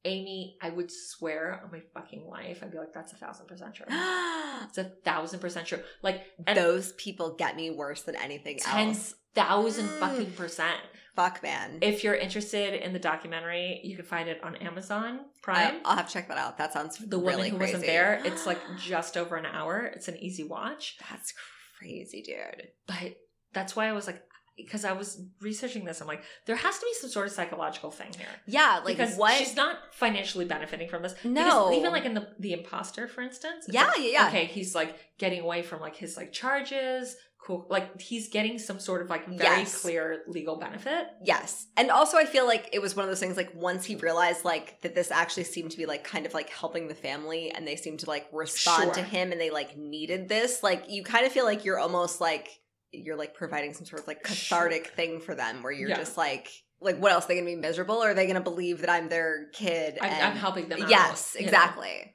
Amy, I would swear on my fucking life, I'd be like, that's a thousand percent true. It's a thousand percent true. Like, Those people get me worse than anything ten else. thousand fucking percent. Fuck, man. If you're interested in the documentary, you can find it on Amazon Prime. I'll have to check that out. That sounds the woman really who crazy. wasn't there, it's like just over an hour. It's an easy watch. That's crazy, dude. but that's why I was like, because I was researching this, I'm like, there has to be some sort of psychological thing here. Yeah, like because what? she's not financially benefiting from this. No. Because even like in the the imposter, for instance. Yeah, like, yeah, yeah. Okay, he's like getting away from like his like charges. Cool. Like he's getting some sort of like very Yes. clear legal benefit. Yes. And also I feel like it was one of those things like once he realized like that this actually seemed to be like kind of like helping the family and they seemed to like respond to him and they like needed this, like you kind of feel like you're almost like you're like providing some sort of like cathartic thing for them where you're Yeah. just like like what else are they gonna be miserable or are they gonna believe that I'm their kid? I'm, and- I'm helping them out. Yes, you know? exactly.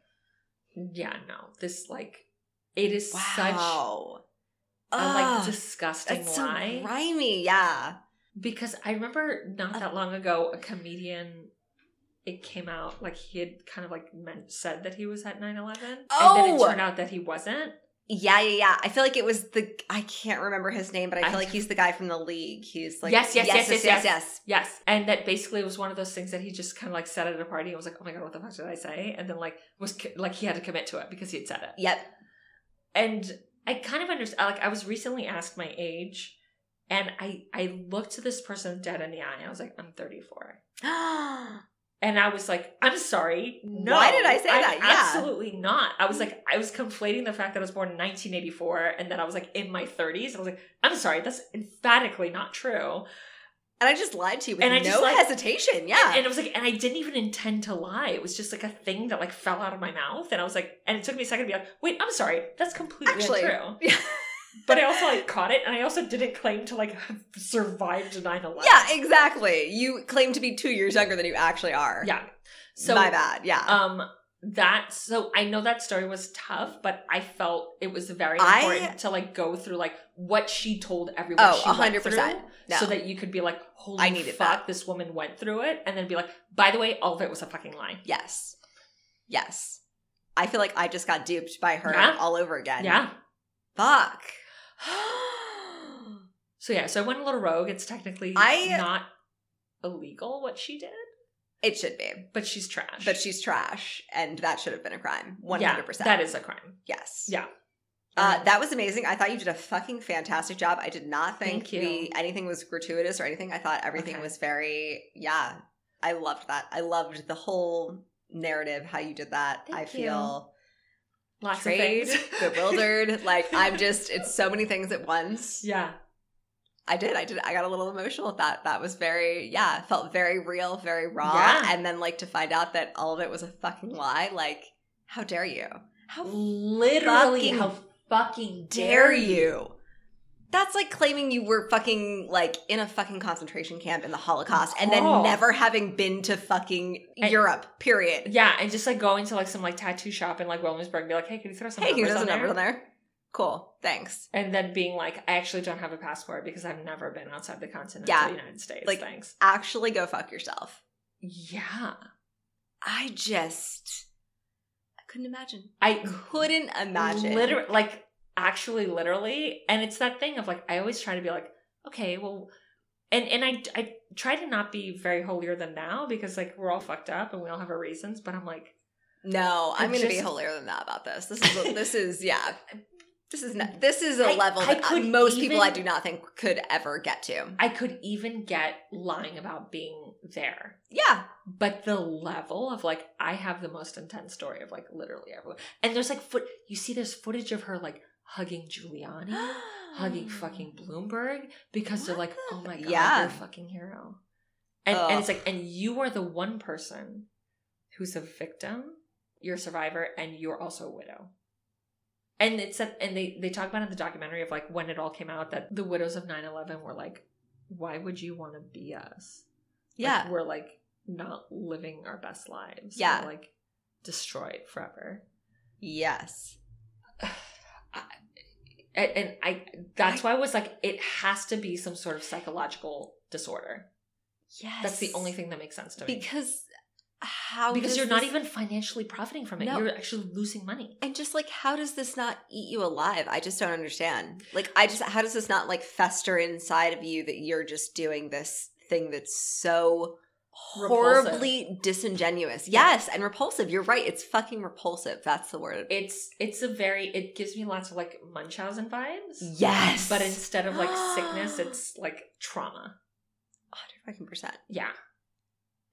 Yeah, no. This like it is such Wow. A like Ugh, disgusting that's so grimy, yeah. Because I remember not uh, that long ago, a comedian, it came out like he had kind of like meant said that he was at 9 11. And then Oh! it turned out that he wasn't. Yeah, yeah, yeah. I feel like it was the I can't remember his name, but I I- feel like he's the guy from the league. He's like Yes, yes, yes, yes, yes. yes. Yes. And that basically was one of those things that he just kind of like said at a party and was like, oh my God, what the fuck did I say? And then like was like he had to commit to it because he had said it. Yep. And I kind of understand. Like I was recently asked my age. And I, I looked to this person dead in the eye. I was like, I'm 34. And I was like, I'm sorry. No. Why did I say I'm that? Yeah. Absolutely not. I was like, I was conflating the fact that I was born in 1984 and then I was like in my 30s. I was like, I'm sorry. That's emphatically not true. And I just lied to you with And I no just, like- hesitation. Yeah. And, and it was like, and I didn't even intend to lie. It was just like a thing that like fell out of my mouth. And I was like, and it took me a second to be like, wait, I'm sorry. That's completely Actually, untrue. yeah. But I also like caught it and I also didn't claim to like have survived 9 11. yeah, exactly. You claim to be two years younger than you actually are. Yeah. So my bad. Yeah. Um, that so I know that story was tough, but I felt it was very I- important to like go through like what she told everyone. Oh, she 100%. through, No. So that you could be like, holy I needed fuck, that. this woman went through it, and then be like, by the way, all of it was a fucking lie. yes. Yes. I feel like I just got duped by her Yeah. all over again. Yeah. Fuck. So yeah, so I went a little rogue. It's technically I- not illegal what she did, it should be. but she's trash. But she's trash, and that should have been a crime. Hundred percent. that is a crime. yes. Yeah. Uh, Um, that was amazing. I thought you did a fucking fantastic job. I did not think the anything was gratuitous or anything. I thought everything Okay. was very yeah. I loved that. I loved the whole narrative. How you did that. Thank I you. feel lots bewildered. like I'm just. It's so many things at once. yeah. I did. I did. I got a little emotional at that. That was very yeah. Felt very real, very raw. Yeah. And then like to find out that all of it was a fucking lie. Like how dare you? How Literally, fucking how fucking dare you? That's like claiming you were fucking like in a fucking concentration camp in the Holocaust and then Girl. never having been to fucking And- Europe. Period. Yeah, and just like going to like some like tattoo shop in like Williamsburg and be like, hey, can you throw some Hey, numbers on number there? on there. Cool. Thanks. And then being like, I actually don't have a passport because I've never been outside the continent Yeah. of the United States. Like- Thanks. Actually, go fuck yourself. Yeah. I just, I couldn't imagine. I Couldn't imagine. literally like actually literally and it's that thing of like i always try to be like okay well and and i i try to not be very holier than thou because like we're all fucked up and we all have our reasons but i'm like No, I'm I going to be holier than that about this. This is this is yeah. This is not, mm. this is a I- level I that uh, could most people I do not think could ever get to. i could even get lying about being there Yeah. but the level of like i have the most intense story of like literally everyone and there's like foot you see there's footage of her like hugging giuliani hugging fucking bloomberg because they're What like oh my god Yeah. you're a fucking hero and, and it's like and you are the one person who's a victim you're a survivor and you're also a widow and it's a, and they they talk about in the documentary of like when it all came out that the widows of 9-11 were like why would you want to be us Like, Yeah. we're like not living our best lives Yeah. we're like destroyed forever Yes. I- and, and I that's why I was like it has to be some sort of psychological disorder. Yes. That's the only thing that makes sense to me. Because how because you're not this- even financially profiting from it. No. You're actually losing money. and just like how does this not eat you alive? I just don't understand. Like I just how does this not like fester inside of you that you're just doing this thing that's so horribly disingenuous. Yes, and repulsive. You're right. It's fucking repulsive. That's the word. It's it's a very it gives me lots of like Munchausen vibes. yes. But instead of like sickness, it's like trauma. 100 percent Yeah.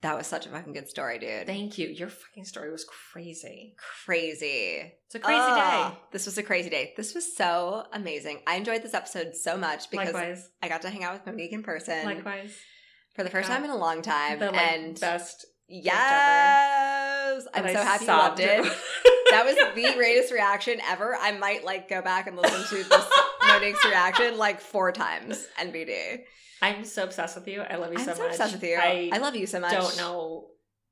That was such a fucking good story, dude. Thank you. Your fucking story was crazy. crazy. It's a crazy Oh, day. Ah, this was a crazy day. This was so amazing. I enjoyed this episode so much because Likewise. I got to hang out with Monique in person Likewise. for the first Yeah. time in a long time. The like, and best. yes, I'm and so I happy you loved it. That was the greatest reaction ever. I might like go back and listen to this Monique's reaction like four times. NBD. I'm so obsessed with you. I love you I'm so, so much. obsessed with you. I, I, love you so much. don't know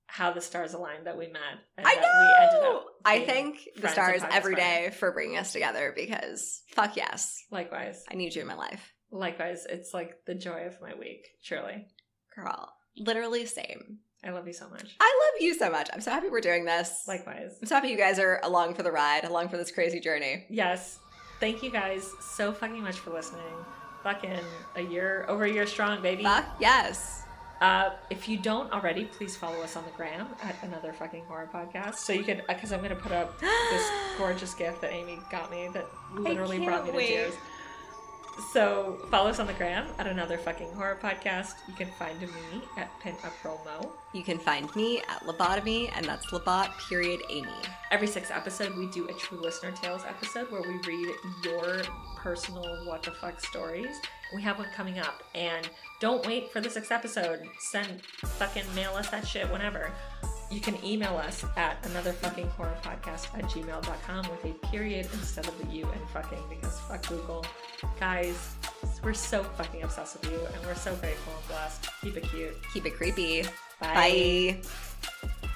how the stars aligned that we met. And I that we ended know. up I thank the stars every day for bringing us together because fuck yes, Likewise. I need you in my life, Likewise. It's like the joy of my week. Truly. girl. Literally same. I love you so much. I love you so much. I'm so happy we're doing this. Likewise. I'm so happy you guys are along for the ride, along for this crazy journey. Yes. Thank you guys so fucking much for listening. Fucking a year, over a year strong, baby. Fuck yes. Uh, if you don't already, please follow us on the gram at another fucking horror podcast. So you can, because I'm going to put up this gorgeous gift that Amy got me that literally brought me can't to wait. tears. So follow us on the gram at another fucking horror podcast. You can find me at Pin Up Promo. You can find me at Lobotomy, and that's Lobot period Amy. Every sixth episode, we do a True Listener Tales episode where we read your personal what the fuck stories. We have one coming up, and don't wait for the sixth episode. Send fucking mail us that shit whenever. You can email us at another fucking horror podcast at gmail.com with a period instead of the U and fucking because fuck Google. Guys, we're so fucking obsessed with you and we're so grateful and blessed. Keep it cute. Keep it creepy. Bye. Bye.